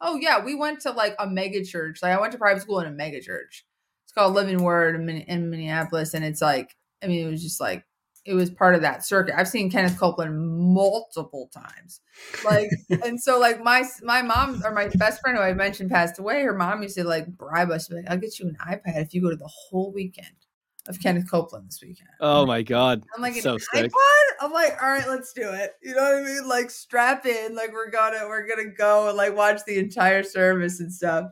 Oh yeah, we went to like a mega church. Like I went to private school in a mega church. It's called Living Word in, in Minneapolis, and it's like I mean it was just like it was part of that circuit. I've seen Kenneth Copeland multiple times. Like and so like my my mom or my best friend who I mentioned passed away, her mom used to like bribe us like, I'll get you an iPad if you go to the whole weekend of Kenneth Copeland this weekend. Oh my god. I'm like so sick. I'm like, all right, let's do it. You know what I mean? Like strap in, like we're gonna we're gonna go and like watch the entire service and stuff.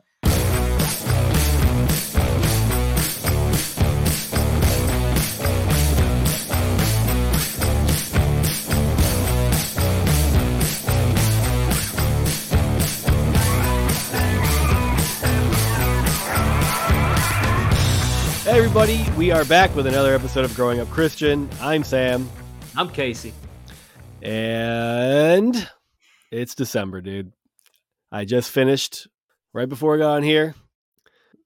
Everybody, we are back with another episode of Growing Up Christian. I'm Sam. I'm Casey. And it's December, dude. I just finished right before I got on here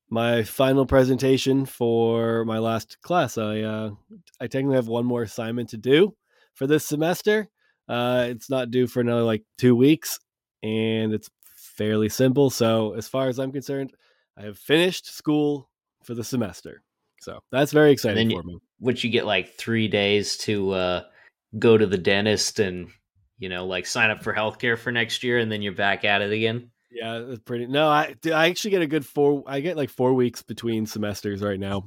my final presentation for my last class. I uh, I technically have one more assignment to do for this semester. Uh, it's not due for another like two weeks, and it's fairly simple. So as far as I'm concerned, I have finished school for the semester. So that's very exciting you, for me. Would you get like three days to uh, go to the dentist and you know like sign up for healthcare for next year, and then you're back at it again? Yeah, it's pretty. No, I I actually get a good four. I get like four weeks between semesters right now,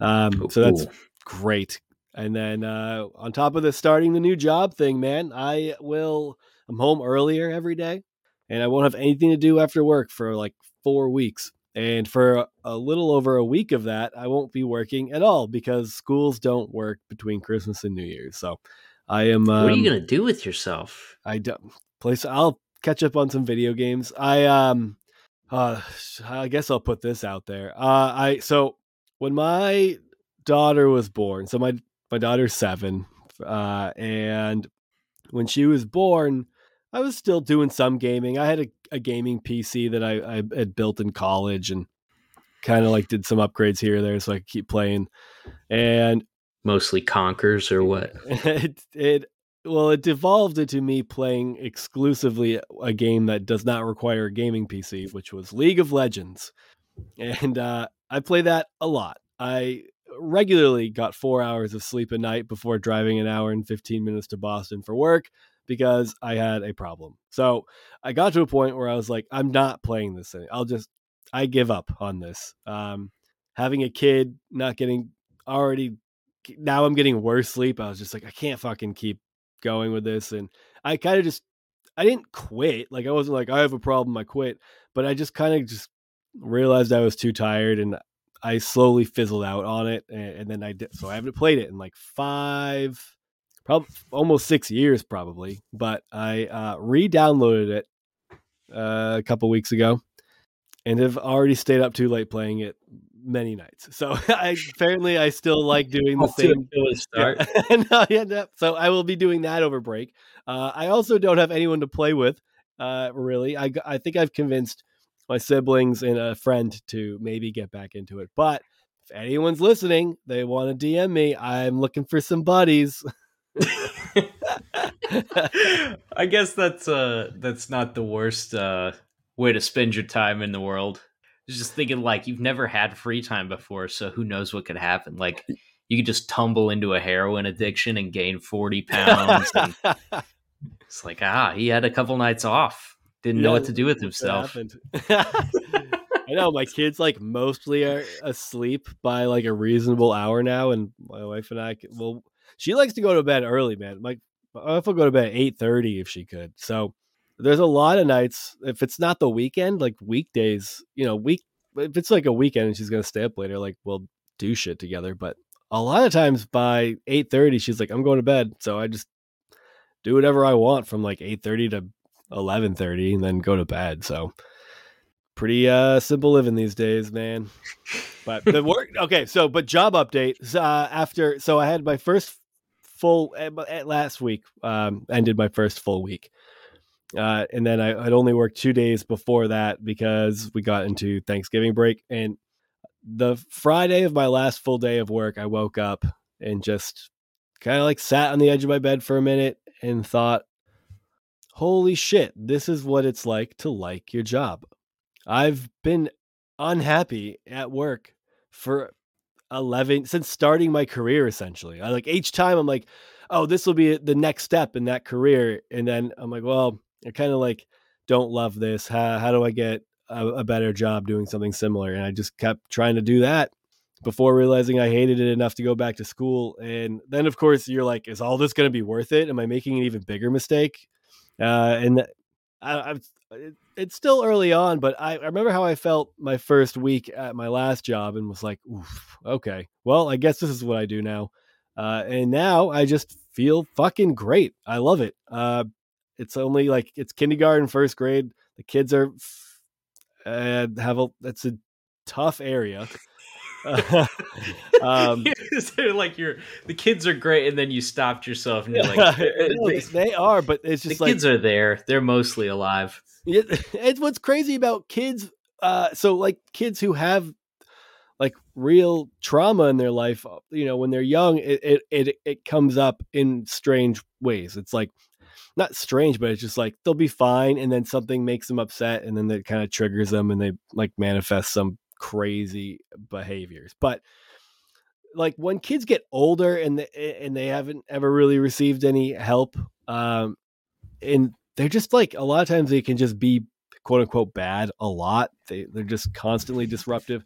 um, so that's great. And then uh, on top of the starting the new job thing, man, I will. I'm home earlier every day, and I won't have anything to do after work for like four weeks. And for a little over a week of that, I won't be working at all because schools don't work between Christmas and New Year's. So I am. Um, what are you gonna do with yourself? I don't place. I'll catch up on some video games. I um, uh, I guess I'll put this out there. Uh, I so when my daughter was born, so my my daughter's seven, uh, and when she was born, I was still doing some gaming. I had a, a gaming PC that I, I had built in college and kind of like did some upgrades here or there so I could keep playing. And mostly conkers or what? It, it well, it devolved into me playing exclusively a game that does not require a gaming PC, which was League of Legends. And uh, I play that a lot. I regularly got four hours of sleep a night before driving an hour and 15 minutes to Boston for work because I had a problem. So I got to a point where I was like, I'm not playing this thing. I'll just, I give up on this. Um, having a kid, not getting already, now I'm getting worse sleep. I was just like, I can't fucking keep going with this. And I kind of just, I didn't quit. Like I wasn't like, I have a problem, I quit. But I just kind of just realized I was too tired and I slowly fizzled out on it. And, and then I did, so I haven't played it in like five, probably almost six years probably but i uh, re-downloaded it uh, a couple weeks ago and have already stayed up too late playing it many nights. So I, apparently i still like doing the same start. No, yeah, no. so i will be doing that over break. Uh, i also don't have anyone to play with uh, really. I, I think i've convinced my siblings and a friend to maybe get back into it but if anyone's listening they want to dm me i'm looking for some buddies I guess that's uh that's not the worst uh way to spend your time in the world. Just thinking like you've never had free time before, so who knows what could happen. Like you could just tumble into a heroin addiction and gain 40 pounds. and it's like, ah, he had a couple nights off. Didn't yeah, know what to do with himself. I know my kids like mostly are asleep by like a reasonable hour now, and my wife and I well, she likes to go to bed early, man. Like I will go to bed at eight thirty if she could. So there's a lot of nights if it's not the weekend, like weekdays, you know, week if it's like a weekend and she's gonna stay up later, like we'll do shit together. But a lot of times by eight thirty, she's like, I'm going to bed. So I just do whatever I want from like eight thirty to eleven thirty, and then go to bed. So pretty uh simple living these days man but the work okay so but job update uh after so i had my first full at eh, eh, last week um, ended my first full week. Uh, and then I had only worked two days before that because we got into Thanksgiving break. And the Friday of my last full day of work, I woke up and just kind of like sat on the edge of my bed for a minute and thought, holy shit, this is what it's like to like your job. I've been unhappy at work for 11 since starting my career essentially. I like each time I'm like, "Oh, this will be the next step in that career." And then I'm like, "Well, I kind of like don't love this. How how do I get a, a better job doing something similar?" And I just kept trying to do that before realizing I hated it enough to go back to school. And then, of course, you're like, is all this going to be worth it? Am I making an even bigger mistake? Uh, and I, I've, it's still early on, but I, I, remember how I felt my first week at my last job and was like, okay, well, I guess this is what I do now. Uh, and now I just feel fucking great. I love it. Uh, it's only like it's kindergarten, first grade. The kids are uh, have a that's a tough area. um, like you're the kids are great, and then you stopped yourself, and you're like, they, they, are, but it's just the like, kids are there. They're mostly alive. It, it's what's crazy about kids. Uh, so like kids who have like real trauma in their life, uh, you know, when they're young, it it it, it comes up in strange ways. It's like not strange, but it's just like they'll be fine, and then something makes them upset, and then that kind of triggers them, and they like manifest some crazy behaviors. But like when kids get older and they, and they haven't ever really received any help, um, and they're just like a lot of times they can just be quote unquote bad a lot. They they're just constantly disruptive.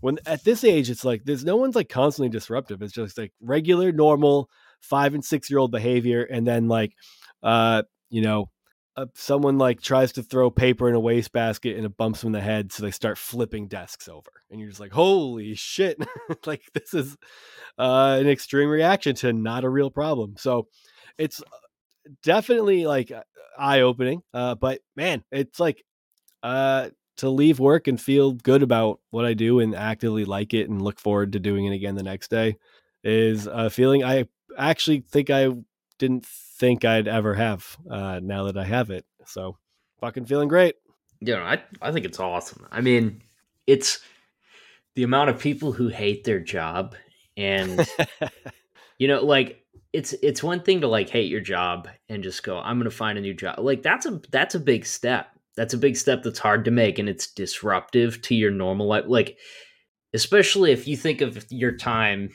When at this age, it's like there's no one's like constantly disruptive. It's just like regular, normal five and six year old behavior, and then like uh, you know, uh, someone like tries to throw paper in a wastebasket and it bumps them in the head, so they start flipping desks over, and you're just like, "Holy shit!" like this is uh, an extreme reaction to not a real problem. So it's uh, definitely like uh, eye opening. Uh, but man, it's like uh, to leave work and feel good about what I do and actively like it and look forward to doing it again the next day is a feeling I actually think I didn't think I'd ever have uh, now that I have it. So fucking feeling great. Yeah, I I think it's awesome. I mean, it's the amount of people who hate their job and you know, like it's it's one thing to like hate your job and just go, I'm gonna find a new job. Like that's a that's a big step. That's a big step that's hard to make and it's disruptive to your normal life. Like, especially if you think of your time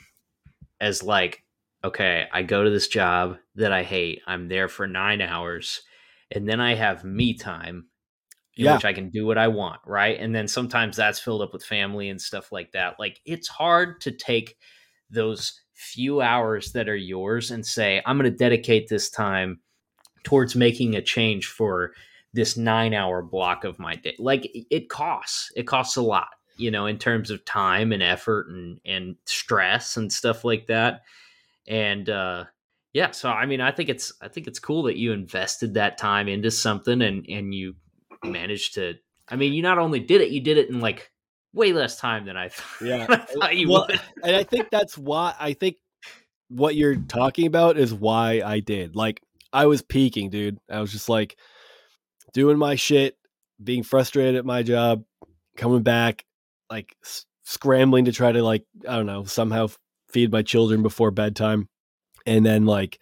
as like okay, I go to this job that I hate. I'm there for nine hours, and then I have me time in yeah. which I can do what I want, right? And then sometimes that's filled up with family and stuff like that. Like it's hard to take those few hours that are yours and say, I'm going to dedicate this time towards making a change for this nine hour block of my day. Like it costs, it costs a lot, you know, in terms of time and effort and, and stress and stuff like that and uh, yeah, so I mean, I think it's I think it's cool that you invested that time into something and and you managed to. I mean, you not only did it, you did it in like way less time than I thought. Yeah, I thought you well, would. and I think that's why I think what you're talking about is why I did. Like, I was peaking, dude. I was just like doing my shit, being frustrated at my job, coming back, like s- scrambling to try to like I don't know somehow feed my children before bedtime and then like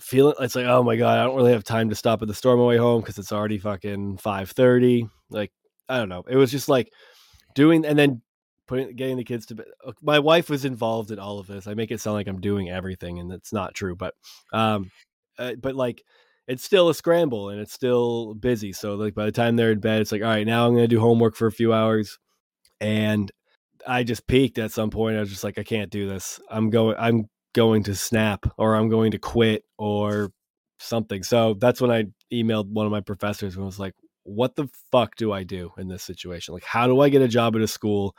feeling it's like oh my god i don't really have time to stop at the store on my way home because it's already fucking 5.30 like i don't know. It was just like doing and then putting getting the kids to bed uh, my wife was involved in all of this. I make it sound like i'm doing everything and it's not true but um uh, but like it's still a scramble and it's still busy. So like by the time they're in bed it's like all right now i'm gonna do homework for a few hours and I just peaked at some point. I was just like, I can't do this. I'm going. I'm going to snap, or I'm going to quit, or something. So that's when I emailed one of my professors and was like, "What the fuck do I do in this situation? Like, how do I get a job at a school?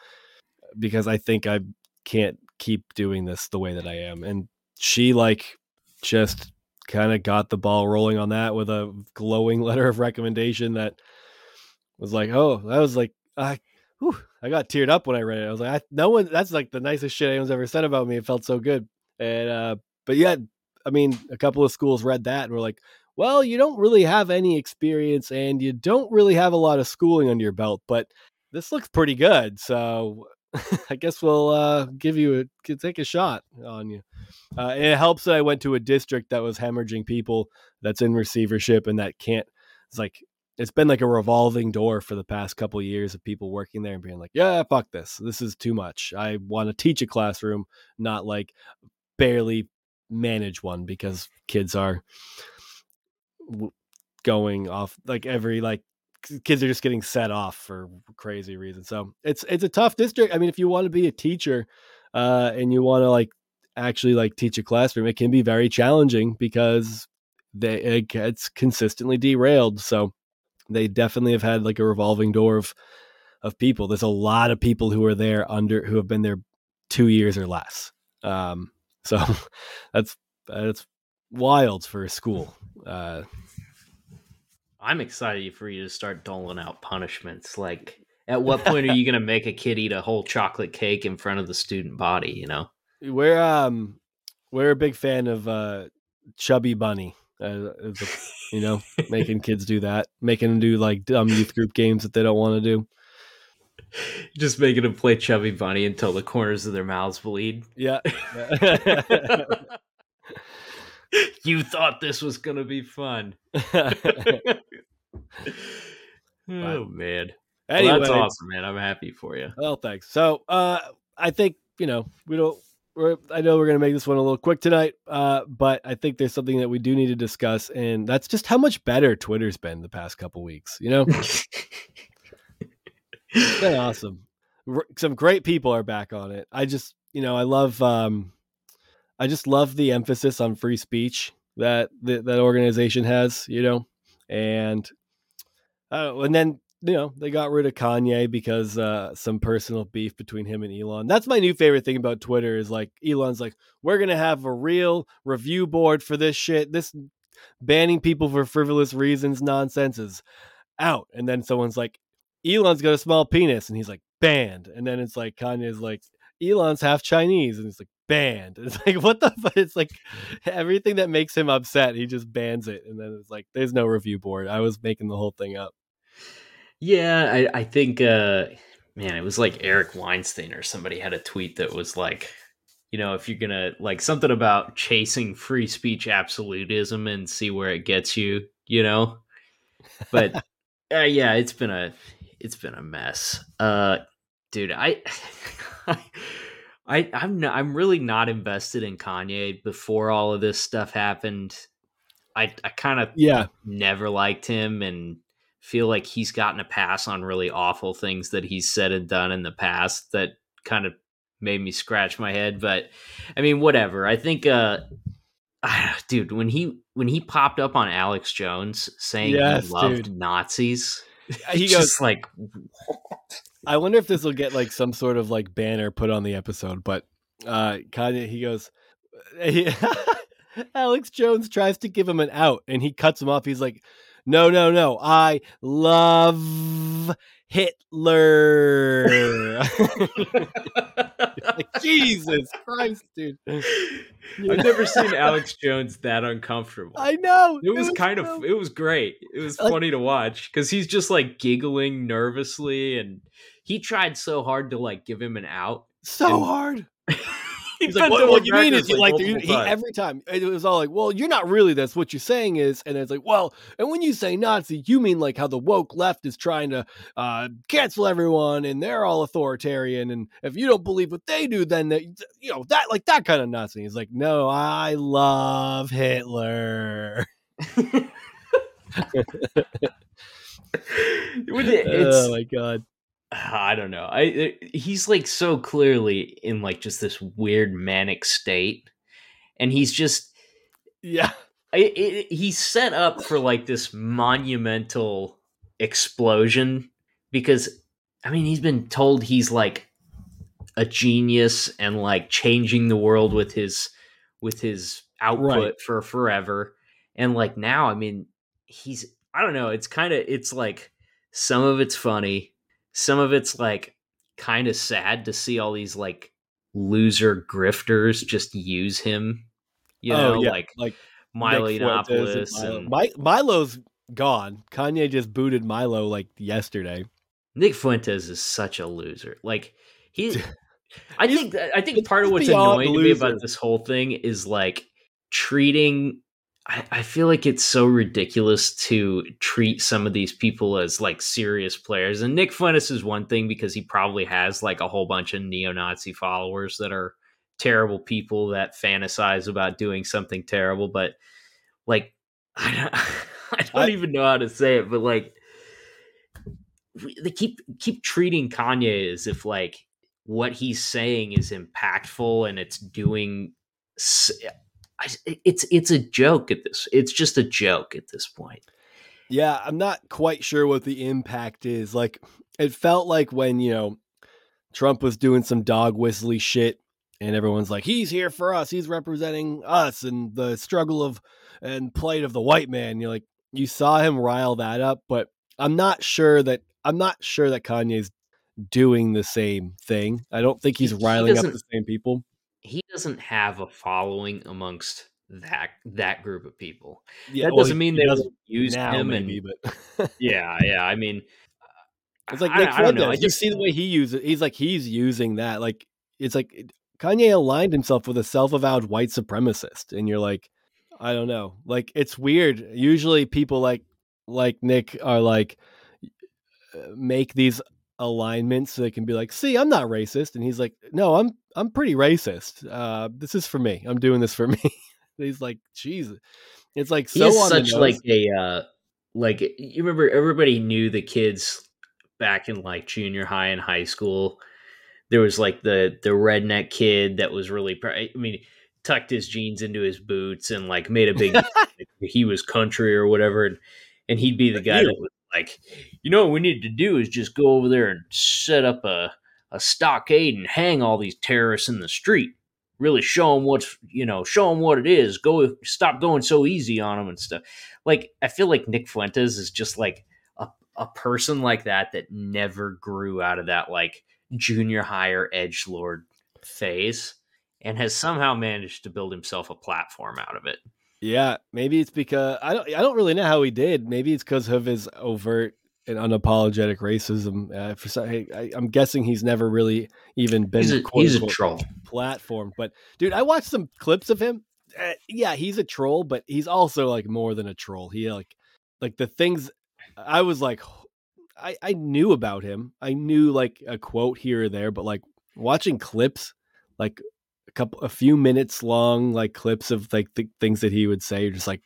Because I think I can't keep doing this the way that I am." And she like just kind of got the ball rolling on that with a glowing letter of recommendation that was like, "Oh, that was like I whew, I got teared up when I read it. I was like, I, no one, that's like the nicest shit anyone's ever said about me. It felt so good. And, uh, but yeah, I mean, a couple of schools read that and were like, well, you don't really have any experience and you don't really have a lot of schooling under your belt, but this looks pretty good. So I guess we'll uh, give you a take a shot on you. Uh, it helps that I went to a district that was hemorrhaging people that's in receivership and that can't. It's like it's been like a revolving door for the past couple of years of people working there and being like, "Yeah, fuck this. This is too much. I want to teach a classroom, not like barely manage one because kids are going off like every like kids are just getting set off for crazy reasons. So it's it's a tough district. I mean, if you want to be a teacher uh, and you want to like actually like teach a classroom, it can be very challenging because they it gets consistently derailed. So they definitely have had like a revolving door of of people. There's a lot of people who are there under who have been there two years or less. Um, so that's that's wild for a school. Uh, I'm excited for you to start doling out punishments. Like, at what point are you going to make a kid eat a whole chocolate cake in front of the student body? You know, we're um we're a big fan of uh Chubby Bunny. Uh, you know, making kids do that, making them do like dumb youth group games that they don't want to do. Just making them play Chubby Bunny until the corners of their mouths bleed. Yeah. you thought this was gonna be fun. oh man. Anyway, well, that's awesome, man. I'm happy for you. Well, thanks. So, uh, I think you know we don't. We're, I know we're going to make this one a little quick tonight, uh, but I think there's something that we do need to discuss, and that's just how much better Twitter's been the past couple weeks. You know, it's been awesome. Some great people are back on it. I just, you know, I love, um, I just love the emphasis on free speech that that, that organization has. You know, and uh, and then you know they got rid of Kanye because uh, some personal beef between him and Elon. That's my new favorite thing about Twitter is like Elon's like we're gonna have a real review board for this shit. This banning people for frivolous reasons nonsense is out, and then someone's like Elon's got a small penis, and he's like banned, and then it's like Kanye's like Elon's half Chinese, and it's like banned. It's like what the fuck? It's like everything that makes him upset, he just bans it, and then it's like there's no review board. I was making the whole thing up. Yeah, I, I think uh man, it was like Eric Weinstein or somebody had a tweet that was like, you know, if you're gonna like something about chasing free speech absolutism and see where it gets you, you know. But uh, yeah, it's been a it's been a mess. Uh dude, I I I'm not, I'm really not invested in Kanye before all of this stuff happened. I I kind of yeah never liked him and feel like he's gotten a pass on really awful things that he's said and done in the past that kind of made me scratch my head but I mean whatever. I think uh dude when he when he popped up on Alex Jones saying yes, he loved dude. Nazis he goes like I wonder if this will get like some sort of like banner put on the episode, but uh Kanye he goes he, Alex Jones tries to give him an out and he cuts him off. He's like, "No, no, no. I love Hitler." like, Jesus Christ, dude. I've never seen Alex Jones that uncomfortable. I know. It was, it was kind so... of it was great. It was like, funny to watch cuz he's just like giggling nervously and he tried so hard to like give him an out. So and... hard. He's like, what, what you mean is you like, like he, he, every time it was all like, well, you're not really this. What you're saying is, and it's like, well, and when you say Nazi, you mean like how the woke left is trying to uh, cancel everyone and they're all authoritarian, and if you don't believe what they do, then they, you know that like that kind of Nazi. He's like, no, I love Hitler. oh my god I don't know. I uh, he's like so clearly in like just this weird manic state, and he's just yeah. It, it, he's set up for like this monumental explosion because I mean he's been told he's like a genius and like changing the world with his with his output right. for forever, and like now I mean he's I don't know. It's kind of it's like some of it's funny some of it's like kind of sad to see all these like loser grifters just use him. You oh, know, oh, yeah. like like Milo Yiannopoulos and, Milo. and Milo's gone. Kanye just booted Milo like yesterday. Nick Fuentes is such a loser. Like he. I He's- think I think part of what's annoying to me about this whole thing is like treating. I, I feel like it's so ridiculous to treat some of these people as like serious players. And Nick Fuentes is one thing because he probably has like a whole bunch of neo-Nazi followers that are terrible people that fantasize about doing something terrible. But like, I don't, I don't I- even know how to say it. But like, they keep keep treating Kanye as if like what he's saying is impactful and it's doing I- it's it's a joke at this it's just a joke at this point Yeah, I'm not quite sure what the impact is. Like, it felt like when, you know, Trump was doing some dog whistly shit and everyone's like, he's here for us. He's representing us and the struggle of and plight of the white man. You're like, you saw him rile that up, but I'm not sure that I'm not sure that Kanye's doing the same thing. I don't think he's He- he riling up the same people. He doesn't have a following amongst that that group of people Yeah, that well, doesn't mean he they doesn't use him maybe, and but yeah yeah i mean It's like I, Nick I don't know i just see the way he uses. He's like he's using that. Like it's like Kanye aligned himself with a self-avowed white supremacist, and you're like, I don't know. Like it's weird. Usually people like like Nick are like uh, make these alignments so they can be like, see, I'm not racist, and he's like, no, I'm I'm pretty racist. Uh, this is for me. I'm doing this for me. he's like, Jesus. It's like so on such like a uh like you remember everybody knew the kids back in like junior high and high school there was like the the redneck kid that was really pr- i mean tucked his jeans into his boots and like made a big he was country or whatever and, and he'd be the guy that was like you know what we need to do is just go over there and set up a a stockade and hang all these terrorists in the street. Really show them what's you know show them what it is. Go stop going so easy on them and stuff. Like i feel like nick fuentes is just like a, a person like that that never grew out of that like junior higher edge lord phase and has somehow managed to build himself a platform out of it Yeah, maybe it's because I don't. I don't really know how he did. Maybe it's because of his overt and unapologetic racism. Uh, for some, I, I'm guessing he's never really even been he's a, quote, he's a troll platform. But dude, I watched some clips of him. Uh, yeah, he's a troll, but he's also like more than a troll. He like like the things I was like I I knew about him. I knew like a quote here or there, but like watching clips like a couple a few minutes long like clips of like the things that he would say you're just like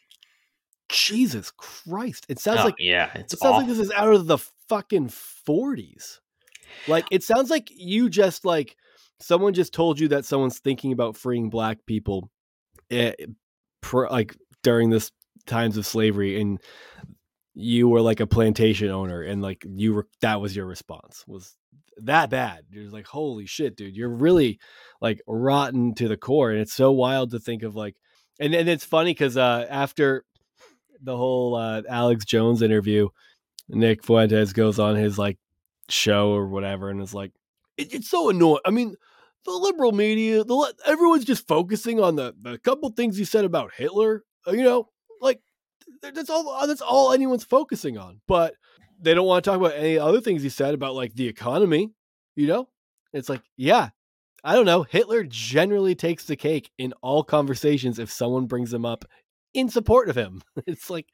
Jesus Christ. It sounds Oh, like yeah it sounds like this is out of the fucking 40s. Like it sounds like you just like someone just told you that someone's thinking about freeing black people eh, like during this times of slavery and you were like a plantation owner and like you were that was your response was that bad. You're like holy shit dude you're really like rotten to the core. And it's so wild to think of like and and it's funny because uh after the whole uh alex jones interview nick fuentes goes on his like show or whatever and is like it, it's so annoying i mean the liberal media the everyone's just focusing on the the couple things he said about hitler uh, you know that's all that's all anyone's focusing on but they don't want to talk about any other things he said about like the economy you know? It's like yeah i don't know hitler generally takes the cake in all conversations if someone brings him up in support of him. It's like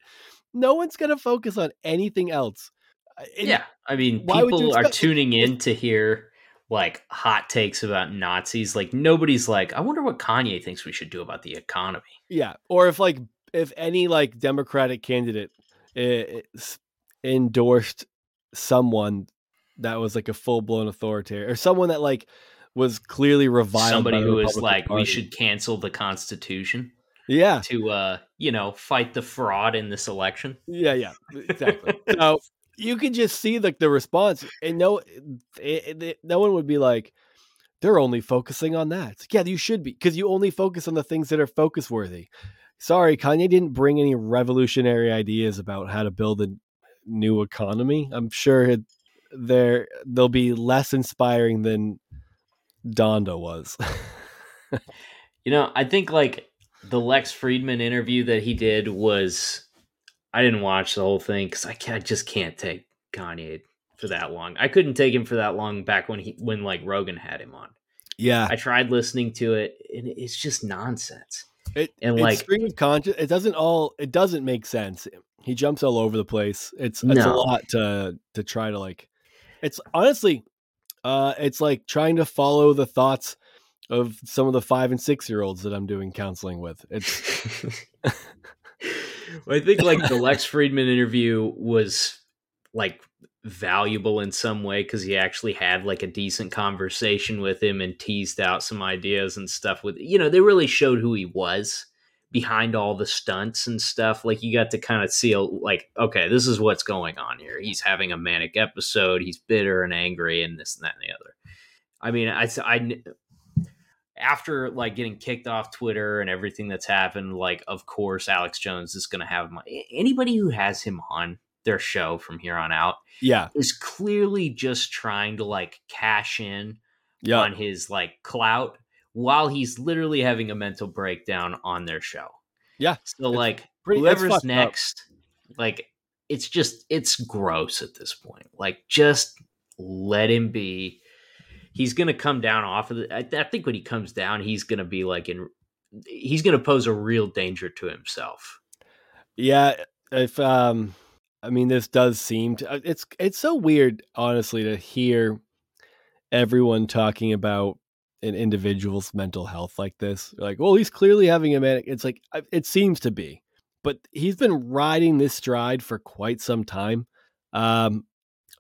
no one's gonna focus on anything else. Uh, and- yeah i mean why would you people are tuning in to hear like hot takes about nazis like nobody's like i wonder what kanye thinks we should do about the economy. Yeah, or if like if any like Democratic candidate eh, s- endorsed someone that was like a full blown authoritarian or someone that like was clearly reviled. somebody who is like we should cancel the constitution Yeah, to uh you know fight the fraud in this election yeah, yeah, exactly. so you can just see like the response, and no, it, it- no one would be like. They're only focusing on that. Like, yeah, you should be because you only focus on the things that are focus worthy. Sorry, Kanye didn't bring any revolutionary ideas about how to build a new economy. I'm sure it, they're they'll be less inspiring than Donda was. You know, I think like the Lex Fridman interview that he did was I didn't watch the whole thing because I, I just can't take Kanye for that long. I couldn't take him for that long back when he when like Rogan had him on. Yeah, I tried listening to it, and it's just nonsense. It and, like- stream of conscious. It doesn't all. It doesn't make sense. He jumps all over the place. It's it's a lot to to try to like. It's honestly, uh, it's like trying to follow the thoughts of some of the five and six year olds that I'm doing counseling with. It's Well, I think like the Lex Fridman interview was like valuable in some way because he actually had like a decent conversation with him and teased out some ideas and stuff with you know they really showed who he was behind all the stunts and stuff like you got to kind of see a, like okay this is what's going on here. He's having a manic episode he's bitter and angry and this and that and the other. I mean i i after like getting kicked off Twitter and everything that's happened, like of course Alex Jones is going to have my anybody who has him on their show from here on out yeah, is clearly just trying to like cash in yeah. on his like clout while he's literally having a mental breakdown on their show. Yeah, So like pretty- whoever's fucked up. next, like it's just it's gross at this point. Like just let him be. He's gonna come down off of it. I, I think when he comes down, he's gonna be like in. He's gonna pose a real danger to himself. Yeah, if um I mean this does seem to uh, it's it's so weird honestly to hear everyone talking about an individual's mental health like this. Like, well, he's clearly having a manic. It's like it seems to be. But he's been riding this stride for quite some time. Um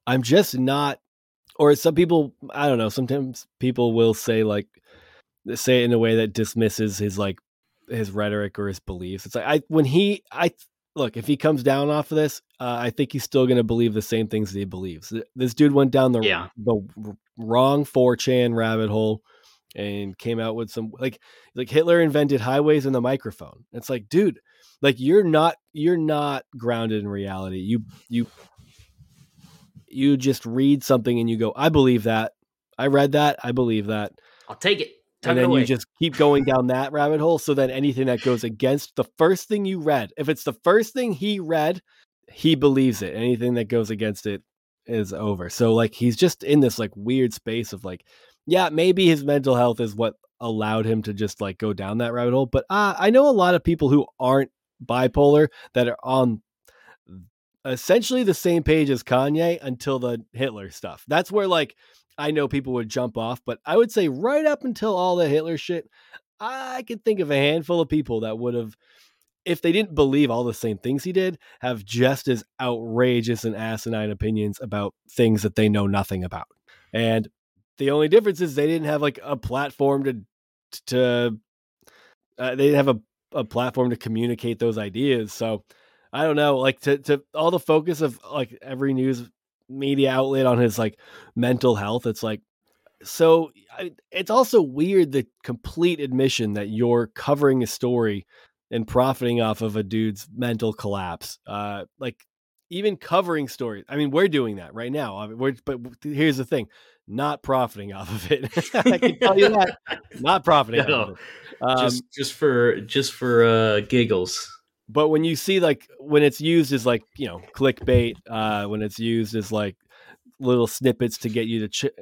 I'm just not or some people I don't know, sometimes people will say like say it in a way that dismisses his like his rhetoric or his beliefs. It's like I when he I look if he comes down off of this, uh, I think he's still going to believe the same things that he believes. This dude went down the Yeah. the wrong 4chan rabbit hole and came out with some like like Hitler invented highways and the microphone. It's like, dude, like you're not you're not grounded in reality. You you you just read something and you go, I believe that. I read that. I believe that I'll take it. Tuck and then away. you just keep going down that rabbit hole. So then anything that goes against the first thing you read, if it's the first thing he read, he believes it. Anything that goes against it is over. So like he's just in this like weird space of like, yeah, maybe his mental health is what allowed him to just like go down that rabbit hole. But uh, I know a lot of people who aren't bipolar that are on essentially the same page as Kanye until the Hitler stuff. That's where like I know people would jump off, but I would say right up until all the Hitler shit, I could think of a handful of people that would have, if they didn't believe all the same things he did, have just as outrageous and asinine opinions about things that they know nothing about. And the only difference is they didn't have like a platform to, to, uh, they didn't have a, a platform to communicate those ideas. So I don't know, like to, to all the focus of like every news media outlet on his like mental health. It's like, so I, it's also weird the complete admission that you're covering a story and profiting off of a dude's mental collapse. Uh, like even covering stories. I mean, we're doing that right now. I mean, we're, but here's the thing, not profiting off of it. I can tell you that, not profiting No. off of it. Um, just just for just for uh giggles. But when you see like when it's used as like you know clickbait uh when it's used as like little snippets to get you to ch-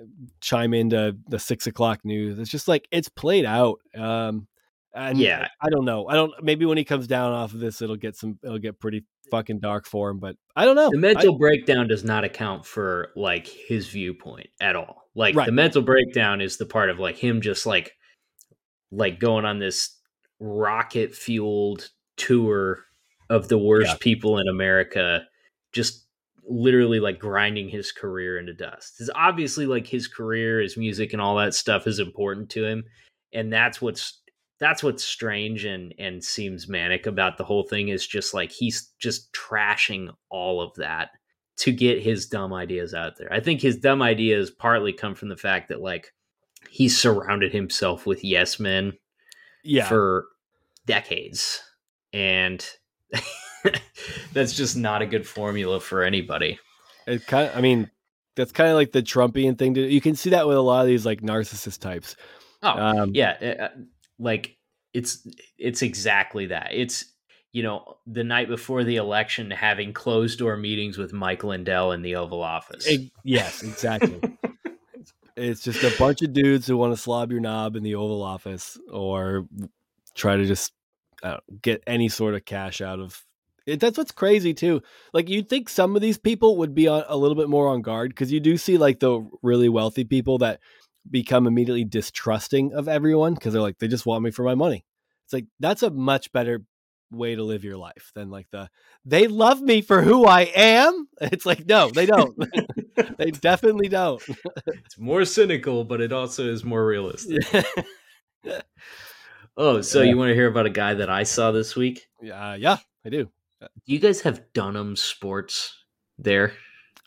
chime into the six o'clock news it's just like it's played out um and Yeah. i don't know i don't maybe when he comes down off of this it'll get some it'll get pretty fucking dark for him but i don't know The mental breakdown does not account for like his viewpoint at all. Like Right. the mental breakdown is the part of like him just like like going on this rocket fueled tour of the worst Yeah. people in America just literally like grinding his career into dust. It's obviously like his career, his music and all that stuff is important to him and that's what's that's what's strange and and seems manic about the whole thing is just like he's just trashing all of that to get his dumb ideas out there. I think his dumb ideas partly come from the fact that like he's surrounded himself with yes men yeah for decades and that's just not a good formula for anybody. it kind of i mean that's kind of like the trumpian thing to you can see that with a lot of these like narcissist types Oh, um yeah uh, uh, like it's it's exactly that it's you know, the night before the election, having closed door meetings with Mike Lindell in the Oval Office. Eg- yes, exactly. it's, it's just a bunch of dudes who want to slob your knob in the Oval Office or try to just I get any sort of cash out of it. That's what's crazy too. Like you'd think some of these people would be on, a little bit more on guard because you do see like the really wealthy people that become immediately distrusting of everyone because they're like they just want me for my money. It's like that's a much better way to live your life than like the they love me for who I am. It's like no, they don't. they definitely don't. it's more cynical, but it also is more realistic. Oh, so Yeah. you want to hear about a guy that I saw this week? yeah, yeah, I do. Do you guys have Dunham Sports there?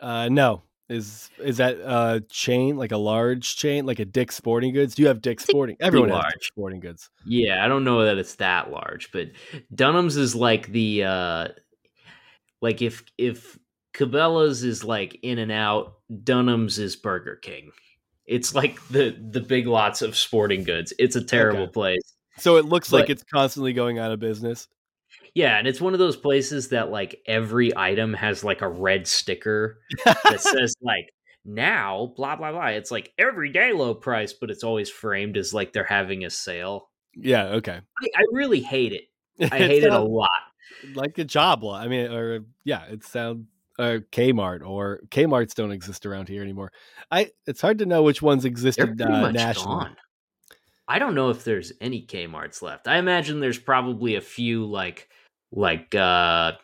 Uh, no, is is that a chain like a large chain like a Dick's Sporting Goods? Do you have Dick's Sporting? Everyone has large. Dick's Sporting Goods. Yeah, I don't know that it's that large, but Dunham's is like the uh like if if Cabela's is like in and out, Dunham's is Burger King. It's like the the big lots of sporting goods. It's a terrible Okay. place. So it looks like it's constantly going out of business. Yeah, and it's one of those places that like every item has like a red sticker that says like now blah blah blah. It's like everyday low price, but it's always framed as like they're having a sale. yeah, okay. I, I really hate it. I hate it a lot. like a job lot. I mean, or yeah, it sounds or Kmart or Kmart's don't exist around here anymore. I it's hard to know which ones existed uh, nationally. gone. I don't know if there's any Kmart's left. I imagine there's probably a few like like uh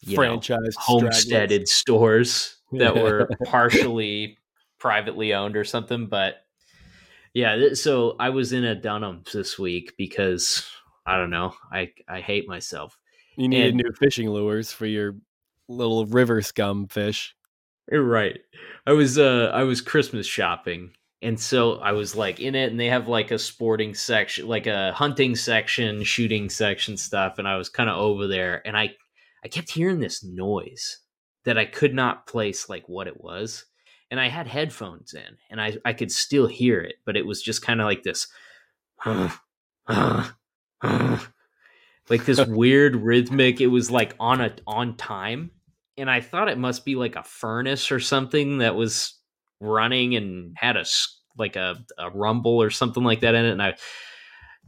you know, Franchise homesteaded stores that were partially privately owned or something. But yeah, so I was in a Dunham's this week because I don't know, I I hate myself. You needed and- new fishing lures for your little river scum fish. You're right. I was uh I was Christmas shopping and so I was like in it and they have like a sporting section like a hunting section, shooting section stuff and I was kind of over there and I I kept hearing this noise that I could not place like what it was. And I had headphones in and I I could still hear it, but it was just kind of like this like this weird rhythmic it was like on a on time and I thought it must be like a furnace or something that was running and had a like a, a rumble or something like that in it. And I,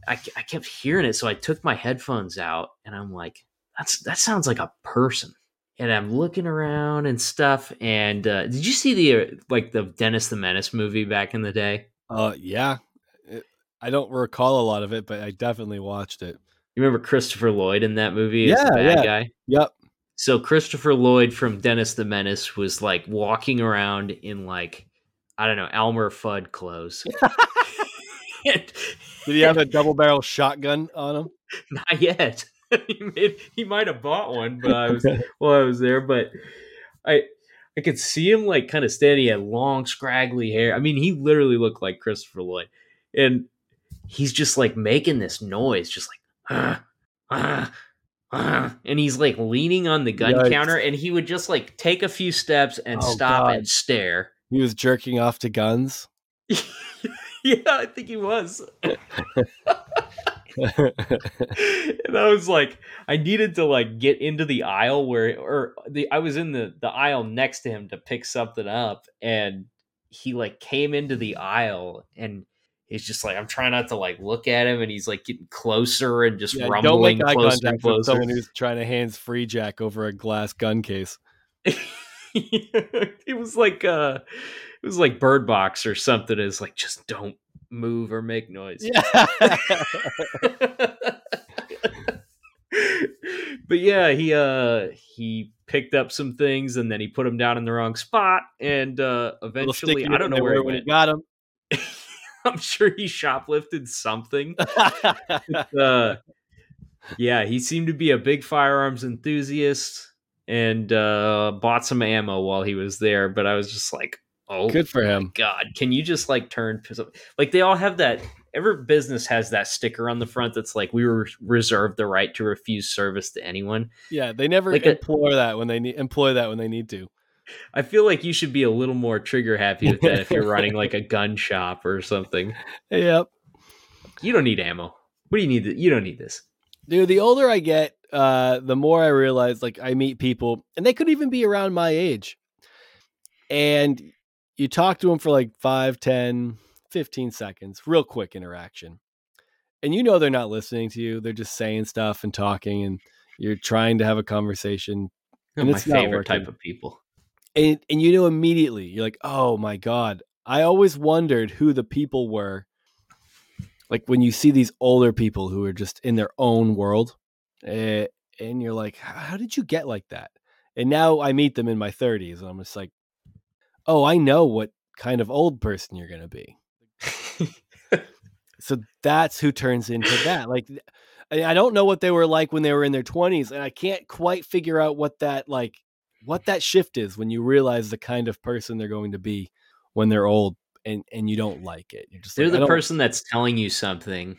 I, I kept hearing it, so I took my headphones out and I'm like, that's that sounds like a person. And I'm looking around and stuff. And uh, did you see the uh, like the Dennis the Menace movie back in the day? Uh, yeah. It- I don't recall a lot of it, but I definitely watched it. You remember Christopher Lloyd in that movie Yeah, bad yeah. guy? Yep. So Christopher Lloyd from Dennis the Menace was like walking around in like I don't know Elmer Fudd clothes. Did he have a double barrel shotgun on him? Not yet. he made, he might have bought one, but I was while I was there. But I I could see him like kind of standing. He had long, scraggly hair. I mean, he literally looked like Christopher Lloyd, and he's just like making this noise, just like ah, ah, ah. and he's like leaning on the gun Yikes. counter, and he would just like take a few steps and Oh, stop God. and stare. He was jerking off to guns. yeah, I think he was. and I was like, I needed to like get into the aisle where, or the I was in the the aisle next to him to pick something up, and he like came into the aisle, and he's just like, I'm trying not to like look at him, and he's like getting closer and just Yeah, don't rumbling make closer and contact with closer. someone who's trying to hands free jack over a glass gun case. it was like uh, it was like Bird Box or something. It's like just don't move or make noise. Yeah. but yeah, he uh he picked up some things and then he put them down in the wrong spot and uh eventually I don't know where he went. got him. I'm sure he shoplifted something. Uh yeah, he seemed to be a big firearms enthusiast and uh bought some ammo while he was there, but I was just like, "Oh Good for him. god, can you just like turn like they all have that every business has that sticker on the front that's like we were reserved the right to refuse service to anyone. Yeah, they never Like a- employ that when they need employ that when they need to. I feel like you should be a little more trigger happy with that if you're running like a gun shop or something. Yep. You don't need ammo. What do you need? th- You don't need this. Dude, the older I get, uh, the more I realize, like, I meet people, and they could even be around my age, and you talk to them for like 5, 10, 15 seconds, real quick interaction. And you know they're not listening to you. They're just saying stuff and talking, and you're trying to have a conversation. And my favorite type of people. And and you know immediately, you're like, oh my God. I always wondered who the people were. Like when you see these older people who are just in their own world, eh, and you're like, how did you get like that? And now I meet them in my 30s, and I'm just like, oh, I know what kind of old person you're going to be. So that's who turns into that. Like, I I don't know what they were like when they were in their 20s, and I can't quite figure out what that like what that shift is when you realize the kind of person they're going to be when they're old and and you don't like it. You're just They're like, the person that's telling you something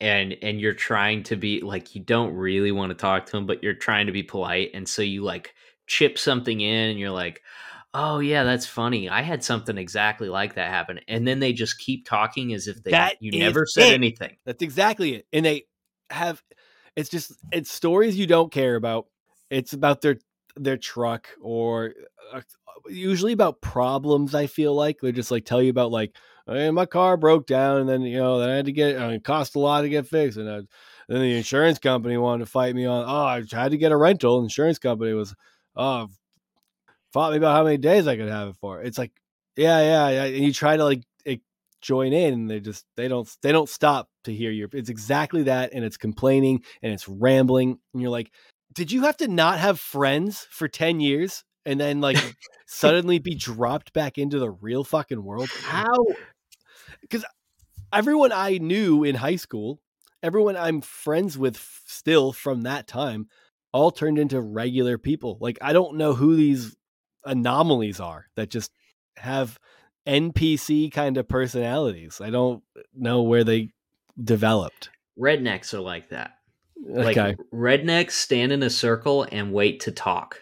and and you're trying to be like you don't really want to talk to them but you're trying to be polite and so you like chip something in and you're like oh yeah that's funny i had something exactly like that happen and then they just keep talking as if they That you never said it. anything That's exactly it. And they have it's just it's stories you don't care about. It's about their their truck or uh, usually about problems I feel like. They just like tell you about like hey, my car broke down and then you know then I had to get uh, it cost a lot to get fixed and I, then the insurance company wanted to fight me on oh I had to get a rental. insurance company was oh fought me about how many days I could have it for. It's like yeah yeah yeah and you try to like it, join in and they just they don't they don't stop to hear your it's exactly that and it's complaining and it's rambling and you're like did you have to not have friends for 10 years and then like suddenly be dropped back into the real fucking world how because everyone i knew in high school everyone i'm friends with still from that time all turned into regular people. Like i don't know who these anomalies are that just have npc kind of personalities. I don't know where they developed. Rednecks are like that. Like okay. rednecks stand in a circle and wait to talk.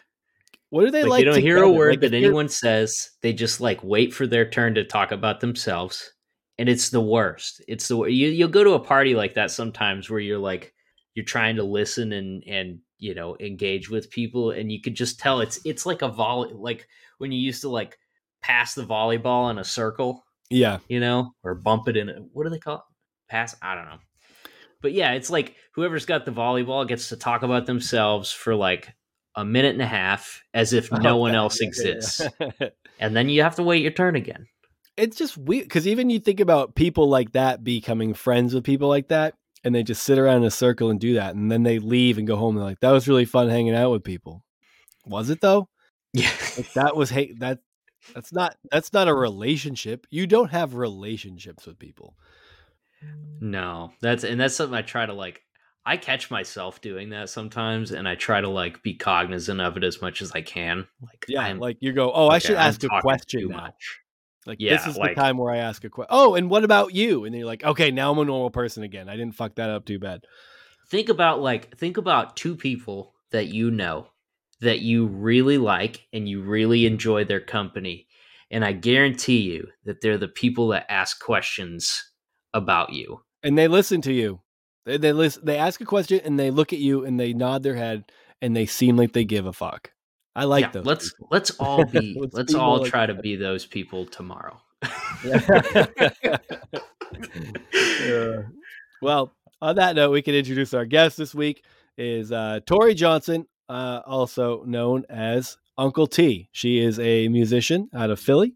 What do they like, like, they don't hear a word Like, that anyone says. They just like wait for their turn to talk about themselves and it's the worst. It's the you, you'll go to a party like that sometimes where you're like you're trying to listen and and you know engage with people and you could just tell it's it's like a volley like when you used to like pass the volleyball in a circle yeah. you know or bump it in a, what do they call it? Pass? I don't know. But yeah it's like whoever's got the volleyball gets to talk about themselves for like a minute and a half as if oh, no one Okay, else exists. And then you have to wait your turn again it's just weird because even you think about people like that becoming friends with people like that and they just sit around in a circle and do that and then they leave and go home and they're like that was really fun hanging out with people. Was it though? Yeah. Like that was hey that that's not that's not a relationship. You don't have relationships with people. No that's and that's something i try to like i catch myself doing that sometimes and i try to like be cognizant of it as much as i can. Like yeah I'm, like you go oh i okay, should I'm ask a question too now. much. Like Yeah, this is like- the time where i ask a question oh and what about you and then you're like okay now i'm a normal person again i didn't fuck that up too bad think about like think about two people that you know that you really like and you really enjoy their company and i guarantee you that they're the people that ask questions about you and they listen to you. They they listen. They ask a question and they look at you and they nod their head and they seem like they give a fuck. I like Yeah, those. let's people. let's all be Let's let's, all like try to be those people tomorrow Yeah. well, on that note, we can introduce our guest this week is uh, Tori Johnson, uh, also known as Uncle T. She is a musician out of Philly.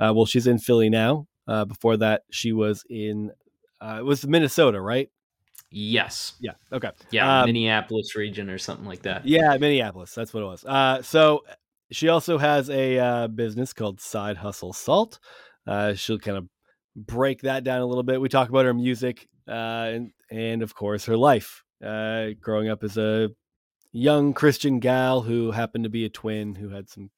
Uh, well, she's in Philly now. Uh, before that, she was in uh, it was Minnesota, right? Yes Yeah. Okay. yeah Um, minneapolis region or something like that Yeah, Minneapolis. That's what it was. Uh, so she also has a uh, business called Side Hustle Salt. Uh, she'll kind of break that down a little bit. We talk about her music uh, and, and, of course, her life. Uh, growing up as a young Christian gal who happened to be a twin who had some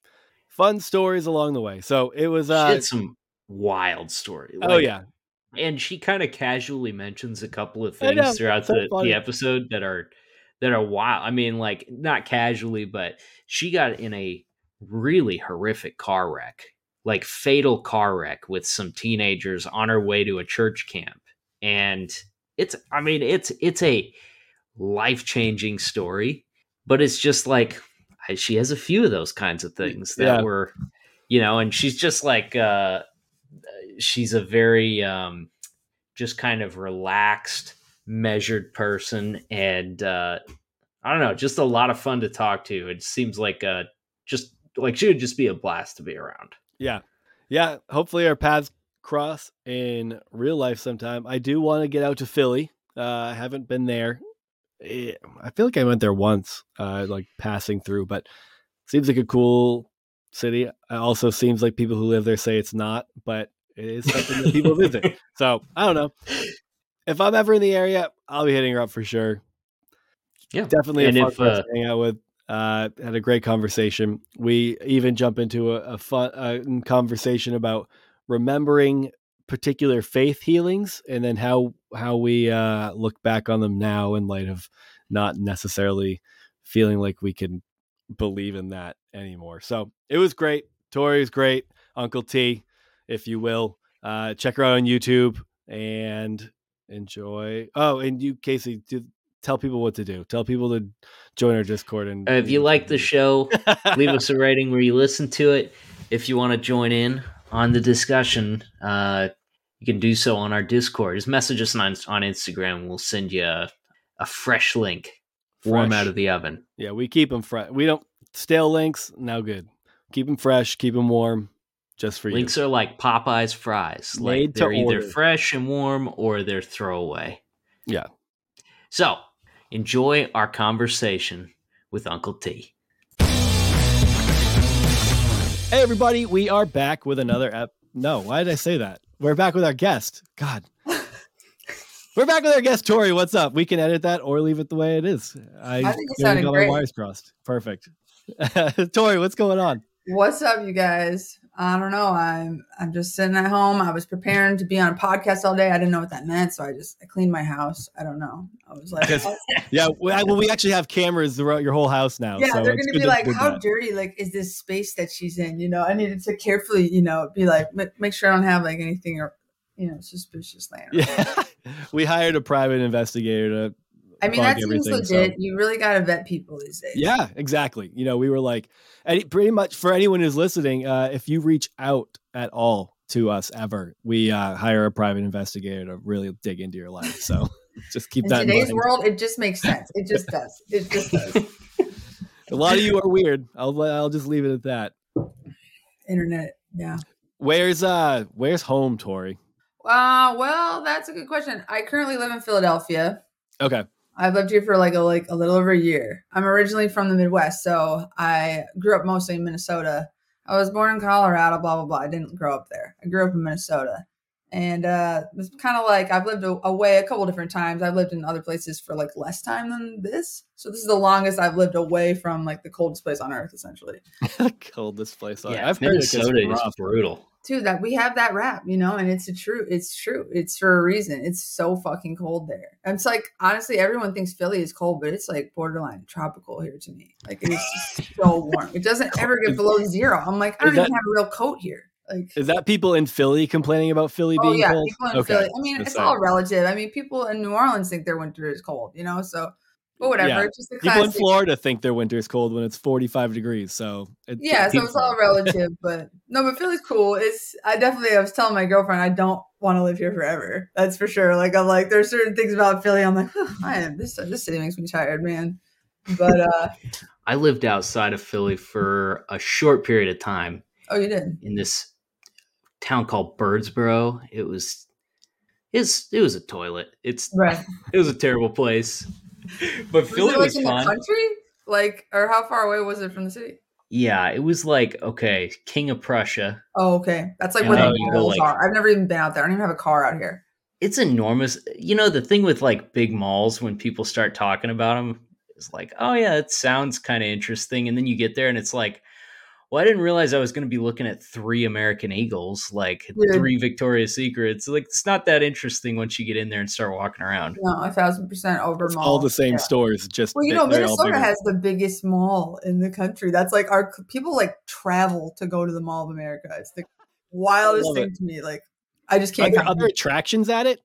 fun stories along the way. So it was. she Uh, had some wild story oh, yeah. And she kind of casually mentions a couple of things know, throughout so the, funny. the episode that are that are wild. I mean, like not casually, but she got in a really horrific car wreck, like fatal car wreck with some teenagers on her way to a church camp. And it's I mean, it's it's a life changing story, but it's just like she has a few of those kinds of things that Yeah. were, you know, and she's just like uh, she's a very um, just kind of relaxed, measured person, and uh, I don't know, just a lot of fun to talk to. It seems like uh, just like she would just be a blast to be around. Yeah. Yeah. Hopefully our paths cross in real life sometime. I do want to get out to Philly. Uh, I haven't been there. Eh, I feel like I went there once, uh, like passing through, but seems like a cool city. It also seems like people who live there say it's not, but it is something that people visit. So I don't know. If I'm ever in the area, I'll be hitting her up for sure. Yeah. Definitely And a fun if, uh, to hang out with. Uh, had a great conversation. We even jump into a, a fun uh, conversation about remembering particular faith healings and then how how we uh, look back on them now in light of not necessarily feeling like we can believe in that anymore. So it was great. Tori was great. Uncle T, if you will. Uh, check her out on YouTube and enjoy. Oh, and you, Casey, do, tell people what to do. Tell people to join our Discord. And Uh, if you like the show, leave us a rating where you listen to it. If you want to join in on the discussion, uh, you can do so on our Discord. Just message us on, on Instagram. We'll send you a, a fresh link, warm out of the oven. Yeah, we keep them fresh. We don't stale links. No good. Keep them fresh. Keep them warm. Just for Links you. are like Popeyes fries. Made to they're either order. fresh and warm or they're throwaway. Yeah. So enjoy our conversation with Uncle T. Hey, everybody, we are back with another ep. No, why did I say that? We're back with our guest. God. We're back with our guest, Tori. What's up? We can edit that or leave it the way it is. I, I think it nearly sounded got great. my wires crossed. Perfect. Tori, what's going on? What's up, you guys? I don't know. I'm I'm just sitting at home. I was preparing to be on a podcast all day. I didn't know what that meant, so I just I cleaned my house. I don't know. I was like, oh, Yeah, well, well, we actually have cameras throughout your whole house now. yeah, so they're gonna be to like, how that. dirty like is this space that she's in? You know, I needed to carefully, you know, be like, ma- make sure I don't have like anything or you know suspicious laying. around. Yeah, we hired a private investigator to. I mean, that seems everything, so- legit. You really got to vet people these days. Yeah, exactly. You know, we were like, any, pretty much for anyone who's listening, uh, if you reach out at all to us ever, we uh, hire a private investigator to really dig into your life. So just keep In that in today's world, it just makes sense. It just does. It just does. A lot of you are weird. I'll I'll just leave it at that. Internet. Yeah. Where's uh Where's home, Tori? Uh, well, that's a good question. I currently live in Philadelphia. Okay. I've lived here for like a like a little over a year. I'm originally from the Midwest, so I grew up mostly in Minnesota. I was born in Colorado, blah blah blah. I didn't grow up there. I grew up in Minnesota, and uh, it was kind of like I've lived away a couple different times. I've lived in other places for like less time than this, so this is the longest I've lived away from like the coldest place on earth, essentially. Coldest place. on- Yeah, I've heard it Minnesota is brutal. Dude, that we have that rap, you know, and it's a true. It's true. It's for a reason. It's so fucking cold there. And it's like honestly, everyone thinks Philly is cold, but it's like borderline tropical here to me. Like it's just so warm. It doesn't ever get below zero. I'm like, I don't that- even have a real coat here. Like, Is that people in Philly complaining about Philly oh being yeah, cold? people in Okay. Philly. I mean, That's it's all relative. I mean, people in New Orleans think their winter is cold, you know. So, but whatever. Yeah. It's just a People in. Florida think their winter is cold when it's 45 degrees. So it, Yeah, so it's all relative, but no, but Philly's cool. It's I definitely I was telling my girlfriend I don't want to live here forever. That's for sure. Like I'm like there's certain things about Philly. I'm like "Huh, I am this this city makes me tired, man. But uh I lived outside of Philly for a short period of time oh, you did. in this town called Birdsboro. It was it's it was a toilet. It's Right. it was a terrible place. But Was Philly it like was in fun. the country? Like or how far away was it from the city? Yeah, it was like okay, King of Prussia. Oh, okay. That's like Yeah, where the malls like- are. I've never even been out there. I don't even have a car out here. It's enormous. You know the thing with like big malls when people start talking about them is like, oh yeah, it sounds kind of interesting, and then you get there and it's like, well, I didn't realize I was going to be looking at three American Eagles, like Dude. three Victoria's Secrets. Like it's not that interesting once you get in there and start walking around. No, a thousand percent over It's mall. all the same Yeah. stores. Just Well, you know, Minnesota has the biggest mall in the country. That's like our people like travel to go to the Mall of America. It's the wildest thing it. to me. Like, I just can't. there other comprehend. attractions at it?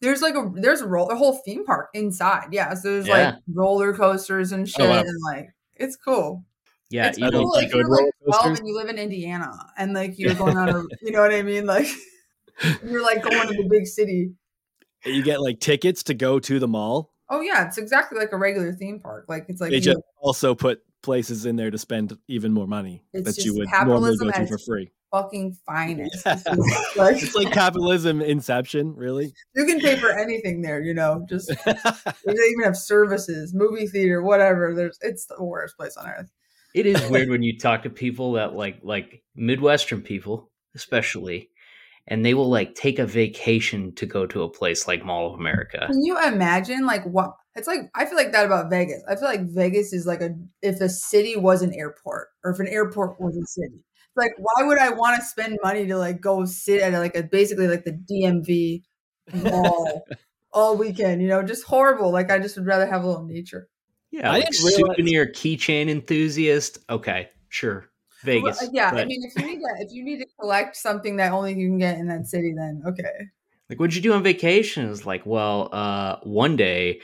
There's like a there's a roll a whole theme park inside. Yeah, so there's Yeah. like roller coasters and oh, shit, wow. and like it's cool. Yeah, it's you know, cool like if you're like roller 12 coasters. and you live in Indiana and like you're going on a, you know what I mean? Like you're like going to the big city. You get like tickets to go to the mall. Oh yeah, it's exactly like a regular theme park. Like it's like they just know, also put places in there to spend even more money It's that you would normally go to for free. fucking finest. Yeah. This like, It's like capitalism inception, really. you can pay for anything there, you know. Just they even have services, movie theater, whatever. There's it's the worst place on earth. It is weird when you talk to people that like like Midwestern people, especially, and they will like take a vacation to go to a place like Mall of America. Can you imagine like what it's like? I feel like that about Vegas. I feel like Vegas is like a if a city was an airport or if an airport was a city. Like, why would I want to spend money to like go sit at like a basically like the DMV mall all weekend? You know, just horrible. Like, I just would rather have a little nature. Yeah, I like didn't realize- souvenir keychain enthusiast. Okay, sure, Vegas. Well, yeah, I mean, if you need to, if you need to collect something that only you can get in that city, then okay. like, what'd you do on vacation? It's like, well, uh, one day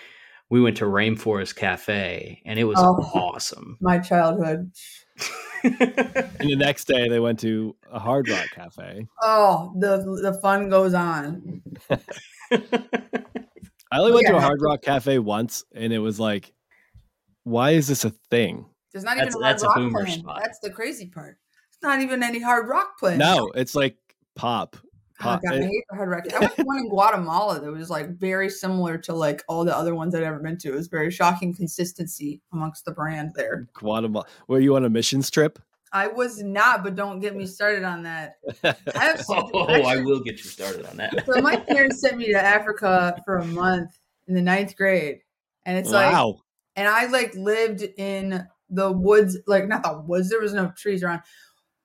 we went to Rainforest Cafe, and it was Oh. awesome. My childhood. And the next day they went to a Hard Rock Cafe. Oh, the the fun goes on. I only went to a Hard Rock Cafe once, and it was like, why is this a thing? There's not That's- even a hard that's rock boomer playing. spot. That's the crazy part. It's not even any hard rock playing. No, it's like pop. Oh, pop. God, I eh. hate the hard rock. I went to one in Guatemala that was like very similar to like all the other ones I'd ever been to. It was very shocking consistency amongst the brand there. Guatemala. Were you on a missions trip? I was not, but don't get me started on that. I have oh, I will get you started on that. So my parents sent me to Africa for a month in the ninth grade, and it's like, wow. And I like lived in the woods, like not the woods. There was no trees around.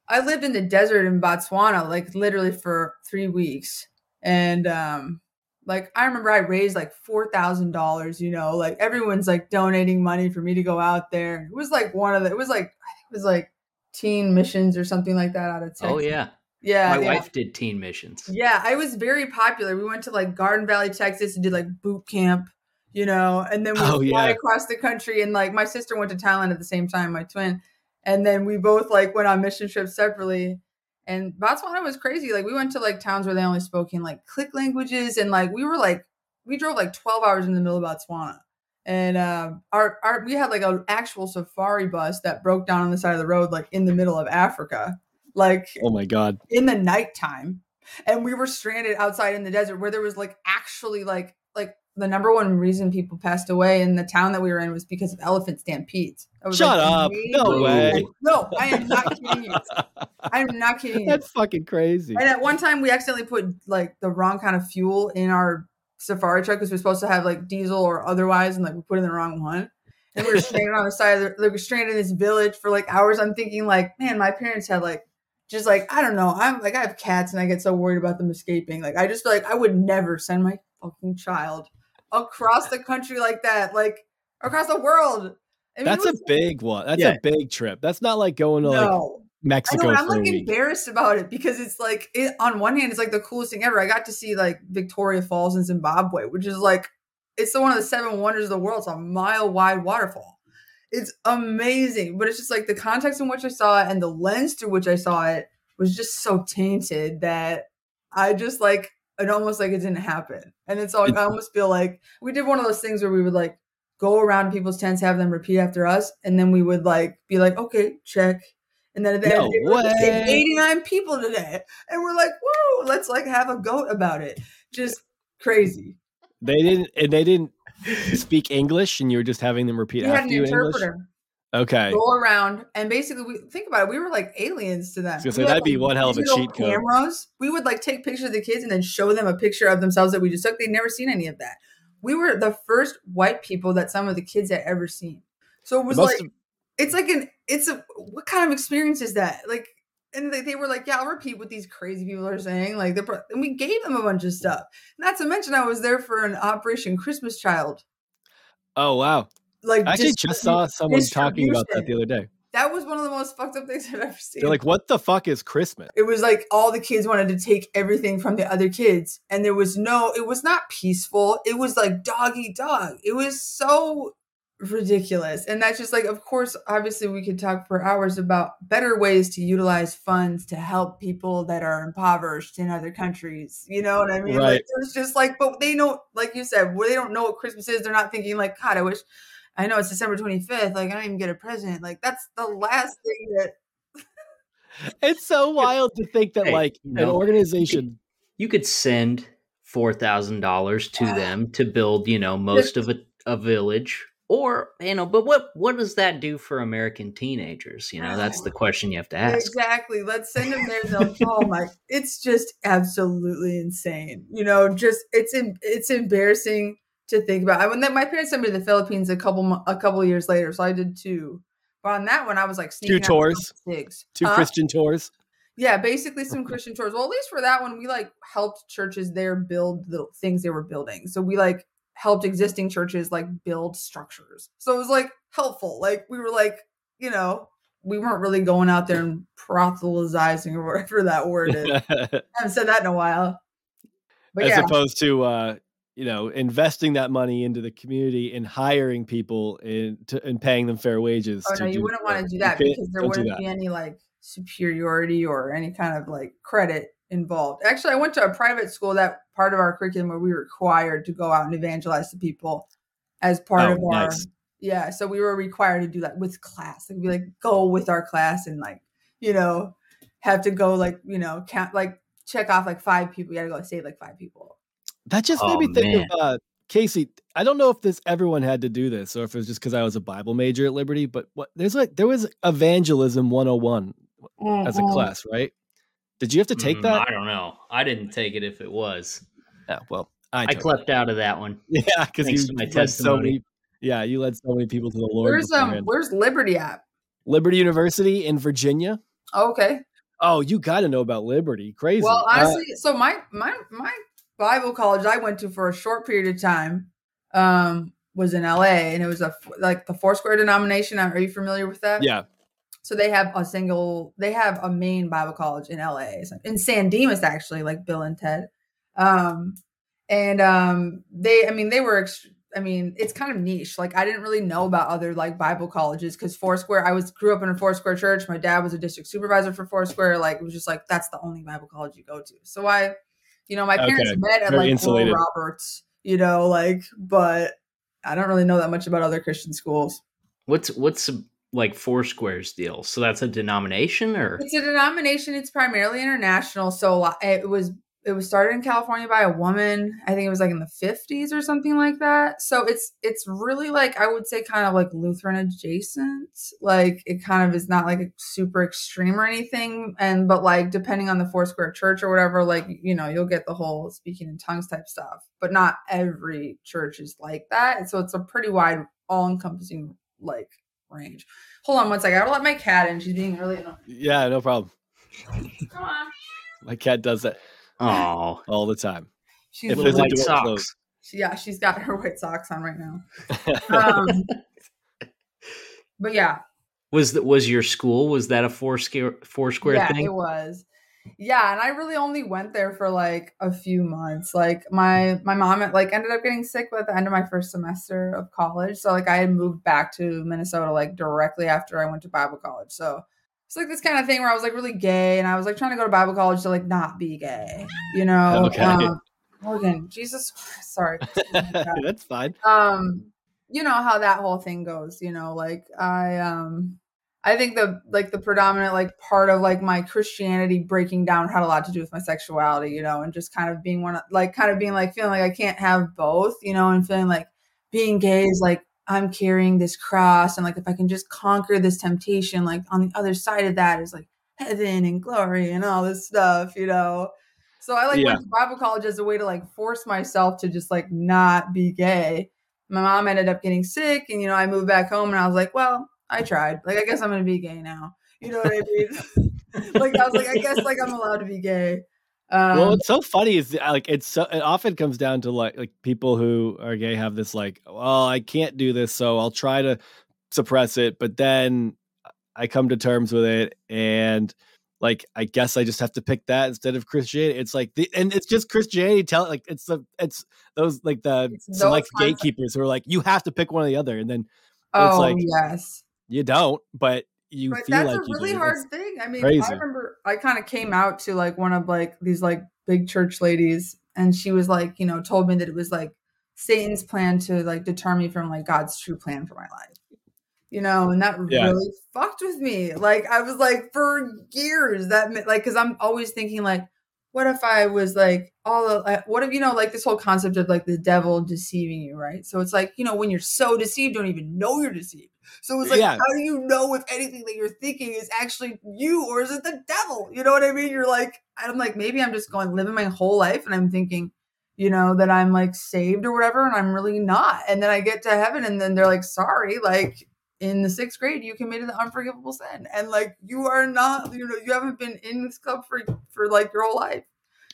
I lived in the desert in Botswana, like literally for three weeks, and um, like I remember I raised like four thousand dollars. You know, like everyone's like donating money for me to go out there. It was like one of the. It was like I think it was like teen missions or something like that out of Texas. oh yeah, yeah. my yeah. wife did teen missions. Yeah, I was very popular. We went to like Garden Valley, Texas, and did like boot camp, you know, and then we Oh, fly yeah. across the country. And like my sister went to Thailand at the same time, my twin, and then we both like went on mission trips separately. And Botswana was crazy. Like we went to like towns where they only spoke in like click languages, and like we were like we drove like twelve hours in the middle of Botswana. And um, our, our we had like an actual safari bus that broke down on the side of the road, like in the middle of Africa, like Oh my god. in the nighttime and we were stranded outside in the desert where there was like actually like like the number one reason people passed away in the town that we were in was because of elephant stampedes. Shut like, up. No major- way. No, I am not kidding you. I am not kidding you. That's fucking crazy. And at one time, we accidentally put like the wrong kind of fuel in our safari truck because we're supposed to have like diesel or otherwise, and like we put in the wrong one. And we were stranded on the side of the, like, we're stranded in this village for like hours. I'm thinking like, man, my parents had like just like I don't know. I'm like I have cats and I get so worried about them escaping. Like I just feel like I would never send my fucking child across the country like that, like across the world. I mean, it That's a big one. That's Yeah. a big trip. That's not like going to like no. I Mexico know, and I'm for a like week. embarrassed about it because it's like it, on one hand, it's like the coolest thing ever. I got to see like Victoria Falls in Zimbabwe, which is like it's the one of the seven wonders of the world. It's a mile wide waterfall. It's amazing, but it's just like the context in which I saw it and the lens through which I saw it was just so tainted that I just like it almost like it didn't happen. And it's all I almost feel like we did one of those things where we would like go around people's tents, have them repeat after us, and then we would like be like, okay, check. And then at the No end, was like, 89 people today. And we're like, whoa, let's like have a goat about it. Just crazy. They didn't and they didn't speak English and you were just having them repeat after an you in English. Okay. go around and basically we think about it, we were like aliens to them. Say, that'd be like, one hell of a cheat code. Cameras. We would like take pictures of the kids and then show them a picture of themselves that we just took. They'd never seen any of that. We were the first white people that some of the kids had ever seen. So it was like it's like an it's a what kind of experience is that like and they, they were like yeah i'll repeat what these crazy people are saying like they're pro- and we gave them a bunch of stuff not to mention i was there for an operation christmas child oh wow. Like I actually just saw someone talking about that the other day. that was one of the most fucked up things I've ever seen. They're like, what the fuck is Christmas? it was like all the kids wanted to take everything from the other kids and there was no it was not peaceful it was like dog eat dog it was so ridiculous and that's just like of course obviously we could talk for hours about better ways to utilize funds to help people that are impoverished in other countries you know what i mean Right. like it's just like but they don't like you said well, they don't know what christmas is they're not thinking like god i wish i know it's december 25th like i don't even get a present like that's the last thing that It's so wild to think that Hey, like you an organization. You could send four thousand dollars to them to build, you know, most of a, a village. Or, you know, but what what does that do for American teenagers? You know, that's the question you have to ask. Exactly. Let's send them there. They'll, oh my! It's just absolutely insane. You know, just it's em- it's embarrassing to think about. I when that my parents sent me to the Philippines a couple a couple years later, so I did two. But on that one, I was like two tours? Two Huh? Christian tours. Yeah, basically some Christian tours. Well, at least for that one, we like helped churches there build the things they were building. So we like helped existing churches like build structures. So it was like helpful. Like we were like, you know, we weren't really going out there and proselytizing or whatever that word is. I haven't said that in a while. But As yeah, opposed to uh, you know, investing that money into the community and hiring people to, and paying them fair wages. oh no, you wouldn't want to do that because there wouldn't be any like superiority or any kind of like credit involved. Actually, I went to a private school that part of our curriculum where we were required to go out and evangelize to people as part Oh, of our nice. yeah. So we were required to do that with class. Like we like go with our class and like you know have to go like you know count like check off like five people. You got to go save like five people. That just made Oh, me think man. of uh, Casey. I don't know if this everyone had to do this or if it was just because I was a Bible major at Liberty, but what there's like there was evangelism 101 as a Mhm. class, right? Did you have to take Mm, that? I don't know. I didn't take it if it was. Yeah, well, I, I took CLEP'd out of that one. Yeah, because you my led so many. Yeah, you led so many people to the Lord. Where's um. Where's Liberty at? Liberty University in Virginia. Oh, okay. Oh, you got to know about Liberty. Crazy. Well, Uh, honestly, so my my my Bible college I went to for a short period of time um was in LA and it was a like the Foursquare denomination. Are you familiar with that? yeah, So they have a single they have a main Bible college in LA. In San Dimas actually, like Bill and Ted. Um and um they I mean they were ext- I mean, it's kind of niche. Like I didn't really know about other like Bible colleges because Foursquare. I was grew up in a Foursquare church. My dad was a district supervisor for Foursquare. Like it was just like that's the only Bible college you go to. So I, you know, my parents Okay. met at Very like insulated. Oral Roberts. You know, like, but I don't really know that much about other Christian schools. What's what's like Foursquare's deal? So that's a denomination, or It's a denomination. It's primarily international. So it was it was started in California by a woman. I think it was like in the fifties or something like that. So it's it's really like I would say kind of like Lutheran adjacent. Like it kind of is not like super extreme or anything. And but like depending on the Foursquare church or whatever, like you know you'll get the whole speaking in tongues type stuff. But not every church is like that. And so it's a pretty wide, all encompassing like range. Hold on one second. I gotta let my cat in. She's being really annoying. yeah, no problem. Come on. My cat does that oh, all the time. She's If a white white socks. closed. She, yeah, she's got her white socks on right now. Um, but yeah, Was that was your school? Was that a Foursquare Foursquare yeah, thing? it was. Yeah, and I really only went there for like a few months. Like my my mom like ended up getting sick at the end of my first semester of college. So like I had moved back to Minnesota like directly after I went to Bible college. So it's like this kind of thing where I was like really gay and I was like trying to go to Bible college to like not be gay, you know? Okay. Um, Morgan, Jesus Christ, sorry. That's fine. um you know how that whole thing goes you know like i um i think the like the predominant like part of like my christianity breaking down had a lot to do with my sexuality you know and just kind of being one of like kind of being like feeling like i can't have both you know and feeling like being gay is like i'm carrying this cross and like if i can just conquer this temptation like on the other side of that is like heaven and glory and all this stuff you know? So i like Yeah. went to bible college as a way to like force myself to just like not be gay. My mom ended up getting sick and you know i moved back home and i was like well i tried. Like i guess i'm gonna be gay now. You know what i mean? Like i was like i guess like i'm allowed to be gay um, well, what's so funny is uh, like it's so it often comes down to like like people who are gay have this like, well, I can't do this, so I'll try to suppress it, but then I come to terms with it and like I guess I just have to pick that instead of Christianity. It's like the and it's just Christianity tell like it's the it's those like the It's select concepts. gatekeepers who are like you have to pick one or the other and then Oh like- yes. you don't, but you But feel that's like a really hard It's- thing. I mean, crazy. I remember I kind of came out to like one of like these like big church ladies, and she was like, you know, told me that it was like Satan's plan to like deter me from like God's true plan for my life. You know, and that Yeah. really fucked with me. Like I was like for years that like because I'm always thinking like, what if I was like all of, uh, what if you know like this whole concept of like the devil deceiving you, right? So it's like you know when you're so deceived, don't even know you're deceived. So it's like, Yeah. how do you know if anything that you're thinking is actually you or is it the devil? You know what I mean? You're like, I'm like, maybe I'm just going living my whole life and I'm thinking, you know, that I'm like saved or whatever, and I'm really not. And then I get to heaven and then they're like, sorry, like in the sixth grade, you committed the unforgivable sin. And like you are not, you know, you haven't been in this club for for like your whole life.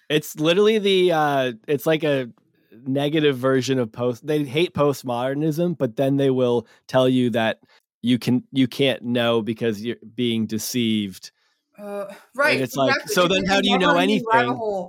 It's literally the uh it's like a negative version of post they hate postmodernism, but then they will tell you that you can you can't know because you're being deceived. Uh, right. it's like, so then how do you know anything?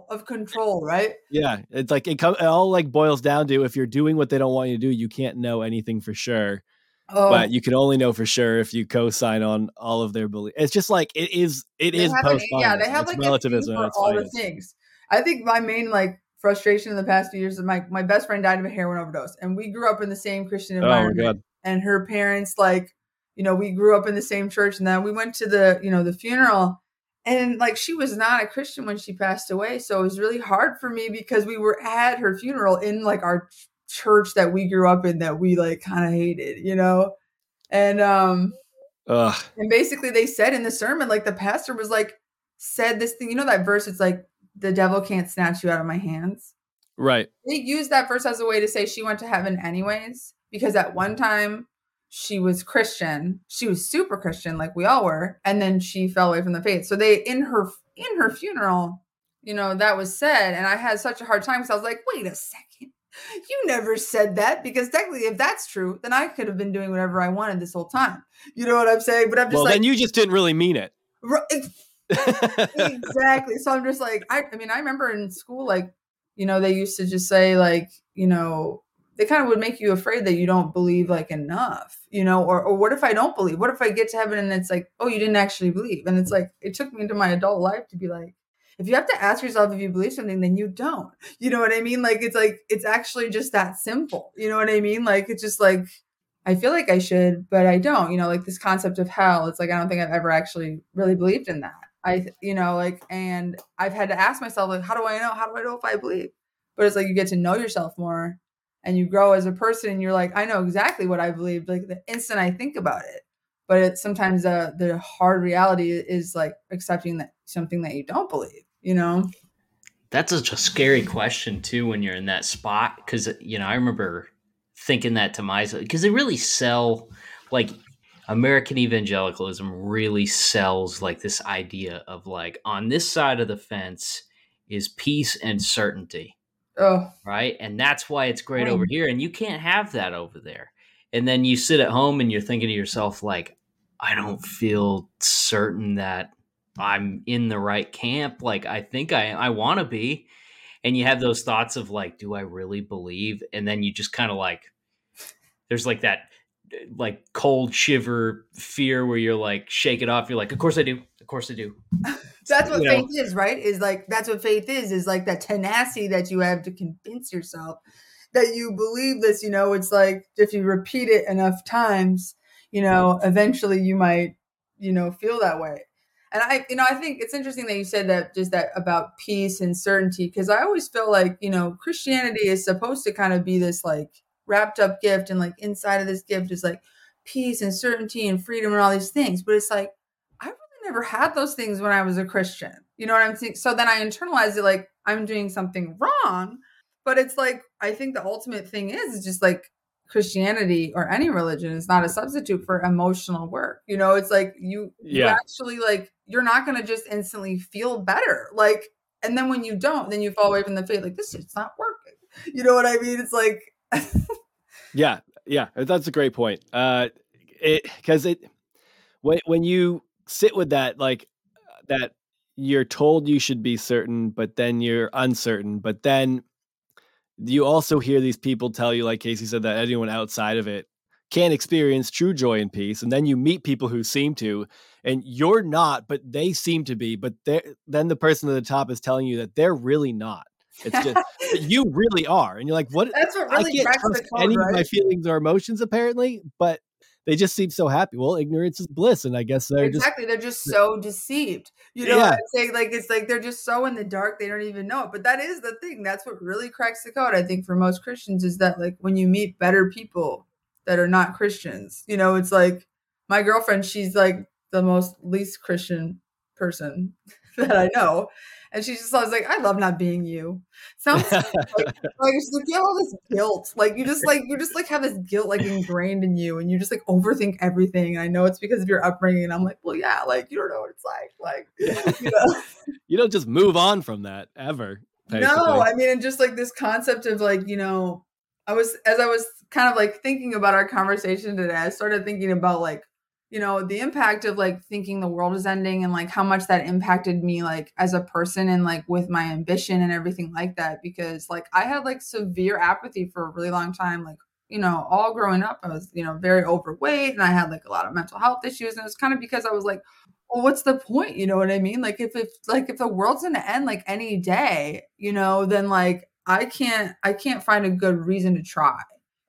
of control, right? Yeah, it's like it, it all like boils down to if you're doing what they don't want you to do, you can't know anything for sure. Oh, But you can only know for sure if you co-sign on all of their beliefs. It's just like it is. It is have yeah, they have It's like relativism. for all the things. I think my main like frustration in the past few years is my my best friend died of a heroin overdose, and we grew up in the same Christian Oh environment. god. And her parents, like, you know, we grew up in the same church, and then we went to the you know the funeral, and like she was not a Christian when she passed away, so it was really hard for me because we were at her funeral in like our ch- church that we grew up in that we like kind of hated, you know, and um. Ugh. And basically, they said in the sermon, like the pastor was like, said this thing. You know that verse? It's like, the devil can't snatch you out of my hands. Right. They used that verse as a way to say she went to heaven anyways, because at one time she was Christian. She was super Christian, like we all were, and then she fell away from the faith. So they in her in her funeral, you know, that was said, and I had such a hard time because I was like, wait a second. You never said that because technically, if that's true, then I could have been doing whatever I wanted this whole time. You know what I'm saying? But I'm just Well, like, then you just didn't really mean it. Ri- exactly. So I'm just like, I, I mean, I remember in school, like, you know, they used to just say, like, you know, they kind of would make you afraid that you don't believe like enough, you know, or or what if I don't believe? What if I get to heaven and it's like, oh, you didn't actually believe? And it's like, it took me into my adult life to be like, if you have to ask yourself if you believe something, then you don't. You know what I mean? Like it's like it's actually just that simple. You know what I mean? Like it's just like I feel like I should, but I don't. You know, like this concept of hell. It's like I don't think I've ever actually really believed in that. I, you know, like, and I've had to ask myself, like, how do I know? How do I know if I believe? But it's like you get to know yourself more, and you grow as a person. And you're like, I know exactly what I believe, like the instant I think about it. But it's sometimes uh, the hard reality is like accepting that something that you don't believe. You know? That's such a scary question too when you're in that spot because you know I remember thinking that to myself because they really sell like American evangelicalism really sells like this idea of like on this side of the fence is peace and certainty Oh, right and that's why it's great Right. over here and you can't have that over there and then you sit at home and you're thinking to yourself like I don't feel certain that I'm in the right camp. Like I think I I want to be, and you have those thoughts of like, do I really believe? And then you just kind of like, there's like that like cold shiver fear where you're like shake it off. You're like, of course I do, of course I do. that's what You know. faith is, right? Is like that's what faith is. Is like that tenacity that you have to convince yourself that you believe this. You know, it's like if you repeat it enough times, you know, eventually you might, you know, feel that way. And I, you know, I think it's interesting that you said that just that about peace and certainty because I always feel like you know Christianity is supposed to kind of be this like wrapped up gift and like inside of this gift is like peace and certainty and freedom and all these things, but it's like I really never had those things when I was a Christian. You know what I'm saying? So then I internalized it like I'm doing something wrong. But it's like I think the ultimate thing is is just like Christianity or any religion is not a substitute for emotional work. You know, it's like you you actually like you're not gonna just instantly feel better. Like and then when you don't, then you fall away from the faith. Like this shit's not working. You know what I mean? It's like Yeah, yeah, that's a great point. Uh, it because it when when you sit with that, like that, you're told you should be certain, but then you're uncertain. But then you also hear these people tell you, like Casey said, that anyone outside of it can't experience true joy and peace. And then you meet people who seem to, and you're not, but they seem to be. But then the person at the top is telling you that they're really not. It's just you really are, and you're like, what? That's what really I can't trust code, any right? of my feelings or emotions, apparently. But they just seem so happy. Well, ignorance is bliss, and I guess they're exactly. Just, they're just so deceived. You know yeah. what I'm saying? Like it's like they're just so in the dark they don't even know it. But that is the thing. That's what really cracks the code. I think for most Christians is that like when you meet better people that are not Christians, you know, it's like my girlfriend. She's like the most least Christian person that I know. And she just was like, I love not being you. Sounds like, like, she's like, you have all this guilt. Like you just like you just like have this guilt like ingrained in you and you just like overthink everything. And I know it's because of your upbringing. And I'm like, well, yeah, like you don't know what it's like. Like you know. you don't just move on from that ever. Basically. No, I mean, and just like this concept of like, you know, I was as I was kind of like thinking about our conversation today, I started thinking about like you know the impact of like thinking the world is ending and like how much that impacted me like as a person and like with my ambition and everything like that because like i had like severe apathy for a really long time like you know all growing up i was you know very overweight and i had like a lot of mental health issues and it was kind of because i was like well what's the point? You know what i mean? Like if if like if the world's gonna end like any day you know then like i can't i can't find a good reason to try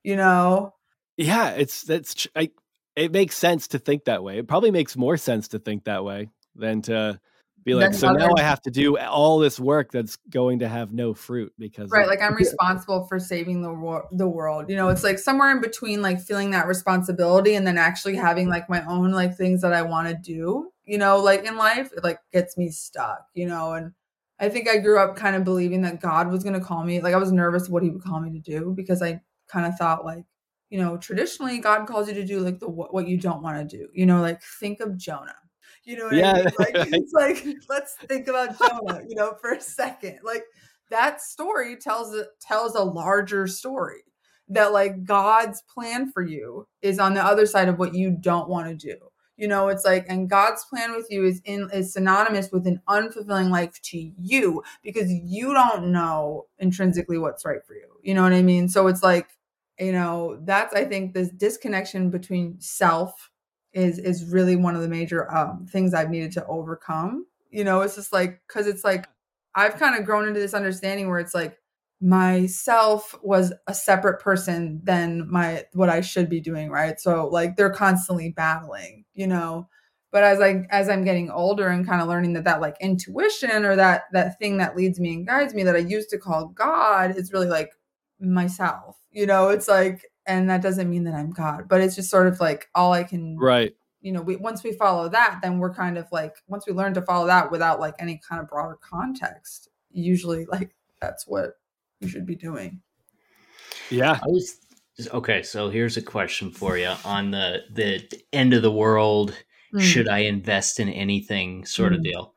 you know? Yeah it's that's I, it makes sense to think that way. It probably makes more sense to think that way than to be like, so now I have to do all this work that's going to have no fruit because right, of- like I'm responsible for saving the wor- the world. You know, it's like somewhere in between, like feeling that responsibility and then actually having like my own like things that I want to do. You know, like in life, it like gets me stuck. You know, and I think I grew up kind of believing that God was going to call me. Like I was nervous what He would call me to do because I kind of thought like you know, traditionally God calls you to do like the what you don't want to do. You know, like think of Jonah. You know yeah. I mean? Like it's like let's think about Jonah, you know, for a second. Like that story tells tells a larger story that like God's plan for you is on the other side of what you don't want to do. You know, it's like, and God's plan with you is in is synonymous with an unfulfilling life to you because you don't know intrinsically what's right for you. You know what I mean? So it's like you know that's i think this disconnection between self is is really one of the major um, things i've needed to overcome. You know it's just like because it's like i've kind of grown into this understanding where it's like myself was a separate person than my what i should be doing right? So like they're constantly battling you know? But as i as i'm getting older and kind of learning that that like intuition or that that thing that leads me and guides me that i used to call god is really like myself you know it's like and that doesn't mean that i'm god but it's just sort of like all i can right. you know we once we follow that then we're kind of like once we learn to follow that without like any kind of broader context usually like that's what you should be doing. Yeah. I was okay so here's a question for you on the the end of the world mm. should i invest in anything sort mm. of deal?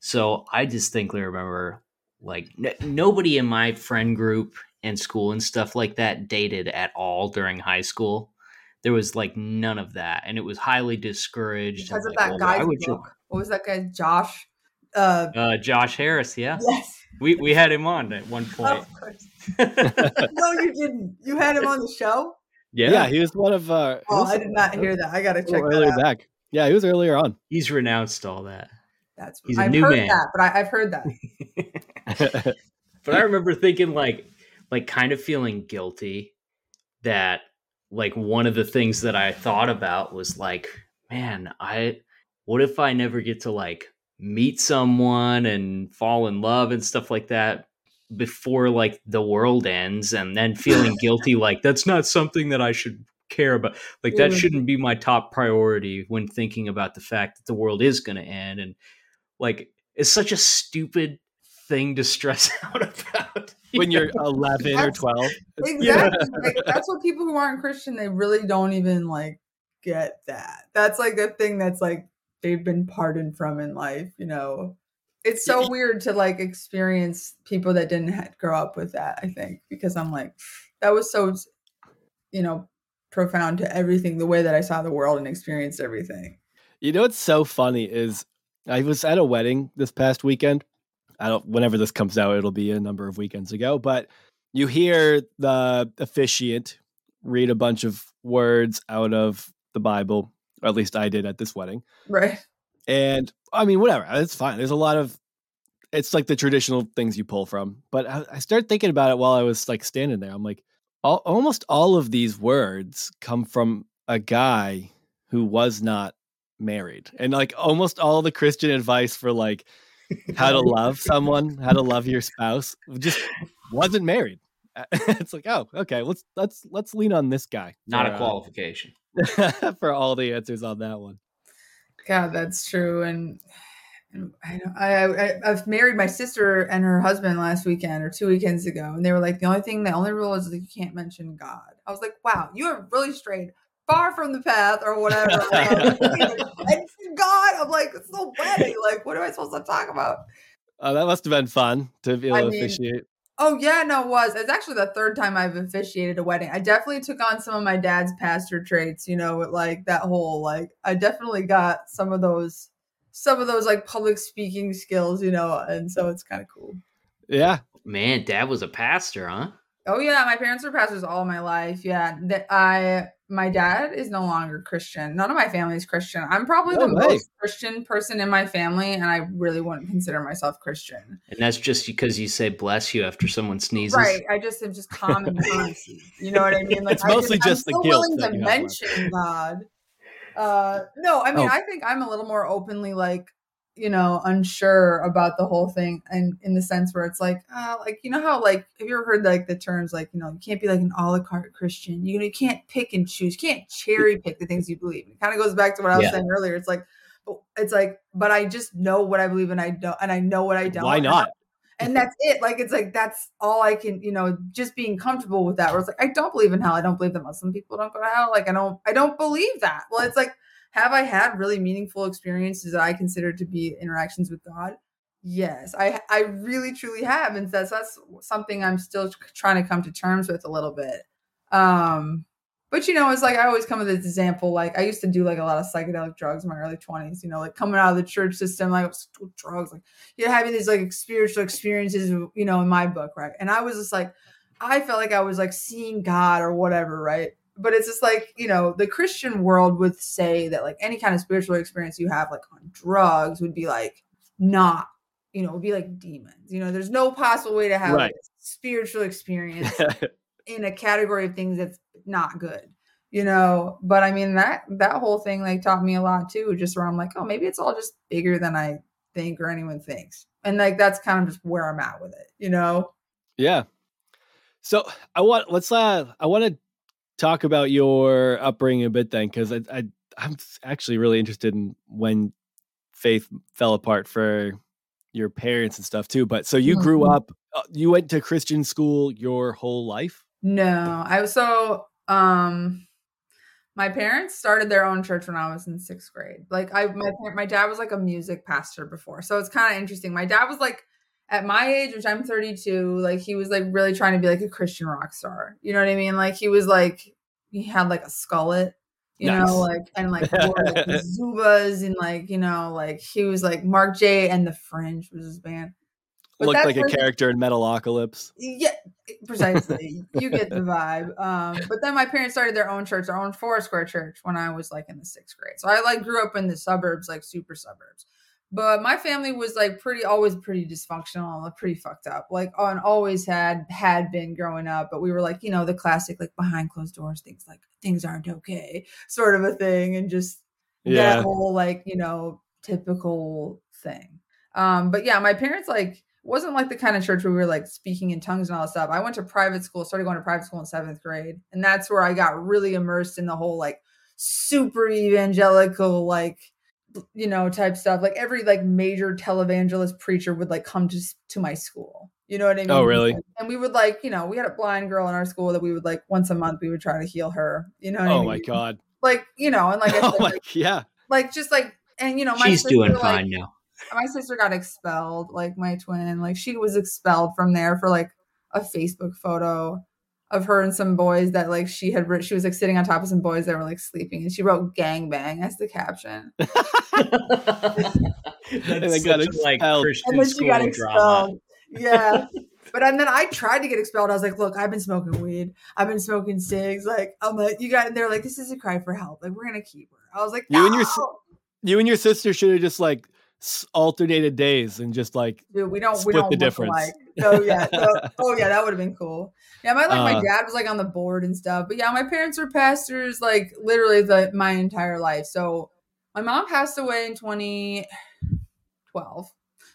So i distinctly remember like n- nobody in my friend group and school and stuff like that dated at all during high school. There was like none of that, and it was highly discouraged. Because of like, that well, guy. What was that guy? Josh. Uh, uh, Josh Harris. Yeah. Yes. We we had him on at one point. no, you didn't. You had him on the show. Yeah, yeah he was one of. Uh, oh, I did not hear that. I got to check earlier that back. Yeah, he was earlier on. He's renounced all that. That's he's a I've new heard man. That, but I, I've heard that. but I remember thinking like like kind of feeling guilty that like one of the things that I thought about was like, man, I what if I never get to like meet someone and fall in love and stuff like that before like the world ends and then feeling guilty like that's not something that I should care about. Like that mm. shouldn't be my top priority when thinking about the fact that the world is going to end and like it's such a stupid thing to stress out about. When you're 11 or 12 exactly yeah. like, that's what people who aren't christian they really don't even like get that. That's like a thing that's like they've been pardoned from in life you know? It's so weird to like experience people that didn't grow up with that i think because i'm like that was so you know profound to everything the way that i saw the world and experienced everything. You know what's so funny is I was at a wedding this past weekend. I don't whenever this comes out, it'll be a number of weekends ago, but you hear the officiant read a bunch of words out of the Bible, or at least I did at this wedding. Right. And I mean, whatever, it's fine. There's a lot of it's like the traditional things you pull from. But I, I started thinking about it while I was like standing there. I'm like, all, almost all of these words come from a guy who was not married, and like almost all the Christian advice for like how to love someone, how to love your spouse, just wasn't married. it's like, oh, okay, let's let's let's lean on this guy. Not for, a uh, qualification. for all the answers on that one. God, that's true. And, and I know I, I I've married my sister and her husband last weekend or two weekends ago, and they were like, the only thing, the only rule is that you can't mention God. I was like, wow, you are really strayed far from the path or whatever. mention God. I'm like, it's so petty. Like, what am I supposed to talk about? Oh, that must have been fun to be able I to mean, officiate. Oh yeah, no, it was. It's actually the third time I've officiated a wedding. I definitely took on some of my dad's pastor traits, you know, with like that whole like I definitely got some of those some of those like public speaking skills, you know, and so it's kind of cool. Yeah, Man, dad was a pastor, huh? Oh yeah, my parents were pastors all my life. Yeah, that I my dad is no longer Christian. None of my family is Christian. I'm probably No the way. most Christian person in my family, and I really wouldn't consider myself Christian. And that's just because you say bless you after someone sneezes. Right. I just am just common courtesy. You know what I mean? It's I mostly I'm just the so guilt willing that to you mention God. Uh, no, I mean, Oh. I think I'm a little more openly like, you know, unsure about the whole thing, and in the sense where it's like, uh, like you know how like have you ever heard like the terms like you know you can't be like an a la carte Christian. You know, you can't pick and choose. You can't cherry pick the things you believe. It kind of goes back to what I was Yeah. saying earlier. It's like, it's like, but I just know what I believe and I don't, and I know what I don't. why not? and that's it. Like it's like that's all I can, you know, just being comfortable with that. Where it's like I don't believe in hell. I don't believe that Muslim people don't go to hell. Like I don't, I don't believe that. Well, it's like, have I had really meaningful experiences that I consider to be interactions with God? Yes, I, I really truly have, and that's that's something I'm still trying to come to terms with a little bit. Um, but you know, it's like I always come with this example. Like I used to do like a lot of psychedelic drugs in my early 20s. You know, like coming out of the church system, like drugs, like you're having these like spiritual experiences, you know, in my book, right? And I was just like, I felt like I was like seeing God or whatever, right? But it's just like, you know, the Christian world would say that like any kind of spiritual experience you have like on drugs would be like not, you know, would be like demons. You know, there's no possible way to have Right. a spiritual experience in a category of things that's not good you know but i mean that that whole thing like taught me a lot too just where i'm like oh maybe it's all just bigger than i think or anyone thinks and like that's kind of just where i'm at with it you know Yeah. So I want let's uh I want to talk about your upbringing a bit then because I, I I'm actually really interested in when faith fell apart for your parents and stuff too. But so you grew Mhm. up, uh, you went to Christian school your whole life. no i was so um my parents started their own church when i was in sixth grade like i my, my dad was like a music pastor before so it's kind of interesting my dad was like at my age which i'm 32 like he was like really trying to be like a christian rock star you know what i mean like he was like he had like a skullet you Nice. know like and like wore like Zubaz and like you know like he was like mark j and the fringe was his band But Looked like a character in Metalocalypse. yeah, precisely. you get the vibe. Um, but then my parents started their own church, their own Foursquare church when I was like in the sixth grade. So I like grew up in the suburbs, like super suburbs. But my family was like pretty, always pretty dysfunctional, like pretty fucked up. Like and always had had been growing up. But we were like, you know, the classic like behind closed doors things, like things aren't okay, sort of a thing, and just Yeah. that whole like you know typical thing um but yeah my parents like wasn't like the kind of church where we were like speaking in tongues and all that stuff i went to private school started going to private school in seventh grade and that's where i got really immersed in the whole like super evangelical like you know type stuff like every like major televangelist preacher would like come to to my school you know what i oh, mean Oh, really? and we would like you know we had a blind girl in our school that we would like once a month we would try to heal her you know what I Oh mean? my god. like you know and like I Oh said, my like, yeah. like just like and you know my She's sister, doing like, fine now. my sister got expelled like my twin like she was expelled from there for like a facebook photo of her and some boys that like she had writ- she was like sitting on top of some boys that were like sleeping and she wrote gang bang as the caption And they got such like expelled. Christian and then she school got drama. expelled yeah but and then I tried to get expelled. I was like, "Look, I've been smoking weed. I've been smoking cigs. Like, I'm like, you got." And they're like, "This is a cry for help. Like, we're gonna keep her." I was like, You and your "No!" You and your sister should have just like s- alternated days and just like Dude, we don't we Split don't the difference. alike. So yeah, so, oh yeah, that would have been cool. Yeah, my like my Uh. dad was like on the board and stuff. But yeah, my parents were pastors like literally the my entire life. So my mom passed away in 2012.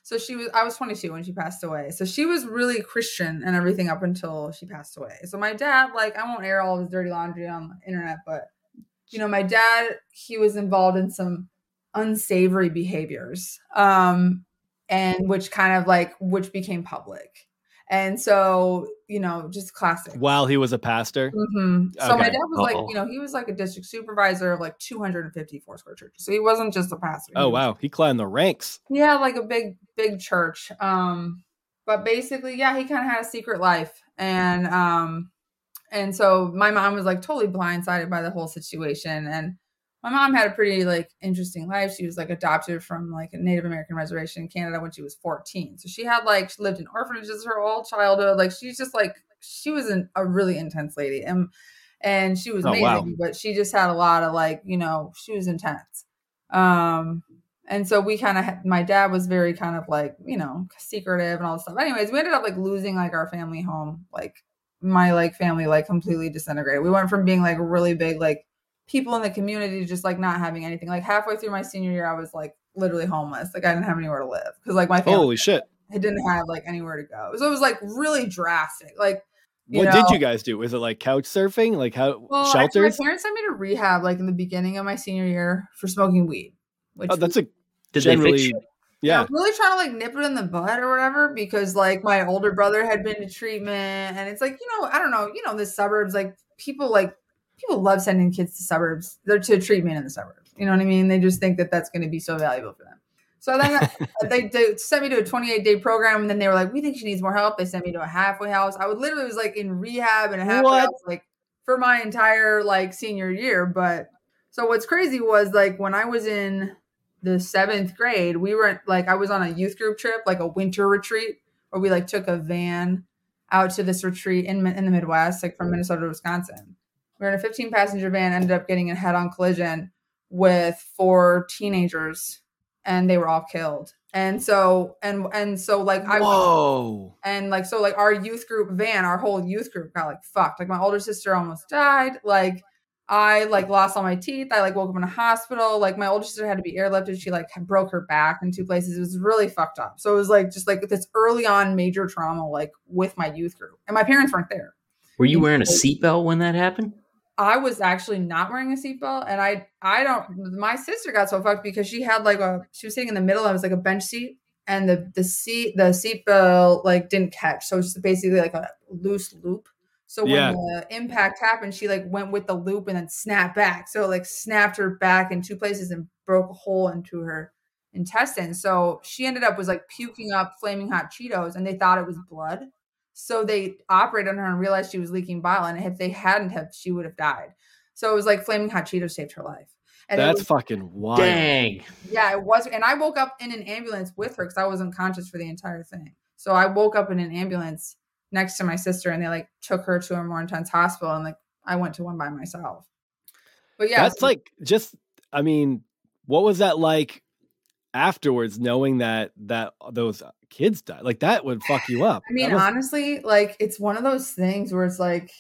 So she was I was 22 when she passed away. So she was really Christian and everything up until she passed away. So my dad, like I won't air all of his dirty laundry on the internet, but you know, my dad, he was involved in some unsavory behaviors. Um and which kind of like which became public. And so, you know, just classic. while he was a pastor. hmm So my dad was like, Uh-oh. you know, he was like a district supervisor of like 254 square churches. So he wasn't just a pastor. He Oh was- wow, he climbed the ranks. He had like a big, big church. Um, but basically, yeah, he kind of had a secret life. And um, and so my mom was like totally blindsided by the whole situation. And my mom had a pretty like interesting life. She was like adopted from like a Native American reservation in Canada when she was 14. So she had like she lived in orphanages her whole childhood. Like she's just like she was an, a really intense lady. And and she was Oh, amazing, wow. but she just had a lot of like, you know, she was intense. Um and so we kind of my dad was very kind of like, you know, secretive and all this stuff. Anyways, we ended up like losing like our family home. Like my like family like completely disintegrated. We went from being like really big like people in the community just like not having anything. Like halfway through my senior year, I was like literally homeless. Like I didn't have anywhere to live because like my family Holy shit! I didn't have like anywhere to go. So it was like really drastic. Like you what know, did you guys do? Was it like couch surfing? Like how well, actually, shelters? my parents sent me to rehab like in the beginning of my senior year for smoking weed. Which oh, that's a Did they generally fix you? yeah. I'm really trying to like nip it in the bud or whatever because like my older brother had been to treatment and it's like, you know, I don't know, you know, the suburbs, like people like people love sending kids to suburbs, they're to treatment in the suburbs. You know what I mean? They just think that that's going to be so valuable for them. So then uh, they, they sent me to a 28 day program and then they were like, we think she needs more help. They sent me to a halfway house. I would literally was like in rehab and a halfway What? house like for my entire like senior year. But so what's crazy was like when I was in the seventh grade, we were like I was on a youth group trip, like a winter retreat, where we like took a van out to this retreat in in the Midwest, like from Minnesota to Wisconsin. We were in a 15 passenger van, ended up getting a head on collision with four teenagers, and they were all killed. And so and and so like I Whoa! and like so like our youth group van our whole youth group got like fucked. Like my older sister almost died. Like i like lost all my teeth. I like woke up in a hospital. Like my older sister had to be airlifted. She like broke her back in two places. It was really fucked up. So it was like just like this early on major trauma like with my youth group. And my parents weren't there. Were you wearing a seatbelt when that happened? I was actually not wearing a seatbelt, and I I don't. My sister got so fucked because she had like a she was sitting in the middle. and It was like a bench seat, and the the seat the seatbelt like didn't catch, so it's basically like a loose loop. So when Yeah. the impact happened, she like went with the loop and then snapped back. So it, like snapped her back in two places and broke a hole into her intestine. So she ended up was like puking up flaming hot Cheetos, and they thought it was blood. So they operated on her and realized she was leaking bile, and if they hadn't have, she would have died. So it was like flaming hot Cheetos saved her life. And That's was, fucking wild. Dang. yeah, it was. And I woke up in an ambulance with her because I was unconscious for the entire thing. So I woke up in an ambulance next to my sister, and they like took her to a more intense hospital, and like I went to one by myself. But yeah, That's so- like just. I mean, what was that like afterwards? Knowing that that uh, those uh, kids died, like that would fuck you up. I mean, must- honestly, like it's one of those things where it's like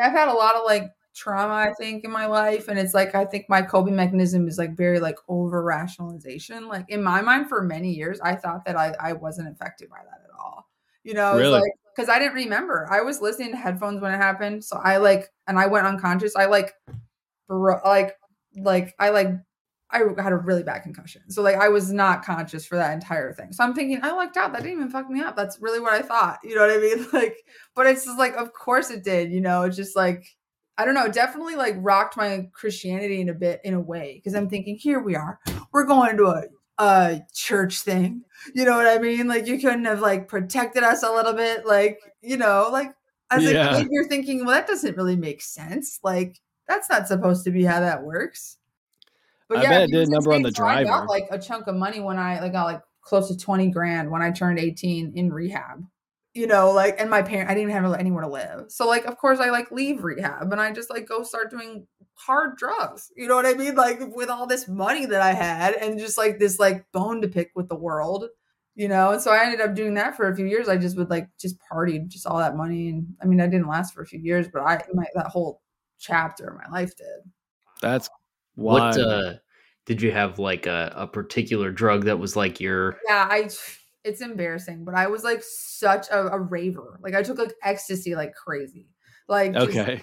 I've had a lot of like trauma, I think, in my life, and it's like I think my coping mechanism is like very like over rationalization. Like in my mind, for many years, I thought that I I wasn't affected by that at all. You know, Really? like because I didn't remember. I was listening to headphones when it happened, so I like and I went unconscious. I like, bro, like, like I like I had a really bad concussion. So like I was not conscious for that entire thing. So I'm thinking I lucked out. That didn't even fuck me up. That's really what I thought. You know what I mean? Like, but it's just like, of course it did. You know, it's just like I don't know. Definitely like rocked my Christianity in a bit in a way because I'm thinking here we are. We're going to a a church thing. You know what I mean? Like you couldn't have like protected us a little bit. Like you know, like as Yeah. a kid, you're thinking, well, that doesn't really make sense. Like, that's not supposed to be how that works. I bet it did number on the so I got driver. like a chunk of money when I like got like close to 20 grand when I turned 18 in rehab. You know, like, and my parent, I didn't have anywhere to live. So, like, of course, I like leave rehab and I just like go start doing hard drugs. You know what I mean? Like, with all this money that I had and just like this like bone to pick with the world, you know? And so I ended up doing that for a few years. I just would like just party just all that money. And I mean, I didn't last for a few years, but I, my, that whole chapter of my life did. That's wild. What uh, did you have like a, a particular drug that was like your Yeah, I it's embarrassing, but I was like such a, a raver. Like I took like ecstasy like crazy. Like just- okay.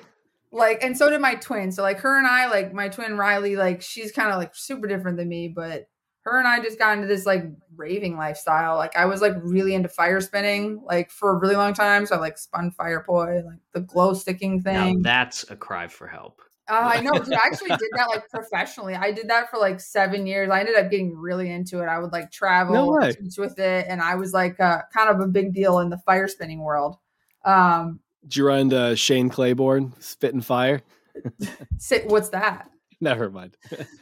like and so did my twin. So like her and I, like my twin Riley, like she's kind of like super different than me, but her and I just got into this like raving lifestyle. Like I was like really into fire spinning like for a really long time. So I like spun fire poi, like the glow sticking now thing. that's a cry for help. Uh, I know, dude. I actually did that like professionally. I did that for like seven years. I ended up getting really into it. I would like travel, teach with it, and I was like uh, kind of a big deal in the fire spinning world. Um, Did you run to Shane Claiborne, Spit and Fire? sit, what's that? Never mind.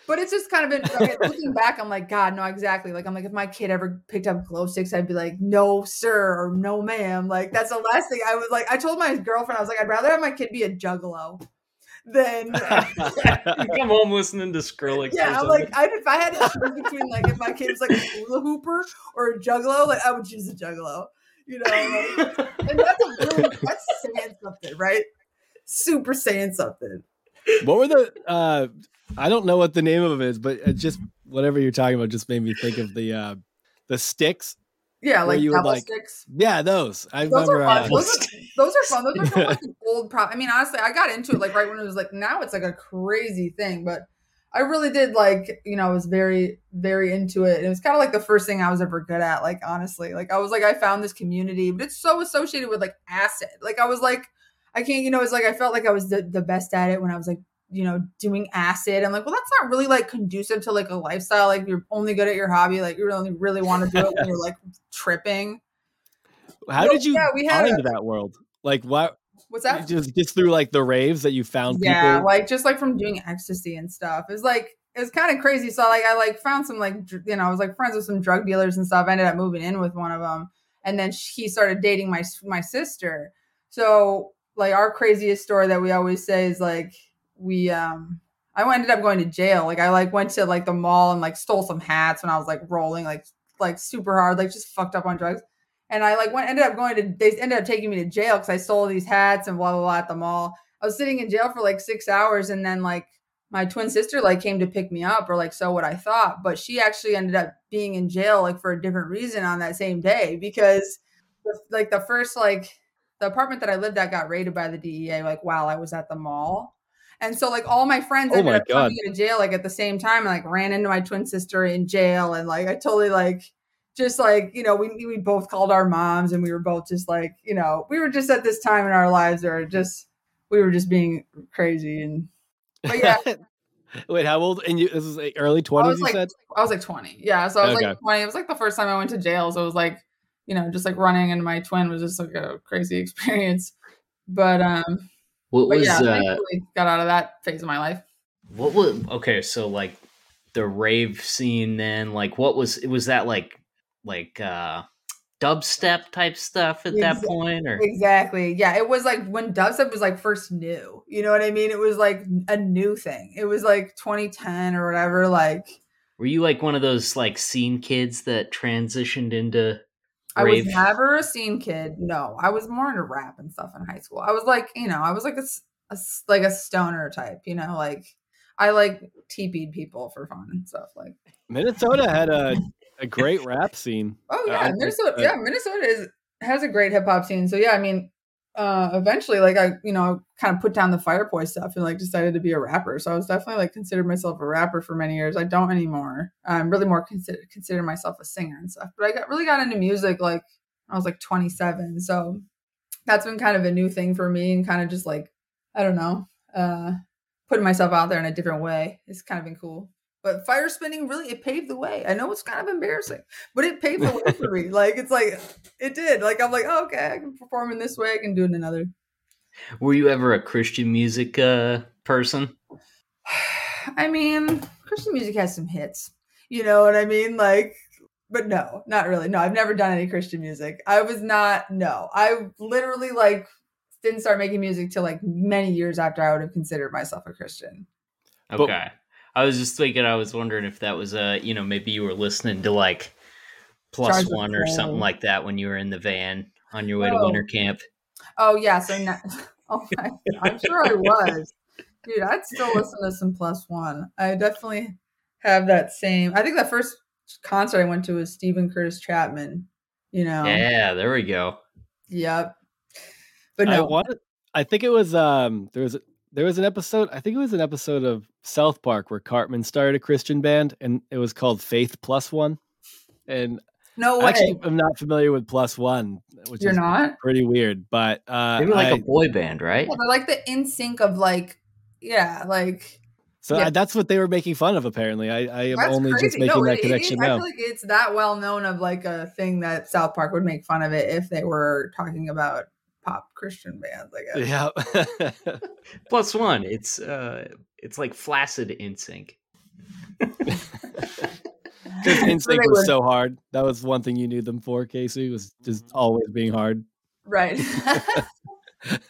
But it's just kind of been okay, looking back. I'm like, God, no, exactly. Like I'm like, if my kid ever picked up glow sticks, I'd be like, no, sir, or no, ma'am. Like that's the last thing I was like. I told my girlfriend, I was like, I'd rather have my kid be a juggalo than you come home listening to Skrillex. Yeah, I'm like, I, if I had to choose between like if my kid was like a hula hooper or a juggalo, like I would choose a juggalo. You know, like, and that's a really that's saying something, right? Super saying something. what were the uh I don't know what the name of it is, but it just whatever you're talking about just made me think of the uh the sticks. Yeah, like you like, sticks. Yeah, those. I Those are fun. uh, Those are, those are fun. Those are from like an old pro. I mean, honestly, I got into it like right when it was like now it's like a crazy thing, but I really did like you know I was very very into it. And it was kind of like the first thing I was ever good at. Like honestly, like I was like I found this community, but it's so associated with like acid. Like I was like I can't you know it's like I felt like I was the, the best at it when I was like you know doing acid. I'm like well that's not really like conducive to like a lifestyle. Like you're only good at your hobby. Like you only really want to do it when you're like tripping. how did you yeah, we had a- that world? Like what What's that? just just through like the raves that you found yeah people like just like from doing ecstasy and stuff it's like it's kind of crazy so like i like found some like you know i was like friends with some drug dealers and stuff i ended up moving in with one of them and then he started dating my my sister so like our craziest story that we always say is like we um i ended up going to jail like i like went to like the mall and like stole some hats when i was like rolling like like super hard like just fucked up on drugs and I like went ended up going to they ended up taking me to jail because I stole these hats and blah blah blah at the mall. I was sitting in jail for like six hours and then like my twin sister like came to pick me up or like so what I thought, but she actually ended up being in jail like for a different reason on that same day because like the first like the apartment that I lived at got raided by the DEA like while I was at the mall. And so like all my friends Oh ended my up coming into jail like at the same time and like ran into my twin sister in jail and like I totally like just like you know we we both called our moms and we were both just like you know we were just at this time in our lives where just we were just being crazy and but yeah Wait, how old? And you this is like early I twenties. like said I was like 20 yeah so I was Okay. like 20 it was like the first time I went to jail so it was like you know just like running into my twin was just like a crazy experience but um what but was yeah uh, got out of that phase of my life what was okay? So like the rave scene, then like what was it? was that like like uh dubstep type stuff at that point, or Exactly. Yeah. It was like when dubstep was like first new. You know what I mean? It was like a new thing. It was like 2010 or whatever. Like were you like one of those like scene kids that transitioned into I was never a scene kid. No, I was more into rap and stuff in high school. I was like, you know, I was like a, a like a stoner type. You know, like I like TP'd people for fun and stuff. Like, Minnesota had a a great rap scene. oh yeah, think Minnesota. that- Yeah, Minnesota is has a great hip hop scene. So yeah, I mean, uh, eventually, like I, you know, kind of put down the Firepoi stuff and like decided to be a rapper. So I was definitely like considered myself a rapper for many years. I don't anymore. I'm really more consider consider myself a singer and stuff. But I got really got into music like I was like 27. So that's been kind of a new thing for me and kind of just like I don't know, uh, putting myself out there in a different way. It's kind of been cool. But fire spinning really it paved the way. I know it's kind of embarrassing, but it paved the way for me. Like it's like it did. Like I'm like, oh, okay, I can perform in this way. I can do it in another. Were you ever a Christian music uh, person? I mean, Christian music has some hits. You know what I mean? Like, but no, not really. No, I've never done any Christian music. I was not. No, I literally like didn't start making music till like many years after I would have considered myself a Christian. Okay. But, I was just thinking. I was wondering if that was a, uh, you know, maybe you were listening to like plus Charge one or something like that when you were in the van on your way oh. to winter camp. Oh yeah, so now, oh my, I'm sure I was, dude. I'd still listen to some plus one. I definitely have that same. I think the first concert I went to was Steven Curtis Chapman. You know. Yeah, there we go. Yep. But no, I wanted. I think it was um there was there was an episode. I think it was an episode of South Park where Cartman started a Christian band, and it was called Faith Plus One. And no way. Actually, I'm not familiar with Plus One, which you're not pretty weird. But uh, maybe like I, a boy band, right? Yeah, they're like the NSYNC of like, yeah, like. So yeah. I, that's what they were making fun of. Apparently, I, I am that's only crazy. just making no, that it, connection it, now. I feel like it's that well known of like a thing that South Park would make fun of it if they were talking about pop Christian bands. I guess. Yeah. Plus one. It's uh, it's like flaccid NSYNC. Because NSYNC was so hard. That was one thing you knew them for, Casey, was just always being hard. Right.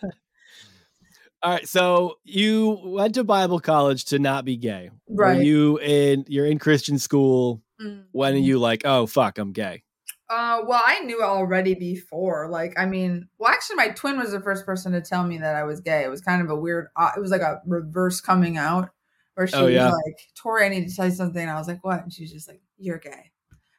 All right. So you went to Bible college to not be gay. Right. Were you in you're in Christian school. Mm-hmm. When are you like, oh fuck, I'm gay? Uh, well, I knew already before. Like, I mean, well, actually, my twin was the first person to tell me that I was gay. It was kind of a weird. Uh, it was like a reverse coming out, where she oh, was yeah. like, "Tori, I need to tell you something." And I was like, "What?" And she was just like, "You're gay,"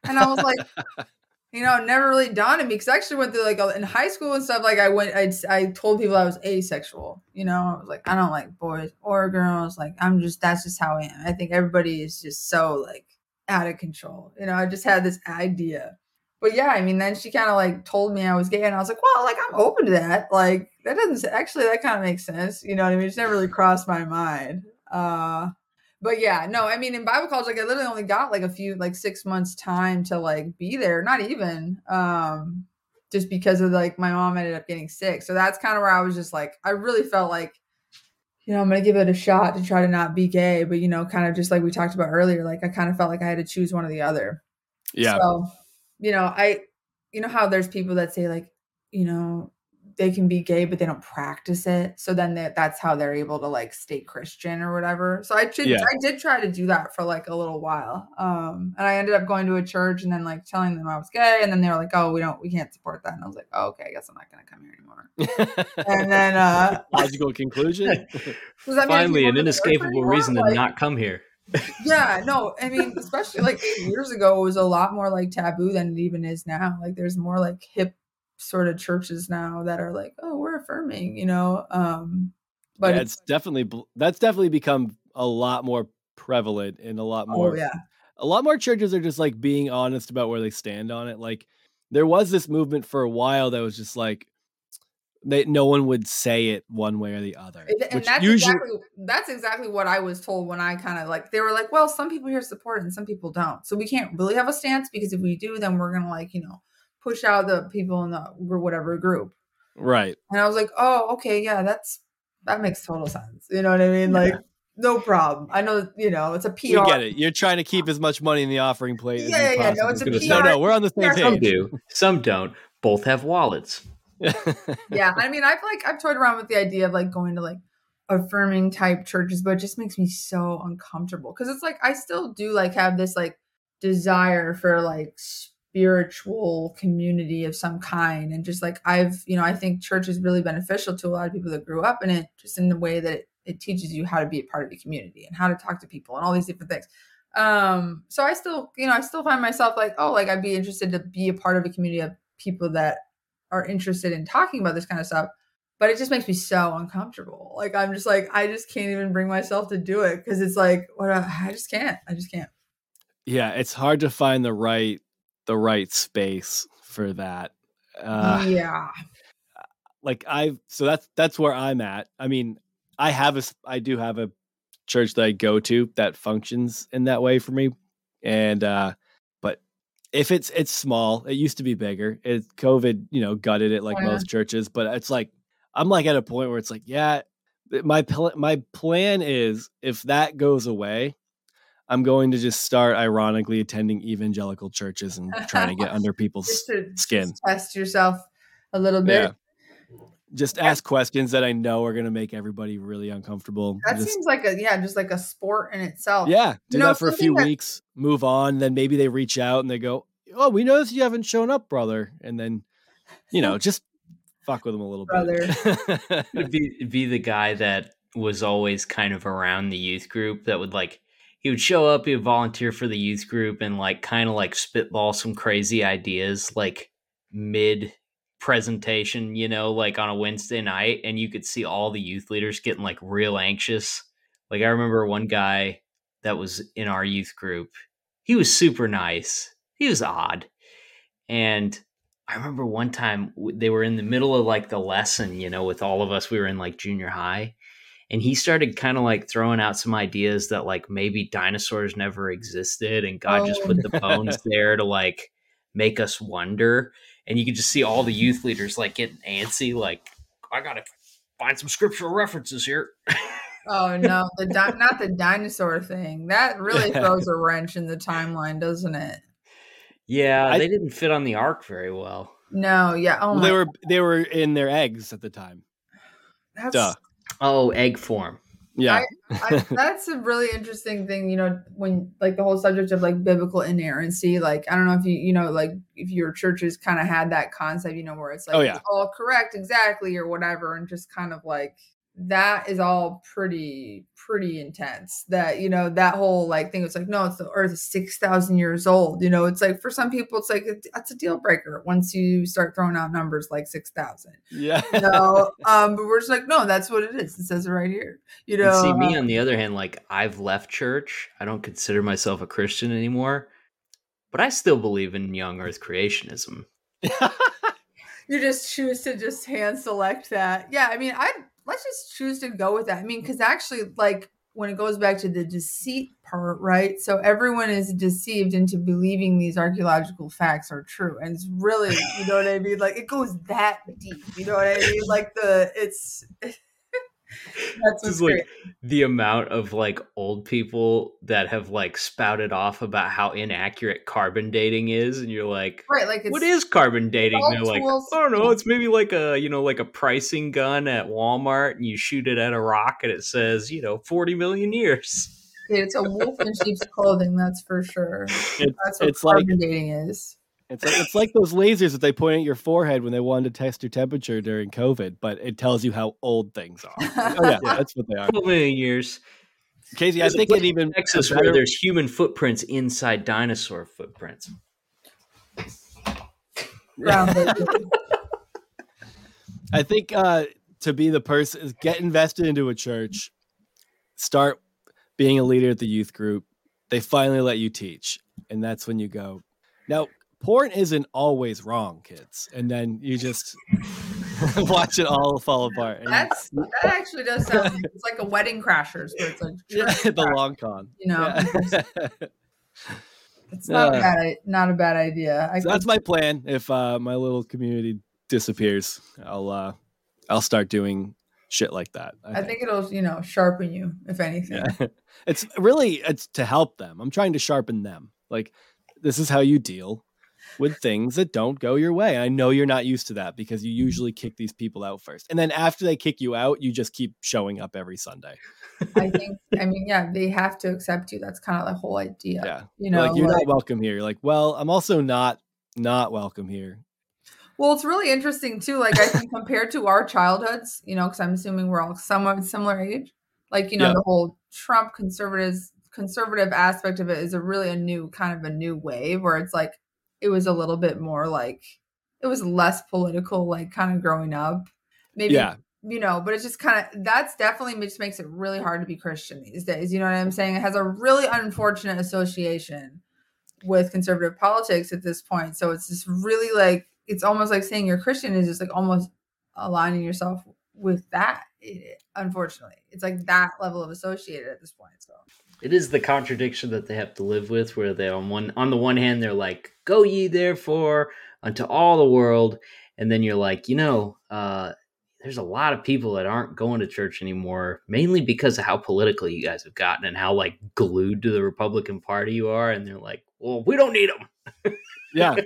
and I was like. you know, never really dawned on me because I actually went through like in high school and stuff. Like I went, I I told people I was asexual. You know, I was like, I don't like boys or girls. Like I'm just that's just how I am. I think everybody is just so like out of control. You know, I just had this idea but yeah, I mean, then she kind of like told me I was gay, and I was like, well, like I'm open to that. Like that doesn't actually that kind of makes sense. You know what I mean? It's never really crossed my mind. Uh, but yeah, no, I mean, in Bible college, like I literally only got like a few, like six months time to like be there. Not even, um, just because of like my mom ended up getting sick. So that's kind of where I was just like, I really felt like you know, I'm gonna give it a shot to try to not be gay, but you know, kind of just like we talked about earlier, like I kind of felt like I had to choose one or the other. Yeah. So you know, I, you know how there's people that say like, you know, they can be gay, but they don't practice it. So then they, that's how they're able to like stay Christian or whatever. So I did, yeah. I did try to do that for like a little while. Um, and I ended up going to a church and then like telling them I was gay. And then they were like, oh, we don't, we can't support that. And I was like, oh, okay, I guess I'm not going to come here anymore. and then, uh, logical conclusion. Finally, an inescapable reason to like, not come here yeah, no, I mean, especially like years ago, it was a lot more like taboo than it even is now. Like, there's more like hip sort of churches now that are like, oh, we're affirming, you know. Um, but yeah, it's, it's definitely that's definitely become a lot more prevalent and a lot more. Oh, yeah, a lot more churches are just like being honest about where they stand on it. Like, there was this movement for a while that was just like, they no one would say it one way or the other. And that's usually, exactly that's exactly what I was told when I kind of like they were like, well, some people here support it and some people don't. So we can't really have a stance because if we do, then we're gonna like, you know, push out the people in the whatever group. Right. And I was like, oh, okay, yeah, that's that makes total sense. You know what I mean? Like no problem. I know, you know, it's a PR. We get it. You're trying to keep as much money in the offering plate. Yeah, yeah, no, it's a PR. No, no, we're on the same page. Some do, some don't. Both have wallets yeah, I mean, I've like I've toyed around with the idea of like going to like affirming type churches, but it just makes me so uncomfortable because it's like I still do like have this like desire for like spiritual community of some kind, and just like I've you know I think church is really beneficial to a lot of people that grew up in it, just in the way that it, it teaches you how to be a part of the community and how to talk to people and all these different things. Um so i still you know i still find myself like oh like i'd be interested to be a part of a community of people that are interested in talking about this kind of stuff but it just makes me so uncomfortable. Like i'm just like i just can't even bring myself to do it because it's like what I just can't i just can't. Yeah it's hard to find the right the right space for that. Uh yeah. Like i so that's that's where i'm at. I mean i have a i do have a church that i go to that functions in that way for me and uh if it's it's small, it used to be bigger. It COVID, you know, gutted it like yeah. most churches, but it's like I'm like at a point where it's like, yeah, my pl- my plan is if that goes away, I'm going to just start ironically attending evangelical churches and trying to get under people's skin. test yourself a little bit. Yeah. Just ask questions that I know are going to make everybody really uncomfortable. That Just- seems like a yeah, just like a sport in itself. yeah, do know, that for a few that- weeks, move on. Then maybe they reach out and they go, "Oh, we noticed you haven't shown up, brother." And then, you know, just fuck with them a little bit. Be be the guy that was always kind of around the youth group that would like he would show up, he would volunteer for the youth group and like kind of like spitball some crazy ideas like mid presentation, you know, like on a Wednesday night and you could see all the youth leaders getting like real anxious. Like I remember one guy that was in our youth group. He was super nice. He was odd. And I remember one time they were in the middle of like the lesson, you know, with all of us. We were in like junior high. And he started kind of like throwing out some ideas that like maybe dinosaurs never existed and God just Oh, put the bones there to like make us wonder. And you can just see all the youth leaders like getting antsy, like, I gotta find some scriptural references here. Oh no, the di- not the dinosaur thing. That really throws a wrench in the timeline, doesn't it? Yeah, I- they didn't fit on the ark very well. No, yeah. Oh Well, my, they were they were in their eggs at the time. that's, Duh. Oh, egg form. Yeah. I, that's a really interesting thing. You know, when like the whole subject of like biblical inerrancy. Like I don't know if you you know like if your churches kind of had that concept. You know, where it's like Oh, it's yeah. all correct exactly or whatever, and just kind of like that is all pretty pretty intense that you know that whole like thing it's like no it's the earth is 6000 years old you know it's like for some people it's like that's a deal breaker once you start throwing out numbers like 6000 yeah. you know um but we're just like no that's what it is it says it right here you And know see, me uh, on the other hand, like I've left church. I don't consider myself a Christian anymore, but I still believe in young Earth creationism. you just choose to just hand select that yeah i mean i let's just choose to go with that. I mean because actually like when it goes back to the deceit part right? So everyone is deceived into believing these archaeological facts are true. And it's really you know what i mean? Like it goes that deep you know what i mean? Like the it's that's is like the amount of like old people that have like spouted off about how inaccurate carbon dating is, and you're like, right like what is carbon dating? They're like, I don't know. It's maybe like a you know like a pricing gun at Walmart, and you shoot it at a rock, and it says you know forty million years. it's a wolf in sheep's clothing that's for sure It's- that's what it's like- carbon dating is It's like, it's like those lasers that they point at your forehead when they wanted to test your temperature during COVID, but it tells you how old things are. Like, oh yeah, Yeah. that's what they are. Twelve million years. Casey, I There's a think it even in Texas a where there's human footprints inside dinosaur footprints. I think uh, to be the person, is get invested into a church, start being a leader at the youth group. They finally let you teach, and that's when you go. Now, porn isn't always wrong, kids, and then you just watch it all fall apart. And That's that actually does sound like it's like a wedding crashers where it's like yeah, the long con. You know, Yeah. it's not a Uh, bad not a bad idea. I so that's my plan. If uh, my little community disappears, I'll uh, I'll start doing shit like that. I think it'll you know sharpen you if anything. Yeah. it's really it's to help them. I'm trying to sharpen them. Like this is how you deal with things that don't go your way. I know you're not used to that because you mm-hmm. usually kick these people out first. And then after they kick you out, you just keep showing up every Sunday. I think I mean yeah they have to accept you. That's kind of the whole idea. Yeah. You know, like you're like- not welcome here. You're like, well, I'm also not not welcome here. Well, it's really interesting too. Like I think compared to our childhoods, you know, because I'm assuming we're all somewhat similar age. Like you know, Yeah. the whole Trump conservatives conservative aspect of it is a really a new kind of a new wave where it's like it was a little bit more like it was less political, like kind of growing up. Maybe Yeah. you know, but it's just kind of that's definitely just makes it really hard to be Christian these days. You know what I'm saying? It has a really unfortunate association with conservative politics at this point. So it's just really like it's almost like saying you're Christian is just like almost aligning yourself with that. eh, Unfortunately, it's like that level of associated at this point. So It is the contradiction that they have to live with, where they on one on the one hand they're like, "Go ye therefore unto all the world," and then you're like, you know, uh, there's a lot of people that aren't going to church anymore, mainly because of how political you guys have gotten and how like glued to the Republican Party you are. And they're like, well, we don't need them. Yeah.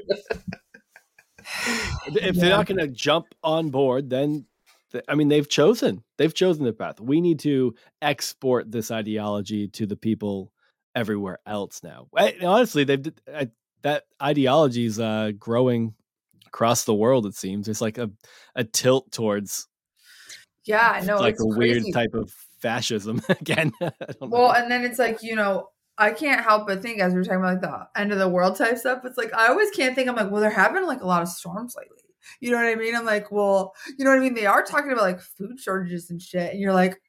if they're not going to jump on board, then th- I mean they've chosen they've chosen their path. We need to export this ideology to the people everywhere else now. I, honestly, they've I, that ideology is uh, growing across the world. It seems it's like a a tilt towards Yeah, no, like it's a crazy. weird type of fascism again. Well, and then it's like, you know, I can't help but think as we're talking about like the end of the world type stuff, it's like I always can't think I'm like, well, there have been like a lot of storms lately. You know what I mean? I'm like, well, you know what I mean? They are talking about like food shortages and shit. And you're like,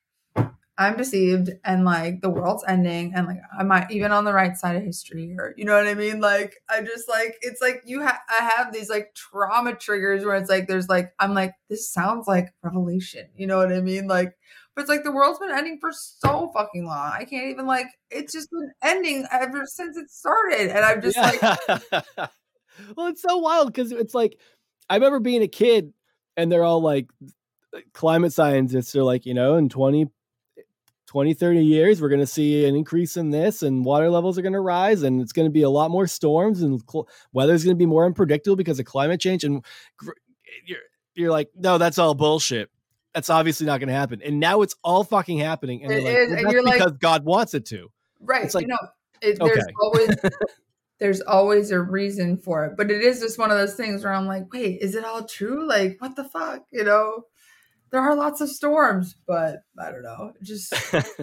I'm deceived and like the world's ending and like I'm not even on the right side of history or you know what I mean? Like I just like it's like you have I have these like trauma triggers where it's like there's like I'm like, this sounds like revelation. You know what I mean? Like but it's like the world's been ending for so fucking long. I can't even like it's just been ending ever since it started. And I'm just like well, it's so wild because it's like I remember being a kid and they're all like climate scientists are like, you know, in 20, 20 30 years, we're going to see an increase in this and water levels are going to rise and it's going to be a lot more storms and cl- weather's going to be more unpredictable because of climate change. And gr- you're, you're like, no, that's all bullshit. That's obviously not going to happen. And now it's all fucking happening. And It like, is, "Well, and you're like- because God wants it to. right. It's like, you know, it, there's okay. always there's always a reason for it. But it is just one of those things where I'm like, wait, is it all true? Like, what the fuck? You know? There are lots of storms, but I don't know. Just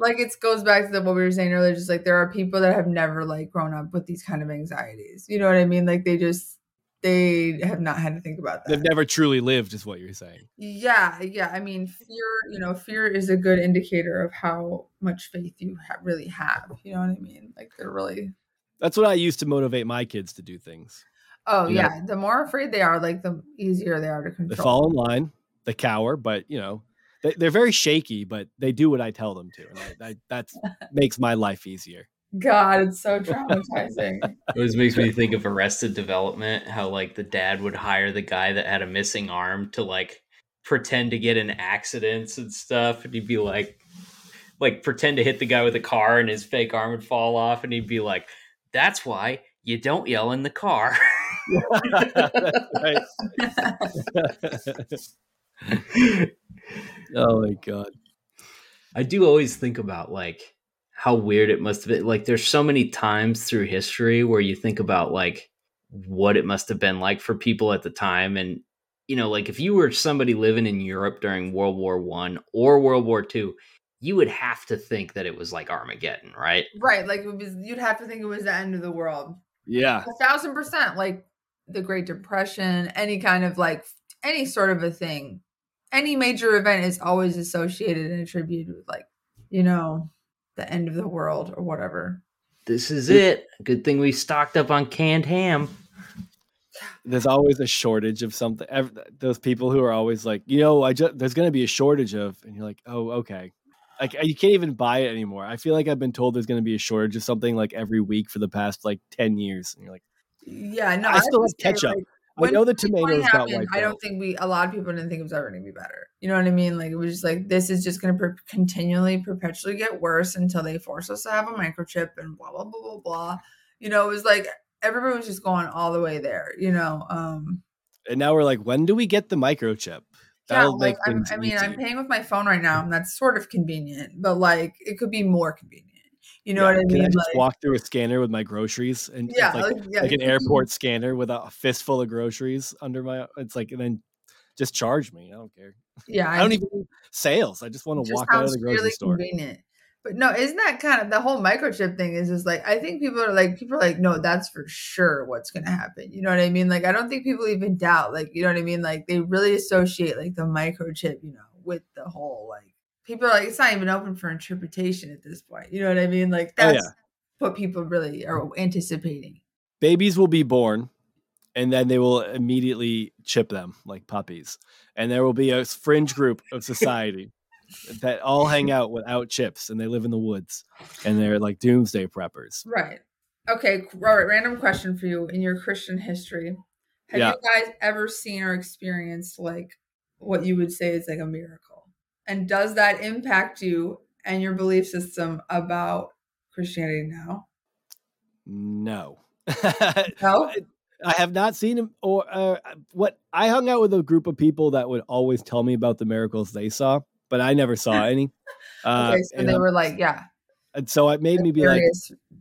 like it goes back to the, what we were saying earlier just like there are people that have never like grown up with these kind of anxieties you know what i mean like they just they have not had to think about that They've never truly lived, is what you're saying. yeah yeah i mean fear you know fear is a good indicator of how much faith you ha- really have you know what i mean like they're really That's what I used to motivate my kids to do things. oh You know- yeah the more afraid they are like the easier they are to control. They fall in line, they cower, but you know, they, they're very shaky, but they do what I tell them to. And I, I, that makes my life easier. god it's so traumatizing It always makes me think of Arrested Development, how like the dad would hire the guy that had a missing arm to like pretend to get in accidents and stuff, and he'd be like, like pretend to hit the guy with a car, and his fake arm would fall off, and he'd be like, "That's why you don't yell in the car." Oh my god. I do always think about like how weird it must have been. Like, there's so many times through history where you think about like what it must have been like for people at the time, and you know, like if you were somebody living in Europe during World War One or World War Two, you would have to think that it was like Armageddon, right? right like it was, you'd have to think it was the end of the world Yeah. a thousand percent like the great depression any kind of like any sort of a thing any major event is always associated and attributed with like you know the end of the world or whatever This is it. Good thing we stocked up on canned ham. There's always a shortage of something. Ev- Those people who are always like, you know, I just there's going to be a shortage of, and you're like, oh, okay. Like you can't even buy it anymore. I feel like I've been told there's going to be a shortage of something like every week for the past like ten years, and you're like, yeah no I still would have ketchup. like, I know the 2020 tomatoes got happened, wiped i don't think we a lot of people didn't think it was ever going to be better you know what i mean like it was just like this is just going to per- continually perpetually get worse until they force us to have a microchip and blah blah blah blah blah you know it was like everybody was just going all the way there you know um And now we're like, when do we get the microchip? Yeah, That'll like make I'm, things I mean, I'm paying with my phone right now, and that's sort of convenient. But like, it could be more convenient. You know Yeah, what I mean? I just Like, walk through a scanner with my groceries and yeah, like, like, yeah, like an airport scanner with a fistful of groceries under my? It's like, and then just charge me. I don't care. Yeah, I don't even sales. I just want to walk out of the grocery really store. convenient. But no, isn't that kind of the whole microchip thing? Is just like I think people are like people are like, no, that's for sure what's gonna happen. You know what I mean? Like I don't think people even doubt. Like you know what I mean? Like they really associate like the microchip, you know, with the whole like people are like it's not even open for interpretation at this point. You know what I mean? Like Oh, that's yeah. what people really are anticipating. Babies will be born, and then they will immediately chip them like puppies, and there will be a fringe group of society that all hang out without chips, and they live in the woods, and they're like doomsday preppers. Right. Okay, Robert, random question for you in your Christian history. Have Yeah. you guys ever seen or experienced like what you would say is like a miracle? And does that impact you and your belief system about Christianity now? No. No? I have not seen him or uh, what I hung out with a group of people that would always tell me about the miracles they saw, but I never saw any. Uh, okay, so and, they um, were like, yeah, and so it made me be like,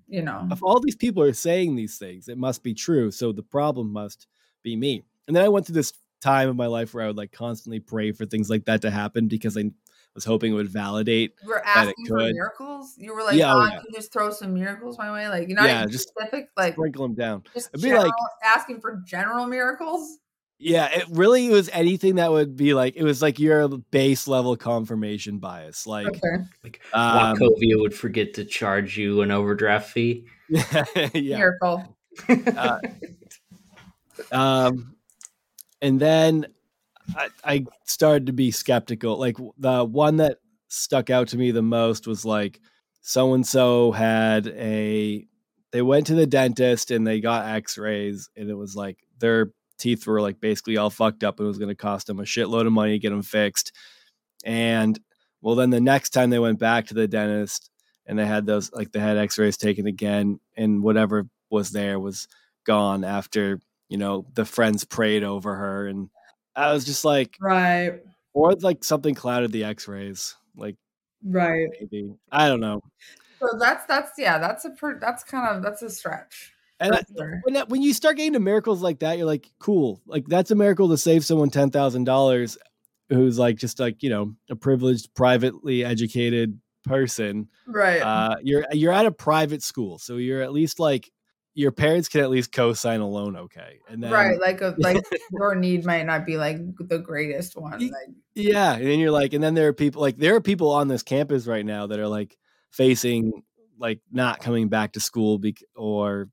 you know, if all these people are saying these things, it must be true. So the problem must be me. And then I went through this time of my life where I would like constantly pray for things like that to happen because I was hoping it would validate. you were asking for miracles. You were like, Yeah, oh, yeah. can you just throw some miracles my way? Like, you're not Yeah, even just specific, like Sprinkle them down. just it'd be general, like- asking for general miracles. Yeah, it really was anything that would be like it was like your base level confirmation bias. Like Okay, Like um, Wachovia would forget to charge you an overdraft fee. yeah. miracle. Uh, um, and then I, I started to be skeptical. Like the one that stuck out to me the most was like so and so had a they went to the dentist and they got x-rays and it was like their teeth were like basically all fucked up and it was going to cost them a shitload of money to get them fixed. And well then the next time they went back to the dentist and they had those like they had x-rays taken again and whatever was there was gone after you know the friends prayed over her. And i was just like Right, or like something clouded the x-rays like right. maybe. I don't know. So that's that's yeah, that's a per, that's kind of that's a stretch. And I, sure. when, that- when you start getting to miracles like that you're like cool like that's a miracle to save someone $10000 who's like just like you know a privileged privately educated person Right. uh you're you're at a private school so you're at least like your parents can at least co-sign a loan okay and then right. Like a like your need might not be like the greatest one. Like, Yeah, and then you're like, and then there are people like there are people on this campus right now that are like facing like not coming back to school bec- or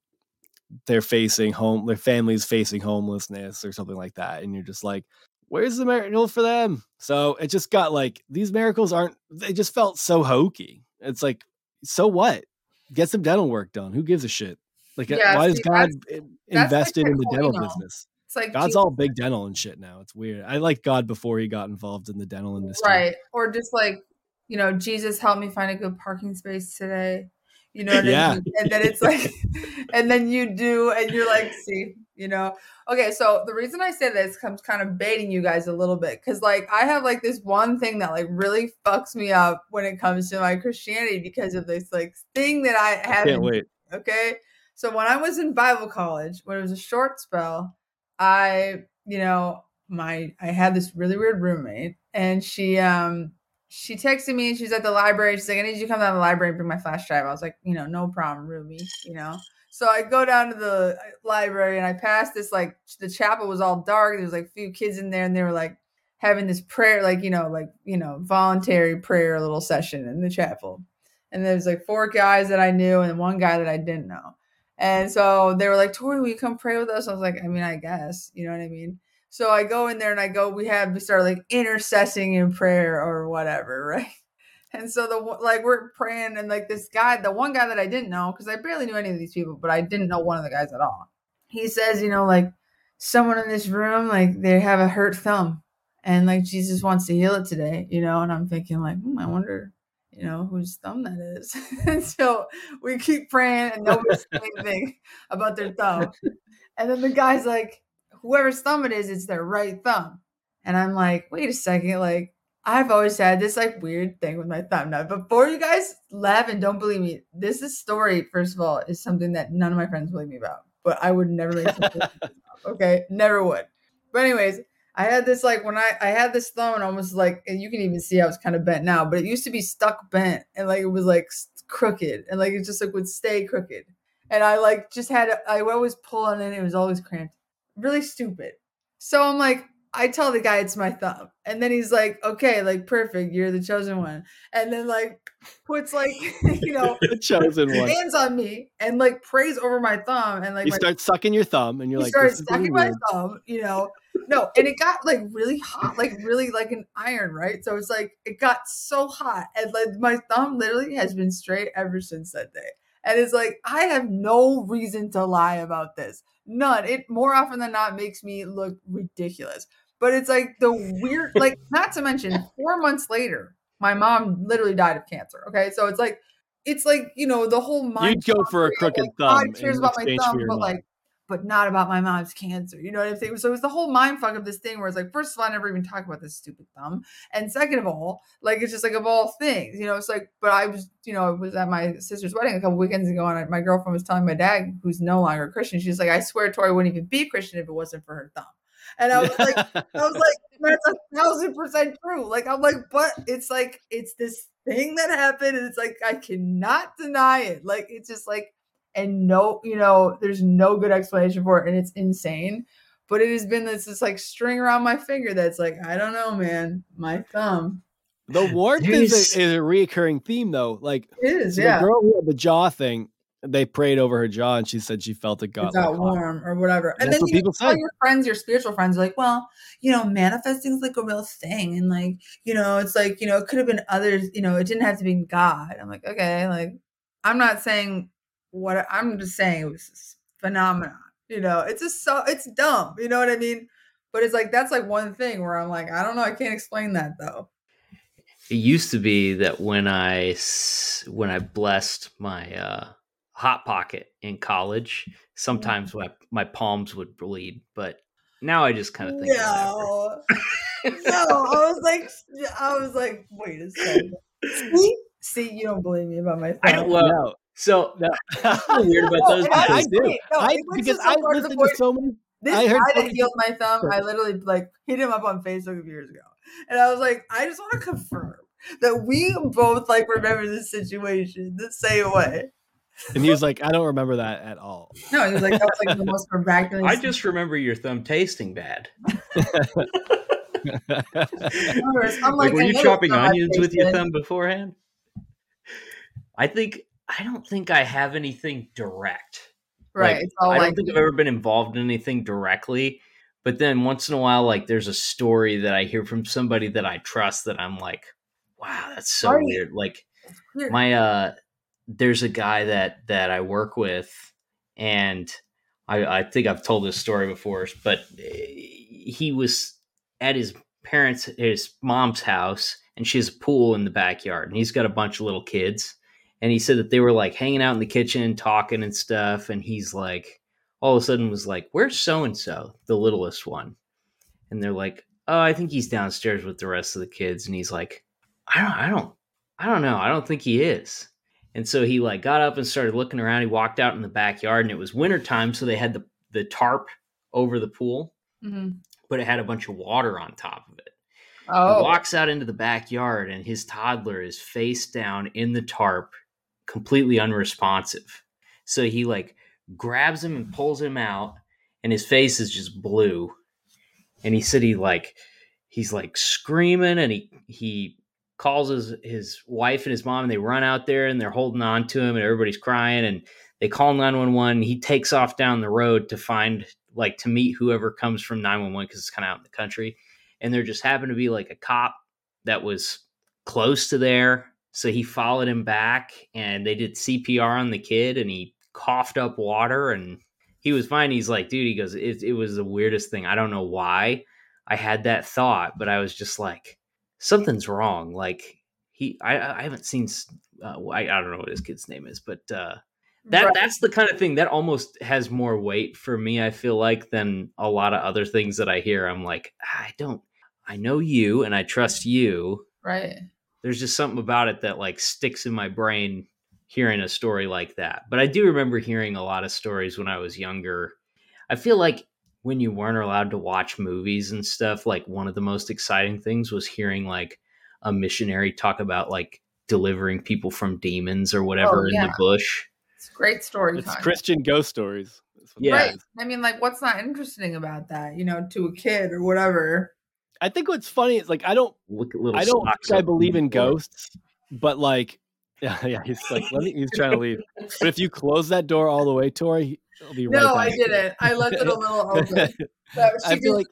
they're facing home their families facing homelessness or something like that and you're just like where's the miracle for them? So it just got like these miracles aren't they just felt so hokey. It's like so what? Get some dental work done. Who gives a shit? Like uh, Yeah, why is god that's- i- that's invested in the dental business? It's like god's Jesus- all big dental and shit now. It's weird. I like god before he got involved in the dental industry. Right or just like you know jesus help me find a good parking space today you know what Yeah. I mean? and then it's like and then you do and you're like see you know okay so the reason i say this comes kind of baiting you guys a little bit because like i have like this one thing that like really fucks me up when it comes to my christianity because of this like thing that i have can't wait Okay. So when I was in Bible college, when it was a short spell, I, you know, my I had this really weird roommate and she um she texted me and she's at the library. She's like, I need you to come down to the library and bring my flash drive. I was like, you know, no problem, Ruby, you know. So I go down to the uh, library and I passed this like the chapel was all dark. There was like a few kids in there and they were like having this prayer, like, you know, like, you know, voluntary prayer little session in the chapel. And there's like four guys that I knew and one guy that I didn't know. And so they were like, Tori, will you come pray with us? I was like, I mean, I guess, you know what I mean? So I go in there and I go, we have, we start like intercessing in prayer or whatever, right? And so the like we're praying and like this guy, the one guy that I didn't know, because I barely knew any of these people, but I didn't know one of the guys at all. He says, you know, like someone in this room, like they have a hurt thumb and like Jesus wants to heal it today, you know, and I'm thinking like, hmm, I wonder, you know, whose thumb that is. and so we keep praying and nobody's saying anything about their thumb. And then the guy's like, whoever's thumb it is, it's their right thumb. And I'm like, wait a second, like I've always had this like weird thing with my thumb. Now, before you guys laugh and don't believe me, this is story, first of all, is something that none of my friends believe me about. But I would never make something like this up, okay? Never would. But anyways, I had this like when I I had this thumb and almost like and you can even see I was kind of bent now, but it used to be stuck bent and like it was like crooked and like it just like would stay crooked. And I like just had I always pull on it, it was always cramped. Really stupid. So I'm like, I tell the guy it's my thumb. And then he's like, okay, like perfect, you're the chosen one. And then like puts like, you know, the chosen one. hands on me and like prays over my thumb and like You my start sucking your thumb, and you're he like, sucking my weird." thumb, you know. No, and it got like really hot, like really like an iron, right? So it's like it got so hot, and like my thumb literally has been straight ever since that day. And it's like I have no reason to lie about this, none. It more often than not makes me look ridiculous. But it's like the weird, like not to mention, four months later, my mom literally died of cancer. Okay, so it's like, it's like you know the whole mind. You'd go for a crooked like, God thumb cares about my thumb, but like, but not about my mom's cancer. You know what I'm saying? So it was the whole mind fuck of this thing where it's like, first of all, I never even talk about this stupid thumb, and second of all, like it's just like of all things, you know. It's like, but I was, you know, I was at my sister's wedding a couple weekends ago, and I, my girlfriend was telling my dad, who's no longer Christian, she's like, I swear Tori wouldn't even be Christian if it wasn't for her thumb. And I was like, I was like, that's a thousand percent true. Like, I'm like, but it's like, it's this thing that happened, and it's like, I cannot deny it. Like, it's just like, and no, you know, there's no good explanation for it, and it's insane. But it has been this, this like string around my finger that's like, I don't know, man, my thumb. the warmth is a, is a reoccurring theme, though. Like It is, the girl who had the jaw thing, they prayed over her jaw, and she said she felt it got, It got like, warm or whatever. And That's then what you people tell your friends, your spiritual friends, like, well, you know, manifesting's like a real thing. And like, you know, it's like, you know, it could have been others, you know, it didn't have to be God. I'm like, okay, like, I'm not saying what I'm just saying it was this phenomenon. You know, it's just so it's dumb. You know what I mean? But it's like that's like one thing where I'm like, I don't know, I can't explain that though. It used to be that when I when I blessed my uh, hot pocket in college, sometimes my my palms would bleed, but now I just kind of think whatever. No, no, I was like, I was like, wait a second. See, see, you don't believe me about my. I don't- thumb. well, No, So no. weird about No, those and I, I do. No, I, because so I far to the listened to so many. This I heard guy so that healed my thumb, I literally like hit him up on Facebook a few years ago, and I was like, I just want to confirm that we both like remember this situation the same way. And he was like, I don't remember that at all. No, he was like, that was like the most miraculous. I just remember your thumb tasting bad. I'm like, were you another chopping onions with your thumb beforehand? I think I don't think I have anything direct. Right. Like, I don't like think I've ever been involved in anything directly, but then once in a while, like there's a story that I hear from somebody that I trust that I'm like, wow, that's so Right. weird. Like weird. my uh there's a guy that that I work with and I I think I've told this story before but eh, he was at his parents his mom's house and she has a pool in the backyard and he's got a bunch of little kids and he said that they were like hanging out in the kitchen talking and stuff and he's like all of a sudden was like where's so and so the littlest one and they're like oh I think he's downstairs with the rest of the kids and he's like I don't I don't I don't know. I don't think he is. And so he like got up and started looking around. He walked out in the backyard and it was wintertime, so they had the, the tarp over the pool, Mhm. but it had a bunch of water on top of it. He Oh, walks out into the backyard and his toddler is face down in the tarp, completely unresponsive. So he like grabs him and pulls him out, and his face is just blue. And he said he like he's like screaming and he he calls his his wife and his mom and they run out there and they're holding on to him and everybody's crying and they call 911 he takes off down the road to find like to meet whoever comes from 911 because it's kind of out in the country and there just happened to be like a cop that was close to there so he followed him back and they did cpr on the kid and he coughed up water and he was fine. He's like dude he goes it, it was the weirdest thing. I don't know why i had that thought but i was just like something's wrong. Like he i, I haven't seen uh, I, I don't know what his kid's name is but uh that right. that's the kind of thing that almost has more weight for me i feel like than a lot of other things that i hear. I'm like "Ah, i don't i know you and i trust you. Right. There's just something about it that like sticks in my brain hearing a story like that but i do remember hearing a lot of stories when i was younger i feel like when you weren't allowed to watch movies and stuff like one of the most exciting things was hearing like a missionary talk about like delivering people from demons or whatever oh, in yeah. the bush It's great story It's time. Christian ghost stories. Yeah. Right. I mean, like, what's not interesting about that? You know, to a kid or whatever. I think what's funny is like I don't Look at little I don't socks think I believe in ghosts, but like yeah, yeah, he's like let me he's trying to leave. But if you close that door all the way, Tori, he'll be right no, back. I didn't. I left it a little open. I feel like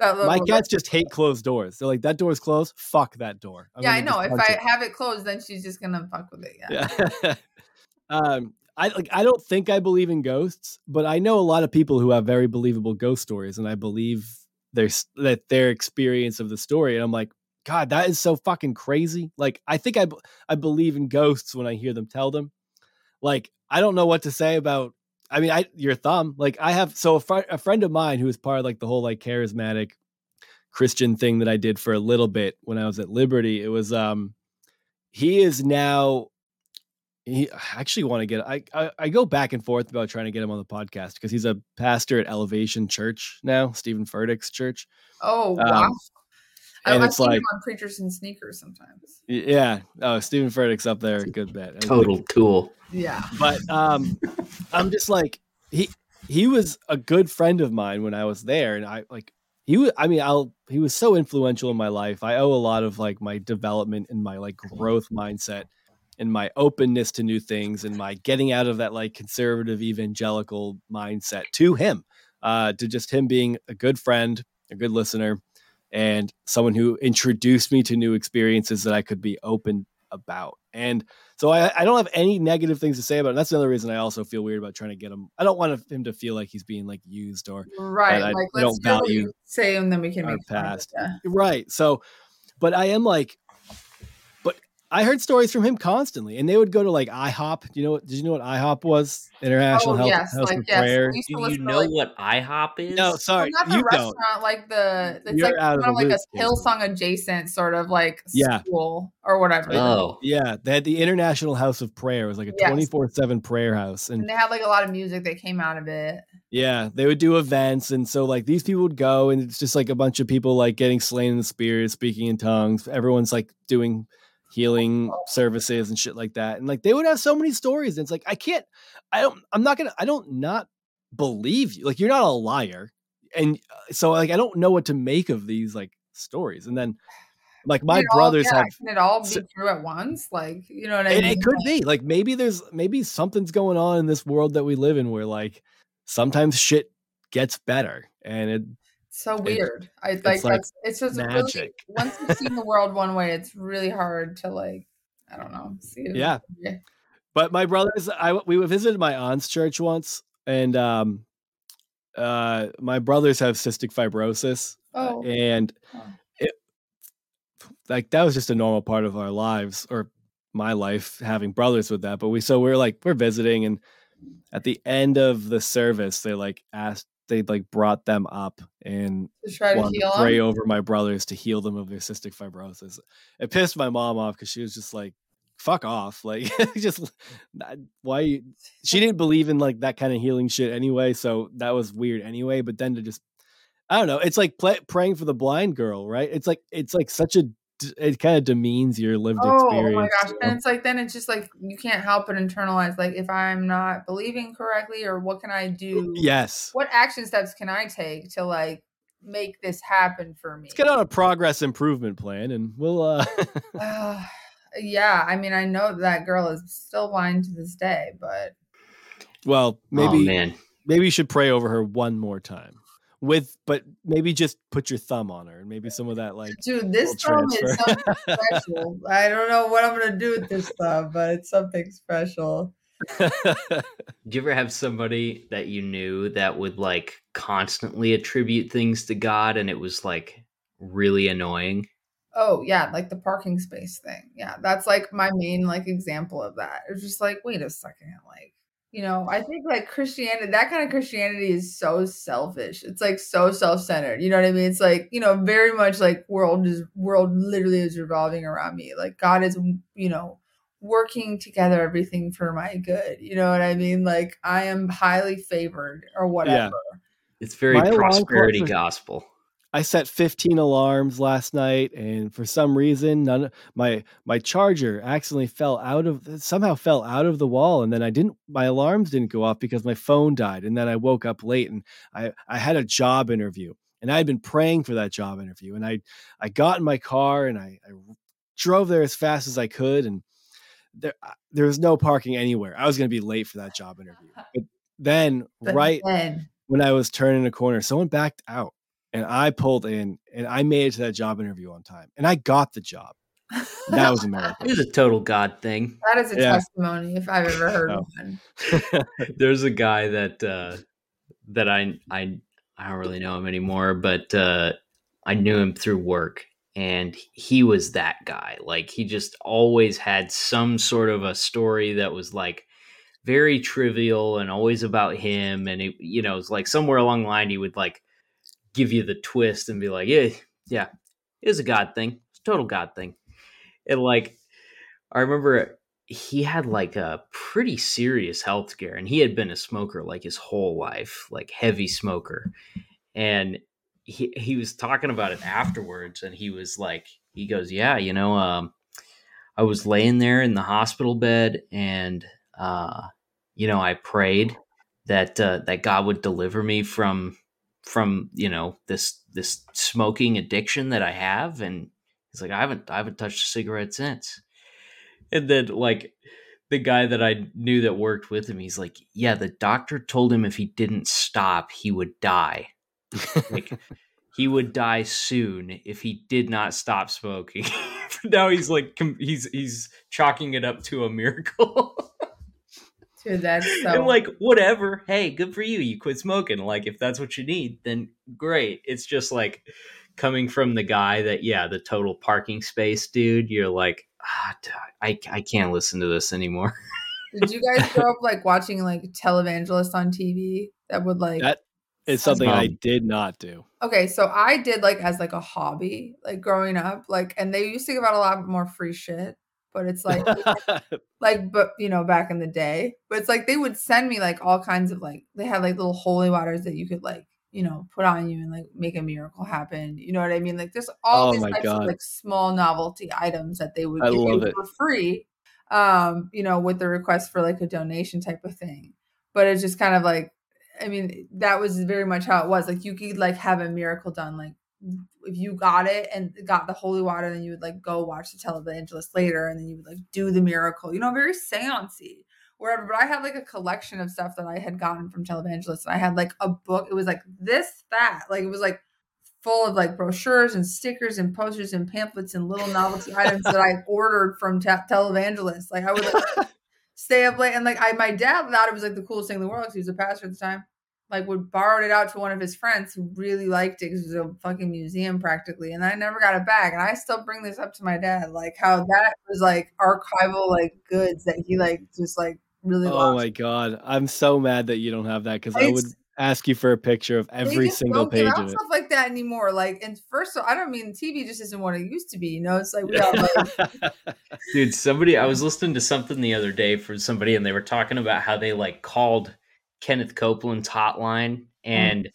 that my bit. cats just hate closed doors. They're like that door's closed. Fuck that door. I'm Yeah, I know. If I it." have it closed, then she's just gonna fuck with it. Yeah. Yeah. um, I like. I don't think I believe in ghosts, but I know a lot of people who have very believable ghost stories, and I believe their that their experience of the story and i'm like god that is so fucking crazy. Like i think i i believe in ghosts when i hear them tell them. Like i don't know what to say about i mean i your thumb like i have so a, fr- a friend of mine who was part of like the whole like charismatic christian thing that i did for a little bit when i was at liberty it was um he is now he I actually want to get I, I I go back and forth about trying to get him on the podcast because he's a pastor at Elevation Church now, Steven Furtick's church. Oh wow. Um, I, and I it's see him like on preachers and sneakers sometimes. yeah, oh Steven Furtick's up there, a good bet. Total like- tool. Yeah. but um I'm just like he he was a good friend of mine when I was there, and I like he was I mean I'll he was so influential in my life. I owe a lot of like my development and my like growth mindset and my openness to new things and my getting out of that like conservative evangelical mindset to him uh to just him being a good friend a good listener and someone who introduced me to new experiences that i could be open about and so i, I don't have any negative things to say about it that's another reason i also feel weird about trying to get him i don't want him to feel like he's being like used or Right. I- like I let's don't value say and then we can make fun of it, past. Right. So, but I am like, I heard stories from him constantly, and they would go to like IHOP. Do you know what? Did you know what IHOP was? International Oh Health yes, House like of yes. Prayer. We used to Do you know like, what IHOP is? No, well, sorry, not the you restaurant, don't. like the it's You're like out kind of the like a loop, Jason. Hillsong adjacent sort of like Yeah. school or whatever. Oh, Yeah, they had the International House of Prayer. It was like a twenty four seven prayer house, and and they had like a lot of music that came out of it. Yeah, they would do events, and so like these people would go, and it's just like a bunch of people like getting slain in the spirit, speaking in tongues. Everyone's like doing healing services and shit like that, and like they would have so many stories. And it's like I can't, I don't, I'm not gonna, I don't not believe you. Like you're not a liar, and uh, so like I don't know what to make of these like stories. And then like my it all- brothers yeah, have Can it all be true at once? Like you know what I mean? it could be like maybe there's maybe something's going on in this world that we live in where like sometimes shit gets better and it so weird. I like, like that's it's just really once you've seen the world one way, it's really hard to like I don't know see it. Yeah. Yeah. but my brothers i we visited my aunt's church once and um uh my brothers have cystic fibrosis uh, Oh. and Oh. it like that was just a normal part of our lives or my life having brothers with that but we so we're like we're visiting and at the end of the service they like asked they like brought them up and To try to heal to pray them. over my brothers to heal them of their cystic fibrosis. It pissed my mom off because she was just like, "Fuck off!" Like, just why? you- She didn't believe in like that kind of healing shit anyway, so that was weird anyway. But then to just, I don't know. It's like play, praying for the blind girl, right? It's like it's like such a. d- It kind of demeans your lived Oh, experience. Oh my gosh. And it's like then it's just like you can't help but internalize like if I'm not believing correctly or what can I do? Yes. What action steps can I take to like make this happen for me? Let's get on a progress improvement plan, and we'll. uh Uh, yeah, I mean I know that girl is still blind to this day, but Well, oh maybe man. maybe you should pray over her one more time with but maybe just put your thumb on her and maybe some of that like dude, this will thumb is something special. I don't know what I'm gonna do with this thumb, but it's something special. Did you ever have somebody that you knew that would like constantly attribute things to God and it was like really annoying? Oh yeah, like the parking space thing. Yeah, that's like my main like example of that. It's just like, wait a second, like you know, I think like Christianity, that kind of Christianity is so selfish. It's like so self-centered. You know what I mean? It's like you know, very much like world is world literally is revolving around me. Like God is, you know, working together everything for my good. You know what I mean? Like I am highly favored or whatever. It's very My prosperity was- gospel. I set 15 alarms last night and for some reason none my my charger accidentally fell out of uh, somehow fell out of the wall and then I didn't my alarms didn't go off because my phone died and then I woke up late and I I had a job interview and I had been praying for that job interview and I I got in my car and I, I drove there as fast as I could and there uh, there was no parking anywhere. I was going to be late for that job interview. But then But right then- when I was turning a corner, someone backed out and I pulled in and I made it to that job interview on time and I got the job. That was a miracle. It was a total God thing. that is a Yeah. testimony if I've ever heard Oh. one. There's a guy that uh that I I I don't really know him anymore, but uh, I knew him through work, and he was that guy. Like he just always had some sort of a story that was like very trivial and always about him, and it, you know, it's like somewhere along the line he would like give you the twist and be like, yeah, yeah, it's a God thing, it's a total God thing, and like I remember he had like a pretty serious health scare and he had been a smoker like his whole life like heavy smoker. And he, he was talking about it afterwards and he was like he goes yeah you know um, i was laying there in the hospital bed and uh, you know i prayed that uh, that god would deliver me from from you know this this smoking addiction that i have and he's like i haven't i haven't touched a cigarette since and then like the guy that I knew that worked with him, he's like, "Yeah, the doctor told him if he didn't stop, he would die. like he would die soon if he did not stop smoking." now he's like he's he's chalking it up to a miracle. Dude, that's so and like whatever. Hey, good for you. You quit smoking. Like if that's what you need, then great. It's just like coming from the guy that yeah, the total parking space dude. You're like, ah, I I can't listen to this anymore. Did you guys grow up like watching like televangelists on TV that would like that is something I did not do. Okay, so I did like as like a hobby, like growing up, like and they used to give out a lot more free shit, but it's like like but you know, back in the day. But it's like they would send me like all kinds of like they had like little holy waters that you could like you know, put on you and like make a miracle happen. You know what I mean? Like there's all oh these types God. of like small novelty items that they would I give you it. for free. Um, you know, with the request for like a donation type of thing. But it's just kind of like I mean, that was very much how it was. Like you could like have a miracle done. Like if you got it and got the holy water, then you would like go watch the televangelist later and then you would like do the miracle. You know, very seancey wherever. But I had like a collection of stuff that I had gotten from televangelists. And I had like a book. It was like this fat. Like it was like full of like brochures and stickers and posters and pamphlets and little novelty items that I ordered from te- televangelists. Like I would like, stay up late and like I my dad thought it was like the coolest thing in the world because he was a pastor at the time. Like would borrowed it out to one of his friends who really liked it because it was a fucking museum practically, and I never got it back. And I still bring this up to my dad, like how that was like archival like goods that he like just like really. Oh my god, I'm so mad that you don't have that because I would ask you for a picture of every single page of it. Stuff like that anymore. Like, and first of all, I don't mean TV just isn't what it used to be. You know, it's like we got like. Dude, somebody I was listening to something the other day for somebody, and they were talking about how they like called Kenneth Copeland's hotline oh and.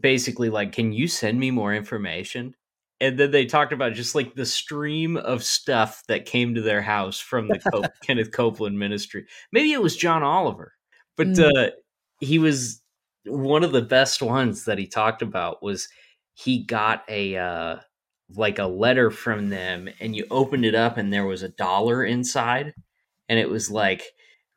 Basically, like, can you send me more information? and then they talked about just like the stream of stuff that came to their house from the Cop- Kenneth Copeland ministry. Maybe it was John Oliver, but mm. uh, he was one of the best ones that he talked about was he got a uh, like a letter from them, and you opened it up, and there was a dollar inside, and it was like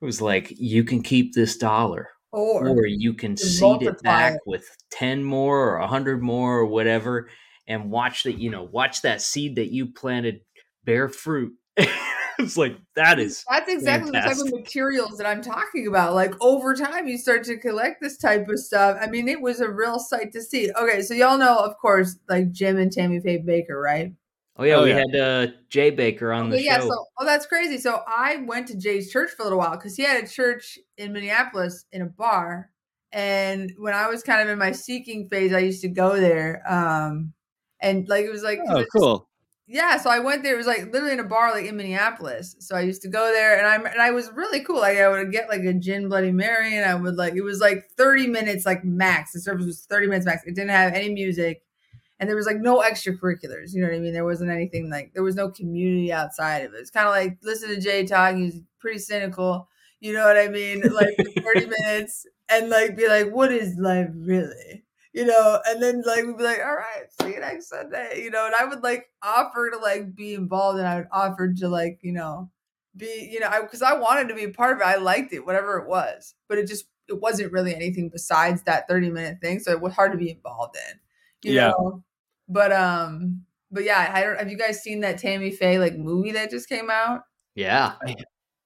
it was like you can keep this dollar. Or, or you can seed it back it. with 10 more or 100 more or whatever and watch that you know watch that seed that you planted bear fruit it's like that is that's exactly fantastic. the type of materials that i'm talking about like over time you start to collect this type of stuff i mean it was a real sight to see okay so y'all know of course like jim and tammy faye Bakker, right Oh yeah, oh, we yeah. had uh, Jay Bakker on the show. Yeah, so oh that's crazy. So I went to Jay's church for a little while because he had a church in Minneapolis in a bar, and when I was kind of in my seeking phase, I used to go there. Um, and like it was like oh cool. Just, yeah, so I went there. It was like literally in a bar like in Minneapolis. So I used to go there, and I and I was really cool. Like I would get like a gin Bloody Mary, and I would like it was like thirty minutes like max. The service was thirty minutes max. It didn't have any music, and there was like no extracurriculars. You know what I mean? There wasn't anything like there was no community outside of it. It's kind of like listen to Jay talk. He's pretty cynical. You know what I mean? Like thirty minutes, and like be like, what is life really? you know, and then like we'd be like, all right, see you next Sunday, you know, and I would like offer to like be involved and I would offer to like, you know, be, you know, because I, I, wanted to be a part of it. I liked it, whatever it was, but it just, it wasn't really anything besides that 30 minute thing. So it was hard to be involved in, you yeah. know, but, um, but yeah, I don't, have you guys seen that Tammy Faye like movie that just came out? Yeah.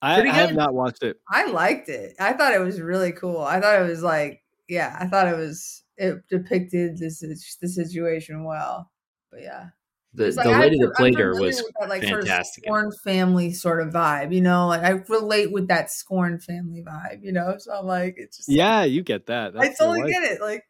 I, I have not watched it. I liked it. I thought it was really cool. I thought it was like, yeah, I thought it was it depicted this the situation well. But yeah. The, It's the like, lady I'm- that played her was that, like, sort of. Scorn family sort of vibe, you know. Like I relate with that Scorn family vibe, you know. So I'm like, it's just yeah, you get that. I That's your totally get it. Like,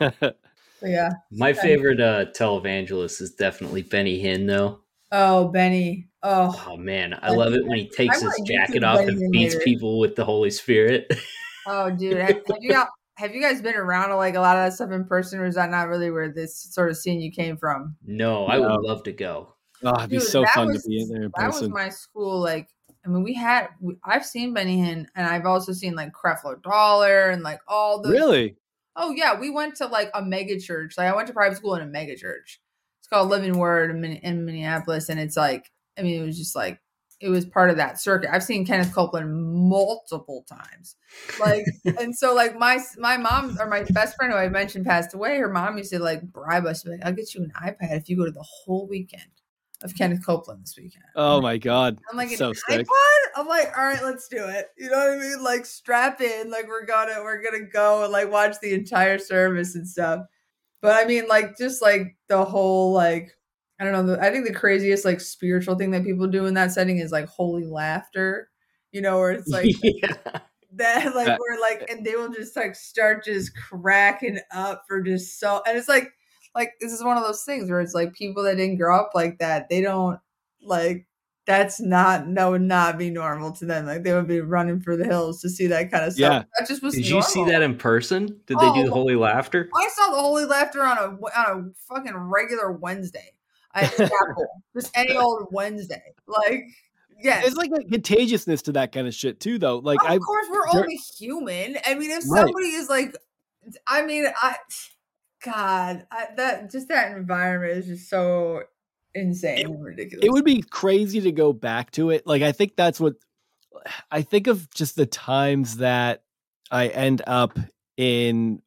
wife. but yeah. My Okay. favorite uh, televangelist is definitely Benny Hinn, though. Oh, Benny. Oh, Oh man, I love it when he takes I his jacket off Benny and Hinn beats later. people with the Holy Spirit. oh, dude. Have, have you got? Have you guys been around like a lot of that stuff in person, or is that not really where this sort of scene you came from? no, I No. would love to go. Oh, it'd be Dude, so fun was- to be in there in That was my school. Like, I mean, we had. We, I've seen Benny Hinn, and I've also seen like Creflo Dollar and like all the. really? Oh yeah, we went to like a mega church. Like I went to private school in a mega church. It's called Living Word in, in Minneapolis, and it's like I mean, it was just like it was part of that circuit. I've seen Kenneth Copeland multiple times, like, and so like my my mom or my best friend who I mentioned passed away. Her mom used to like bribe us, like, "I'll get you an iPad if you go to the whole weekend of Kenneth Copeland this weekend." Oh my god. I'm like, so an sick. iPod? I'm like, all right, let's do it. You know what I mean? Like strap in, like we're gonna we're gonna go and like watch the entire service and stuff. But I mean, like just like the whole like I don't know. The, I think the craziest like spiritual thing that people do in that setting is like holy laughter. You know, where it's like yeah. that, like we're like, and they will just like start just cracking up for just so, and it's like, like this is one of those things where it's like people that didn't grow up like that, they don't like that's not that would not be normal to them. Like they would be running for the hills to see that kind of stuff. Yeah. that just was. Did you see that in person? Did they do Oh. the Holy Laughter? I saw the holy laughter on a on a fucking regular Wednesday at chapel, just any old Wednesday. Like, yes, It's like a contagiousness to that kind of shit too, though. Like of I, course we're there- only human. I mean, if Right. somebody is like, I mean, I, God, I, that just that environment is just so insane and ridiculous. it would be crazy to go back to it. Like I think that's what I think of just the times that I end up in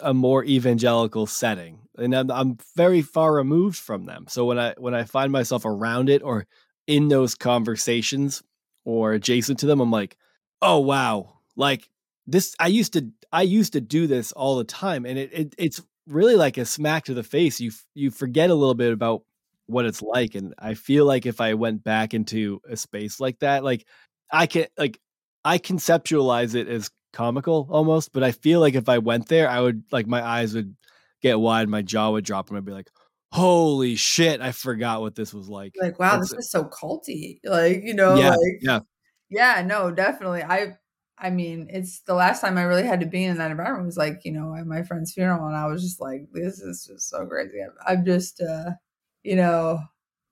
a more evangelical setting, and I'm, I'm very far removed from them. So when I when I find myself around it or in those conversations or adjacent to them, I'm like, oh wow, like this. I used to I used to do this all the time, and it, it it's really like a smack to the face. You you forget a little bit about what it's like and i feel like if i went back into a space like that like i can like i conceptualize it as comical almost but i feel like if i went there i would like my eyes would get wide my jaw would drop and i'd be like holy shit i forgot what this was like like, wow, That's- this is so culty. Like, you know, Yeah, like, yeah. yeah, no, definitely. I, I mean, it's the last time I really had to be in that environment was like, you know, at my friend's funeral, and I was just like, this is just so crazy. I'm, just, uh, you know,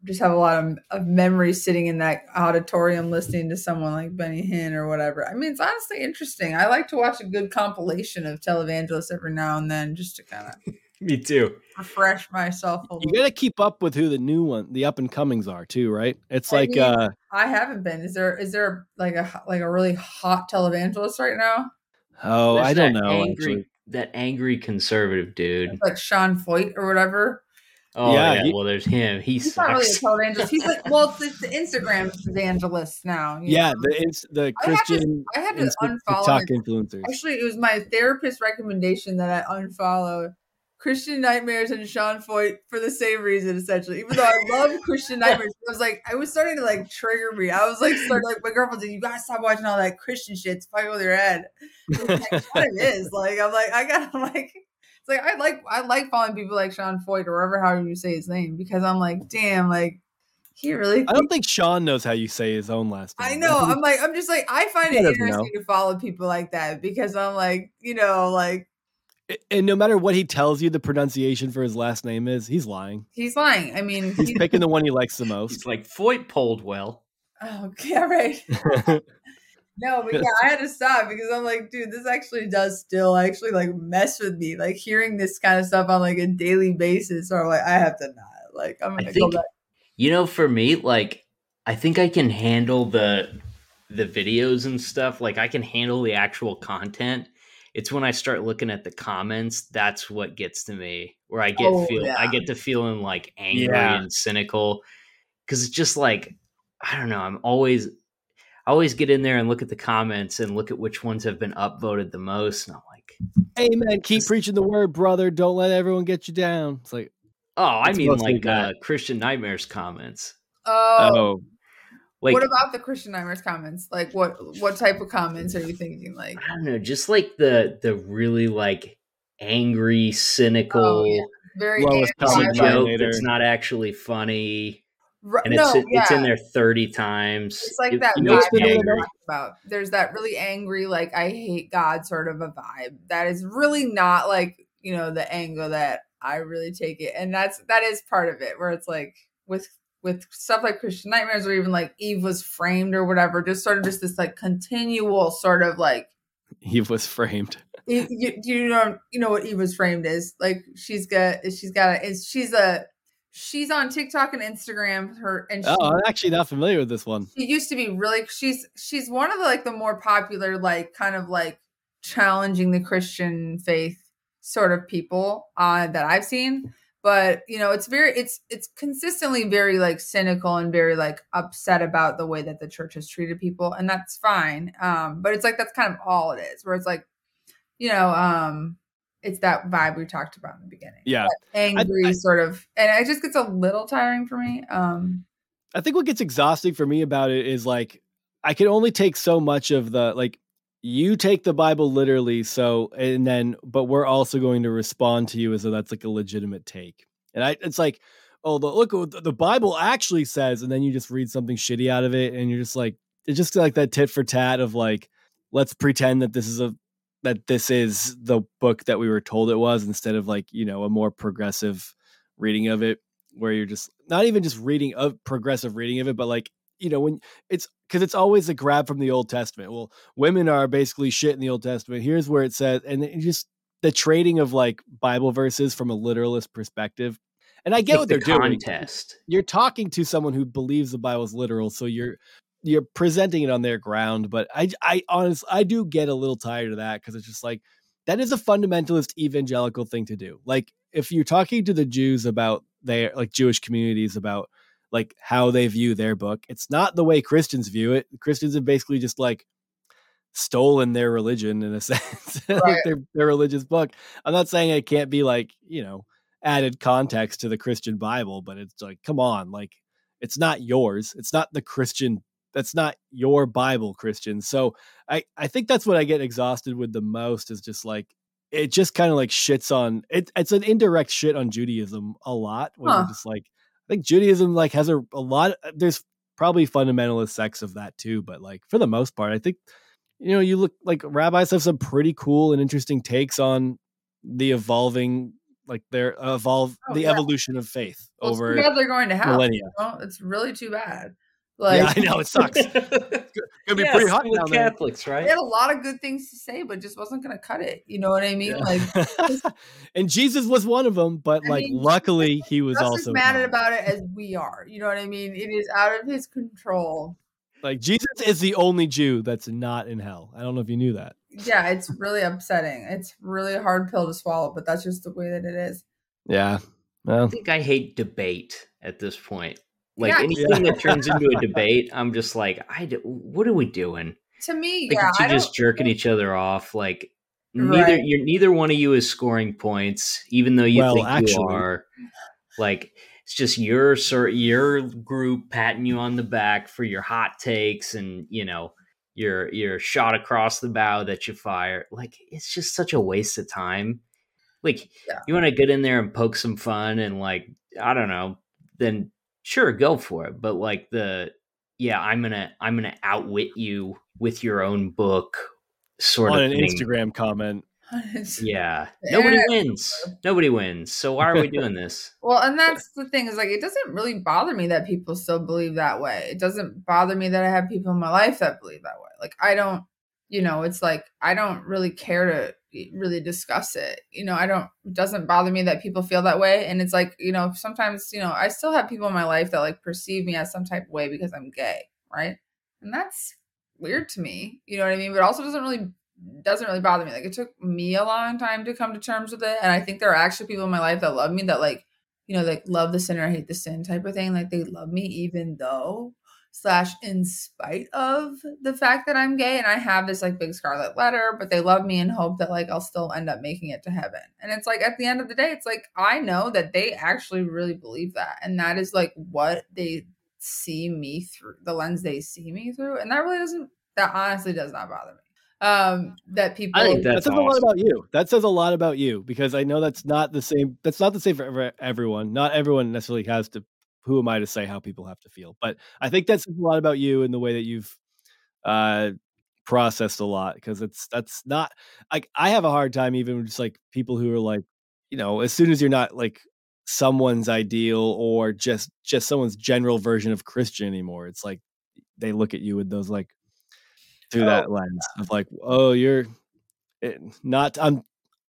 just have a lot of, of memories sitting in that auditorium listening to someone like Benny Hinn or whatever. I mean, it's honestly interesting. I like to watch a good compilation of televangelists every now and then just to kind of Me too. refresh myself a you gotta keep up with who the new one the up and comings are too right it's I like mean, uh I haven't been. Is there is there like a like a really hot televangelist right now? oh There's i don't know Angry, actually. that angry conservative dude. Like Sean Feucht or whatever. Oh Yeah, yeah. he- well, there's him. He He's not really a televangelist. He's like well, it's the Instagram evangelist now. yeah know? the ins- the I had to- christian I had to unfollow tiktok influencers Actually, it was my therapist's recommendation that I unfollow Christian Nightmares and Sean Feucht for the same reason, essentially. Even though I love Christian Nightmares, I was like, I was starting to like trigger me. I was like, starting like my girlfriend said, "You gotta stop watching all that Christian shit. It's fucking with your head." It kind of. Like I'm like I gotta like. It's like I like I like following people like Sean Feucht or whatever however you say his name because I'm like, damn, like he really. i don't think sean knows how you say his own last name I know. I'm like, I'm just like, I find He it interesting to follow people like that because I'm like, you know, like And no matter what he tells you the pronunciation for his last name is, he's lying. he's lying. I mean, He's he's, picking the one he likes the most. He's like Feucht polled well. oh, yeah, right. No, but yeah, I had to stop because I'm like, dude, this actually does still actually like mess with me. Like hearing this kind of stuff on like a daily basis, or like I have to not. Like I'm I gonna go back. you know, for me, like I think I can handle the the videos and stuff. Like I can handle the actual content. It's when I start looking at the comments that's what gets to me. Where I get Oh, feel I get to feeling like angry Yeah. and cynical because it's just like I don't know. I'm always I always get in there and look at the comments and look at which ones have been upvoted the most, and I'm like, Amen. Keep preaching the word, brother. Don't let everyone get you down. It's like, oh, I mean like uh, Christian Nightmares comments. Oh, oh, Like what about the Christian Nightmares comments? Like, what what type of comments are you thinking? Like, I don't know, just like the the really like angry, cynical. Oh, yeah. very Lowest It's common a joke denominator. that's not actually funny, Ru- and it's no, it's in there thirty times. It's like You- that you know vibe that we about. There's that really angry, like I hate God sort of a vibe. That is really not like you know the angle that I really take it, and that's that is part of it. Where it's like with with stuff like Christian Nightmares, or even like Eve was framed or whatever. Just sort of just this like continual sort of like Eve was framed. you, you, you know you know what Eve was framed is like she's got she's got a is she's a she's on TikTok and Instagram her and she, Oh, I'm actually not familiar with this one. she used to be really she's she's one of the like the more popular like kind of like challenging the christian faith sort of people uh that i've seen but you know it's very it's it's consistently very like cynical and very like upset about the way that the church has treated people and that's fine um but it's like that's kind of all it is where it's like you know um it's that vibe we talked about in the beginning Yeah. angry I- sort of and it just gets a little tiring for me um I think what gets exhausting for me about it is like I can only take so much of the like you take the Bible literally, so and then but we're also going to respond to you as though that's like a legitimate take. And I it's like, oh the, look what the- the Bible actually says, and then you just read something shitty out of it, and you're just like it's just like that tit for tat of like, let's pretend that this is a that this is the book that we were told it was instead of like, you know, a more progressive reading of it where you're just not even just reading a progressive reading of it, but like you know when it's because it's always a grab from the Old Testament. Well, women are basically shit in the Old Testament. Here's where it says, and it just the trading of like Bible verses from a literalist perspective. And I get Like what they're doing. contest. You're talking to someone who believes the Bible's literal, so you're you're presenting it on their ground. But I I honestly I do get a little tired of that because it's just like that is a fundamentalist evangelical thing to do. Like if you're talking to the Jews about their like Jewish communities about like how they view their book, it's not the way Christians view it. Christians have basically just like stolen their religion in a sense, like their their religious book. I'm not saying it can't be like you know added context to the Christian Bible, but it's like come on, like it's not yours. It's not the Christian. That's not your Bible, Christian. So I I think that's what I get exhausted with the most is just like it just kind of like shits on it. It's an indirect shit on Judaism a lot. When Huh. you're just like I think Judaism like has a, a lot. Uh, there's probably fundamentalist sects of that too, but like for the most part, I think you know you look like rabbis have some pretty cool and interesting takes on the evolving like their uh, evolve Oh, the yeah. evolution of faith well, over too bad they're going to have millennia. Well, it's really too bad. Like yeah, I know it sucks. It's gonna be Yeah, pretty hot with down there. Catholics, right? they had a lot of good things to say, but just wasn't going to cut it. You know what I mean? Yeah. Like and Jesus was one of them, but I like mean, luckily he was just as also mad not. about it as we are. You know what I mean? It is out of his control. like Jesus is the only Jew that's not in hell. I don't know if you knew that. Yeah, it's really upsetting. It's really a hard pill to swallow, but that's just the way that it is. Yeah. Well, I think I hate debate at this point. Like Yeah. anything Yeah. that turns into a debate, I'm just like, I d- what are we doing? To me, Like yeah, you I just don't- jerking each other off. Like neither Right. you're neither one of you is scoring points, even though you Well, think actually- you are. Like it's just your sort your group patting you on the back for your hot takes and you know your your shot across the bow that you fire. Like it's just such a waste of time. Like Yeah. you want to get in there and poke some fun and like I don't know, then sure go for it. But like the yeah, I'm gonna I'm gonna outwit you with your own book sort on of an thing. Instagram comment. Yeah, nobody internet- wins. Nobody wins. So why are we doing this? Well, and that's the thing is like it doesn't really bother me that people still believe that way. It doesn't bother me that I have people in my life that believe that way. Like I don't, you know, it's like I don't really care to really discuss it. You know, I don't it doesn't bother me that people feel that way and it's like, you know, sometimes, you know, I still have people in my life that like perceive me as some type of way because I'm gay, right? And that's weird to me. You know what I mean? But also doesn't really doesn't really bother me. Like it took me a long time to come to terms with it. And I think there are actually people in my life that love me that like, you know, like love the sinner, hate the sin type of thing. Like they love me even though slash in spite of the fact that I'm gay and I have this like big scarlet letter, but they love me and hope that like I'll still end up making it to heaven. And it's like at the end of the day, it's like I know that they actually really believe that. And that is like what they see me through the lens they see me through. And that really doesn't that honestly does not bother me. Um that people I think that that's says a lot about you. That says a lot about you because I know that's not the same. That's not the same for everyone. Not everyone necessarily has to. Who am I to say how people have to feel? But I think that says a lot about you and the way that you've uh, processed a lot because it's that's not like I have a hard time even just like people who are like you know as soon as you're not like someone's ideal or just just someone's general version of Christian anymore. It's like they look at you with those like through Oh, that lens of like, oh, you're it, not. I'm.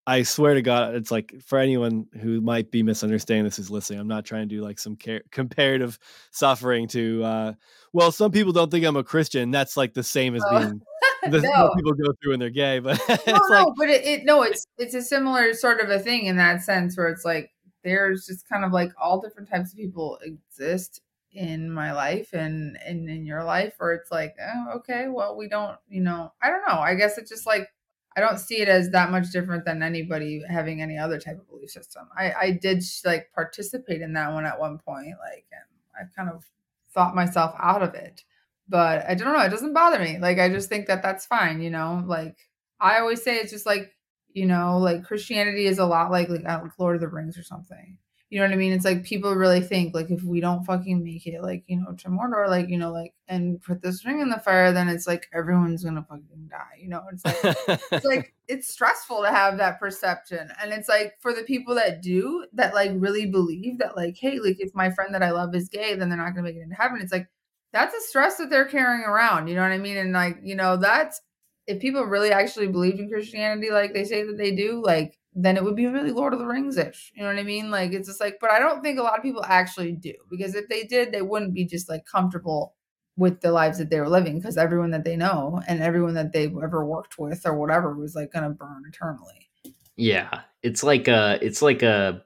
I swear to God, it's like for anyone who might be misunderstanding this who's listening. I'm not trying to do like some care, comparative suffering to. uh Well, some people don't think I'm a Christian. That's like the same as Oh. being the No. what people go through when they're gay. But it's no, like no, but it, it no, it's it's a similar sort of a thing in that sense where it's like there's just kind of like all different types of people exist in my life and and in your life or it's like oh, okay well we don't you know i don't know i guess it's just like i don't see it as that much different than anybody having any other type of belief system. I i did like participate in that one at one point like and i kind of thought myself out of it but i don't know it doesn't bother me. Like i just think that that's fine you know? Like I always say it's just like, you know, like Christianity is a lot like like, Lord of the Rings or something. You know what I mean? It's like people really think like if we don't fucking make it like, you know, to Mordor, like, you know, like and put this ring in the fire, then it's like everyone's gonna fucking die. You know, it's like it's like it's stressful to have that perception. And it's like for the people that do that like really believe that like, hey, like if my friend that I love is gay, then they're not gonna make it into heaven. It's like that's a stress that they're carrying around. You know what I mean? And like, you know, that's if people really actually believed in Christianity like they say that they do, like then it would be really Lord of the Rings ish. You know what I mean? Like it's just like, but I don't think a lot of people actually do because if they did, they wouldn't be just like comfortable with the lives that they were living because everyone that they know and everyone that they've ever worked with or whatever was like gonna burn eternally. Yeah, it's like a it's like a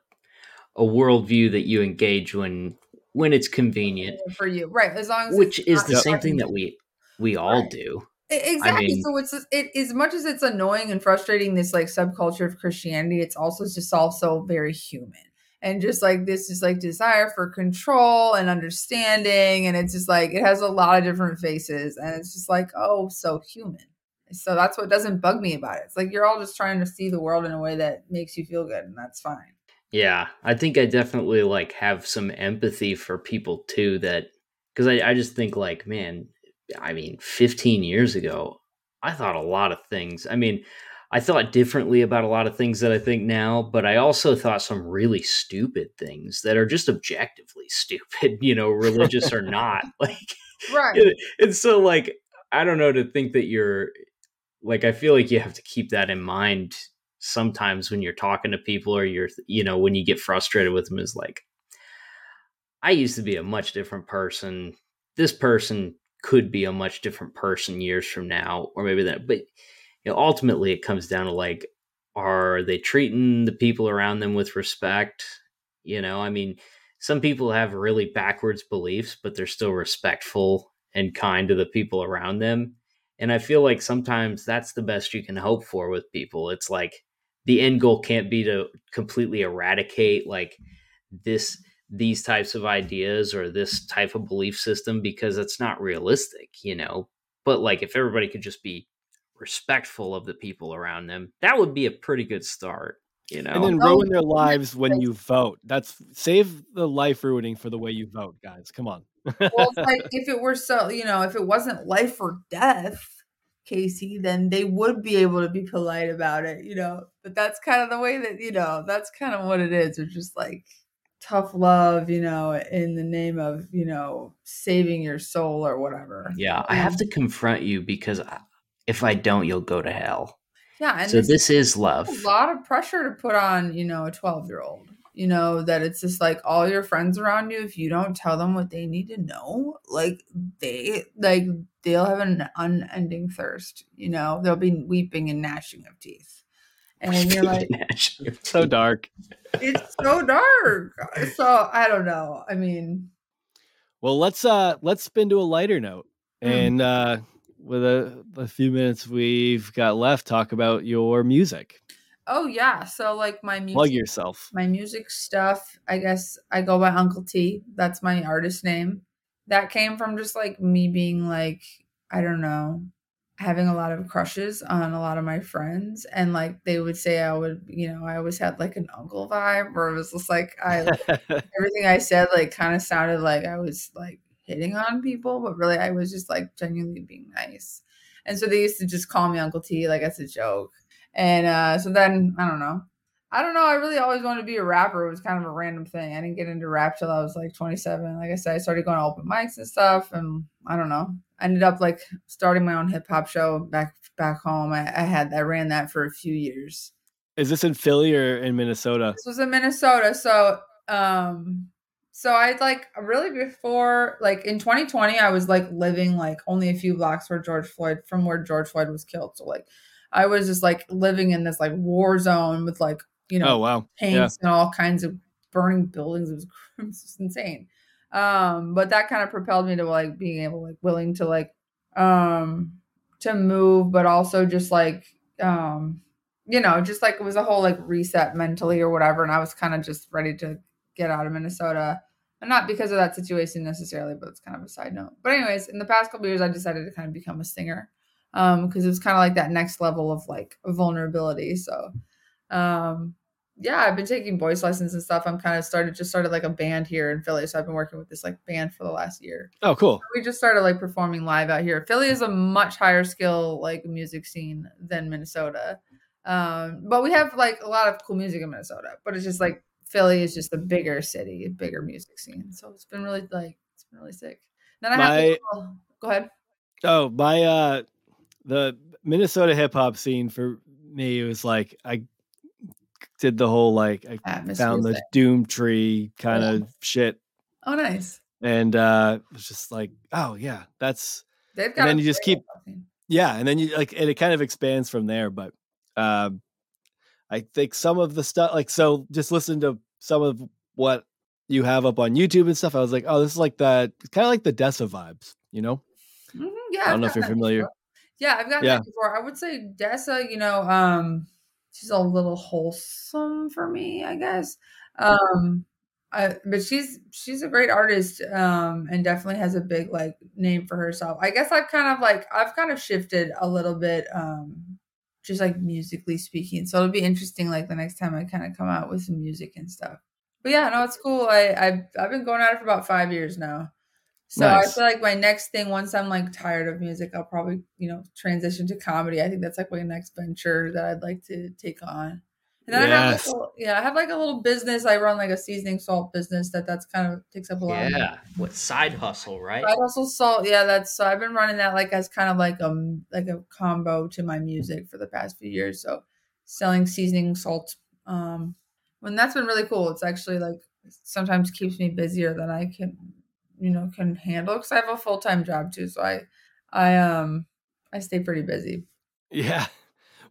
a worldview that you engage when when it's convenient, For you, right? As long as which is the same thing that we we all Right. do. Exactly. mean- so it's it as much as it's annoying and frustrating this like subculture of Christianity, it's also just also very human. And just like this is like desire for control and understanding. And it's just like it has a lot of different faces. And it's just like, oh, so human. So that's what doesn't bug me about it. It's like you're all just trying to see the world in a way that makes you feel good, and that's fine. Yeah, I think I definitely like have some empathy for people too that because I, I just think like, man, I mean, 15 years ago, I thought a lot of things. I mean, I thought differently about a lot of things that I think now, but I also thought some really stupid things that are just objectively stupid, you know, religious or not. Like, Right. and, so like, I don't know to think that you're like, I feel like you have to keep that in mind sometimes when you're talking to people or you're, you know, when you get frustrated with them is like, I used to be a much different person. This person could be a much different person years from now, or maybe that. But you know, ultimately, it comes down to like, are they treating the people around them with respect? You know, I mean, some people have really backwards beliefs, but they're still respectful and kind to the people around them. And I feel like sometimes that's the best you can hope for with people. It's like the end goal can't be to completely eradicate like this these types of ideas or this type of belief system because it's not realistic, you know. But like if everybody could just be respectful of the people around them, that would be a pretty good start, you know. and then ruin their lives when you vote. That's save the life ruining for the way you vote, guys. Come on. well, it's like if it were so, you know, if it wasn't life or death, Casey, then they would be able to be polite about it, you know. But that's kind of the way that, you know, that's kind of what it is. It's just like tough love, you know, in the name of, you know, saving your soul or whatever. yeah, I have to confront you because uh, if I don't, you'll go to hell. Yeah, and so this, this is love. a lot of pressure to put on, you know, a 12 year old. You know, that it's just like all your friends around you, if you don't tell them what they need to know, like they like they'll have an unending thirst, you know, they'll be weeping and gnashing of teeth. And you're like, it's so dark. it's so dark. So I don't know. I mean, Well, let's uh let's spin to a lighter note, Mm. and uh with a, a few minutes we've got left, talk about your music. Oh yeah, so like my music, Plug yourself. my music stuff. I guess I go by Uncle T. That's my artist name. That came from just like me being like I don't know, having a lot of crushes on a lot of my friends, and like they would say I would, you know, I always had like an uncle vibe, where it was just like I everything I said like kind of sounded like I was like hitting on people, but really I was just like genuinely being nice. And so they used to just call me Uncle T, like as a joke. And uh, so then I don't know. I don't know. I really always wanted to be a rapper. It was kind of a random thing. I didn't get into rap till I was like 27. Like I said, I started going to open mics and stuff, and I don't know. I ended up like starting my own hip hop show back back home. I, I had I ran that for a few years. Is this in Philly or in Minnesota? This was in Minnesota. So, um, so I like really before like in 2020, I was like living like only a few blocks where George Floyd from where George Floyd was killed. So like, I was just like living in this like war zone with like you know Oh wow. tanks and all kinds of burning buildings. It was, it was just insane. Um, but that kind of propelled me to like being able, like, willing to like, um, to move, but also just like, um, you know, just like it was a whole like reset mentally or whatever. And I was kind of just ready to get out of Minnesota. And not because of that situation necessarily, but it's kind of a side note. But anyways, in the past couple years, I decided to kind of become a singer um because it was kind of like that next level of like vulnerability. So um yeah, I've been taking voice lessons and stuff. I'm kind of started just started like a band here in Philly. So I've been working with this like band for the last year. Oh cool. We just started like performing live out here. Philly is a much higher skill like music scene than Minnesota. Um, but we have like a lot of cool music in Minnesota. But it's just like Philly is just a bigger city, a bigger music scene. So it's been really like it's been really sick. Then I have My- like, oh, go ahead. Oh, my uh the Minnesota hip hop scene for me was like I did the whole like I Atmosphere found the thing. Doomtree kind Yeah. of shit Oh, nice. and uh it was just like, oh yeah, that's They've got. then you just keep- yeah, and then you like and it kind of expands from there, but um I think some of the stuff like so just listen to some of what you have up on YouTube and stuff. I was like, oh, this is like that kind of like the Dessa vibes, you know? Mhm, Yeah, I don't I've know if you're familiar. before. Yeah, I've gotten Yeah. that before. I would say Dessa, you know, um, she's a little wholesome for me, I guess. Um, I, but she's she's a great artist, um, and definitely has a big like name for herself. I guess I've kind of like I've kind of shifted a little bit, um, just like musically speaking. So it'll be interesting, like the next time I kind of come out with some music and stuff. But yeah, no, it's cool. I I've I've been going at it for about five years now. So I feel like my next thing, once I'm like tired of music, I'll probably, you know, transition to comedy. I think that's like my next venture that I'd like to take on. And then I have Yes. like a, little- yeah, I have like a little business. I run like a seasoning salt business that that's kind of takes up a lot. Yeah, what side hustle, right? I also salt. Yeah, that's so I've been running that like as kind of like um like a combo to my music for the past few years. So selling seasoning salt. Um, and that's been really cool. It's actually like sometimes keeps me busier than I can, you know, can handle because I have a full time job too. So I, I um, I stay pretty busy. Yeah.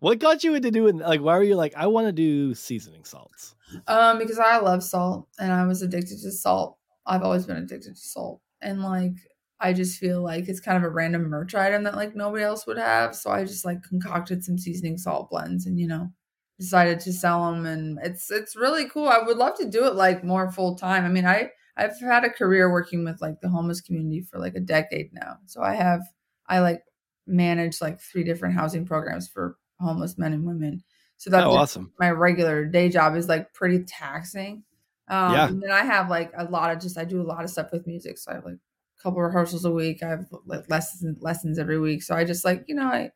What got you into doing like why were you like, I want to do seasoning salts? Um, because I love salt and I was addicted to salt. I've always been addicted to salt. And like I just feel like it's kind of a random merch item that like nobody else would have. So I just like concocted some seasoning salt blends and you know, decided to sell them and it's it's really cool. I would love to do it like more full time. I mean, I I've had a career working with like the homeless community for like a decade now. So I have I like manage like three different housing programs for homeless men and women. So that's Oh, awesome. my regular day job is like pretty taxing. Um, Yeah. And then I have like a lot of just I do a lot of stuff with music. So I have like a couple rehearsals a week. I have like lessons lessons every week. So I just like you know I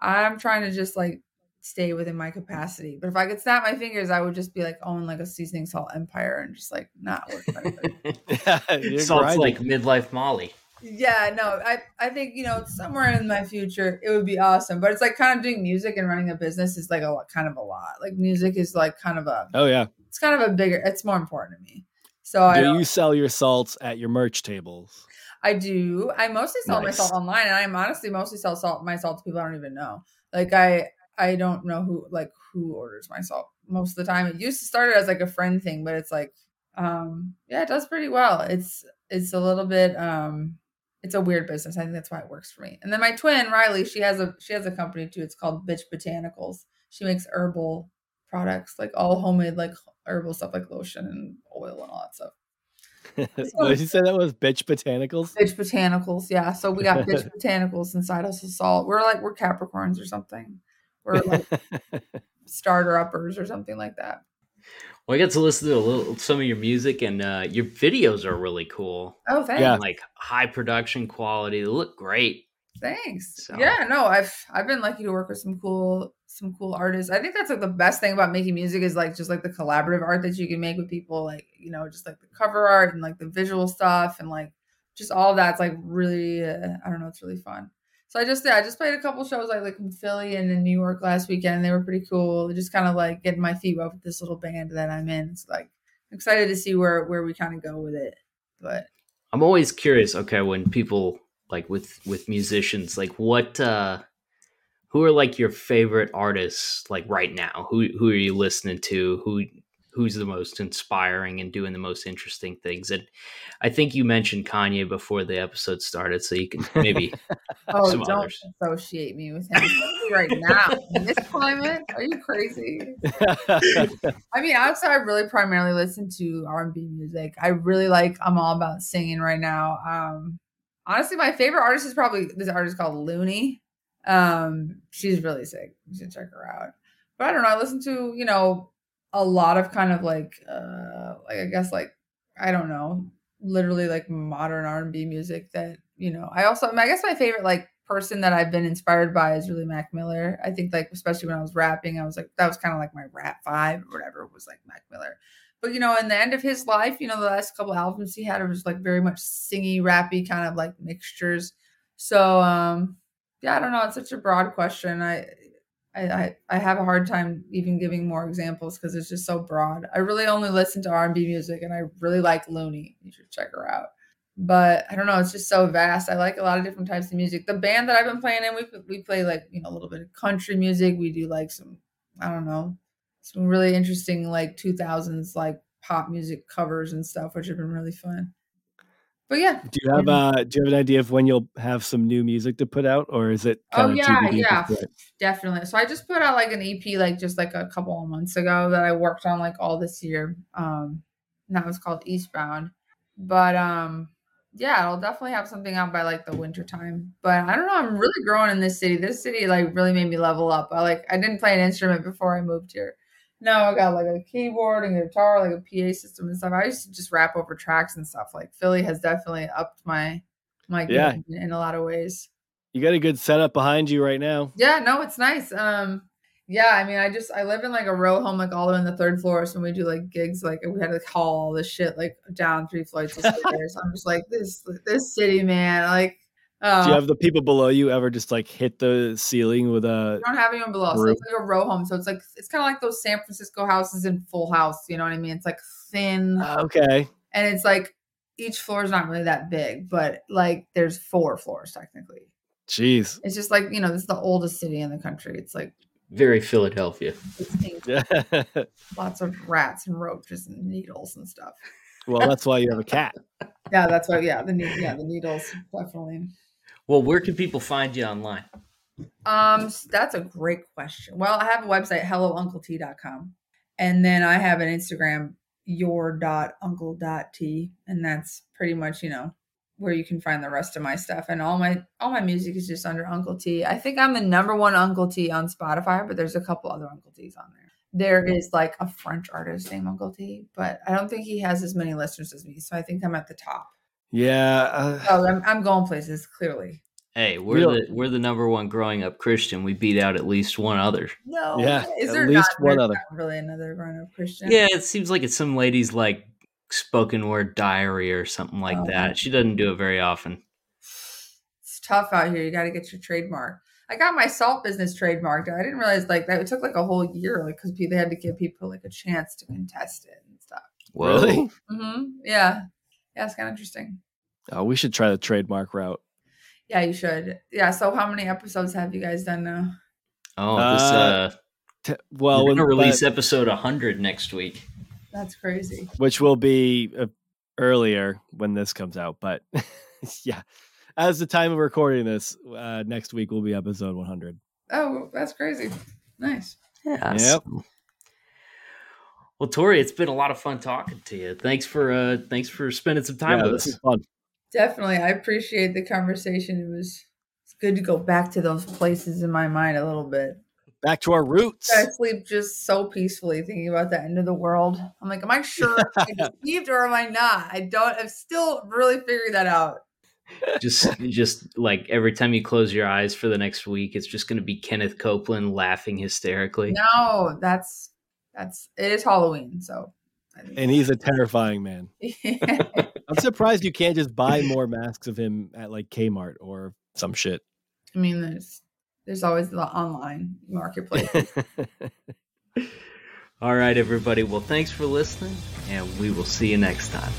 I'm trying to just like stay within my capacity. But if I could snap my fingers, I would just be like own like a seasoning salt empire and just like not work. for anybody. yeah, Salt's grinding. like midlife Molly. Yeah, no, I I think you know somewhere in my future it would be awesome, but it's like kind of doing music and running a business is like a lot, kind of a lot. Like music is like kind of a Oh yeah. it's kind of a bigger it's more important to me. So Do don't- you sell your salts at your merch tables? I do. I mostly sell my salt online, and I'm honestly mostly sell salt my salt to people I don't even know. Like I I don't know who like who orders my salt most of the time. It used to start as like a friend thing, but it's like um yeah, it does pretty well. It's it's a little bit um it's a weird business. I think that's why it works for me. And then my twin Riley, she has a she has a company too. It's called Bitch Botanicals. She makes herbal products, like all homemade, like herbal stuff, like lotion and oil and all that stuff. what did you say that was? Bitch botanicals? Bitch botanicals, yeah. So we got bitch botanicals inside us of salt. We're like we're Capricorns or something. We're like starter uppers or something like that. Well, I got to listen to a little some of your music, and uh, your videos are really cool. Oh, thanks. Yeah. Like high production quality. They look great. Thanks. So- Yeah, no, I've I've been lucky to work with some cool some cool artists. I think that's like the best thing about making music is like just like the collaborative art that you can make with people, like you know, just like the cover art and like the visual stuff and like just all that's like really uh, I don't know, it's really fun. So I just yeah, I just played a couple shows like like in Philly and in New York last weekend. They were pretty cool. Just kind of like getting my feet wet with this little band that I'm in. It's like excited to see where where we kind of go with it. But I'm always curious. Okay, when people like with with musicians, like what uh who are like your favorite artists like right now? Who who are you listening to? Who who's the most inspiring and doing the most interesting things? And I think you mentioned Kanye before the episode started, so you can maybe Oh, Some don't others. associate me with him right now in this climate. Are you crazy? I mean, honestly, I really primarily listen to R and B music. I really like. I'm all about singing right now. Um, honestly, my favorite artist is probably this artist called Looney. Um, she's really sick. You should check her out. But I don't know. I listen to you know a lot of kind of like uh like I guess like I don't know, literally like modern R and B music that you know. I also I, guess my favorite like person that I've been inspired by is really Mac Miller. I think like especially when I was rapping, I was like that was kind of like my rap vibe or whatever was like Mac Miller. But you know, in the end of his life, you know, the last couple albums he had it was like very much singy, rappy kind of like mixtures. So um yeah, I don't know. It's such a broad question. I I, I, I have a hard time even giving more examples because it's just so broad. I really only listen to R and B music, and I really like Looney. You should check her out. But I don't know, it's just so vast. I like a lot of different types of music. The band that I've been playing in, we we play like you know a little bit of country music. We do like some I don't know some really interesting like 2000s like pop music covers and stuff, which have been really fun. But yeah, do you have uh do you have an idea of when you'll have some new music to put out or is it Oh, yeah, TBD at this yeah. Definitely. So I just put out like an EP like just like a couple of months ago that I worked on like all this year. Um and that was called Eastbound. But um yeah, I'll definitely have something out by like the winter time. But I don't know, I'm really growing in this city. This city like really made me level up. I like I didn't play an instrument before I moved here. Now I got like a keyboard and guitar, like a PA system and stuff. I used to just rap over tracks and stuff. Like Philly has definitely upped my my Yeah. game in a lot of ways. You got a good setup behind you right now. Yeah, no, it's nice. Um, yeah, I mean, I just I live in like a row home, like all the way on the third floor. So when we do like gigs, like we had to haul all this shit like down three flights of stairs. I'm just like this this city, man. Like, uh, Do you have the people below you ever just like hit the ceiling with a we don't have anyone below. So it's like a row home. So it's like it's kind of like those San Francisco houses in Full House. You know what I mean? It's like thin, okay. and it's like each floor is not really that big, but like there's four floors technically. Jeez. It's just like you know, this is the oldest city in the country. It's like very Philadelphia. Yeah. lots of rats and roaches and needles and stuff. well, that's why you have a cat. Yeah, that's why. Yeah, the yeah the needles definitely. Well, where can people find you online? Um, that's a great question. Well, I have a website, hellounclet.com. And then I have an Instagram, your.uncle.t. And that's pretty much, you know, where you can find the rest of my stuff. And all my all my music is just under Uncle T. I think I'm the number one Uncle T on Spotify, but there's a couple other Uncle T's on there. There is like a French artist named Uncle T, but I don't think he has as many listeners as me. So I think I'm at the top. Yeah. Uh, Oh, I'm, I'm going places, clearly. Hey, we're Really? the we're the number one growing up Christian. We beat out at least one other. No. Yeah, Is at least not, one other. not really another grown up Christian? Yeah, it seems like it's some lady's like spoken word diary or something like Oh. that. She doesn't do it very often. It's tough out here. You got to get your trademark. I got my salt business trademarked. I didn't realize like that. It took like a whole year, like because they had to give people like a chance to contest it and stuff. Whoa. really? hmm Yeah, yeah, it's kind of interesting. Oh, we should try the trademark route. Yeah, you should. Yeah. So, how many episodes have you guys done now? Oh, this Uh, uh, T- well, we're gonna release but- episode 100 next week. That's crazy. which will be uh, earlier when this comes out, but yeah, as the time of recording this, uh, next week will be episode 100. Oh, that's crazy. Nice. Yeah. Yep. Well, Tori, it's been a lot of fun talking to you. Thanks for uh thanks for spending some time Yeah, with us. fun. Definitely. I appreciate the conversation. It was it's good to go back to those places in my mind a little bit. Back to our roots. I sleep just so peacefully thinking about the end of the world. I'm like, am I sure I deceived or am I not? I don't I've still really figured that out. just just like every time you close your eyes for the next week, it's just gonna be Kenneth Copeland laughing hysterically. No, that's that's it is Halloween, so And he's a terrifying man. I'm surprised you can't just buy more masks of him at like Kmart or some shit. I mean there's there's always the online marketplace. All right, everybody. Well, thanks for listening, and we will see you next time.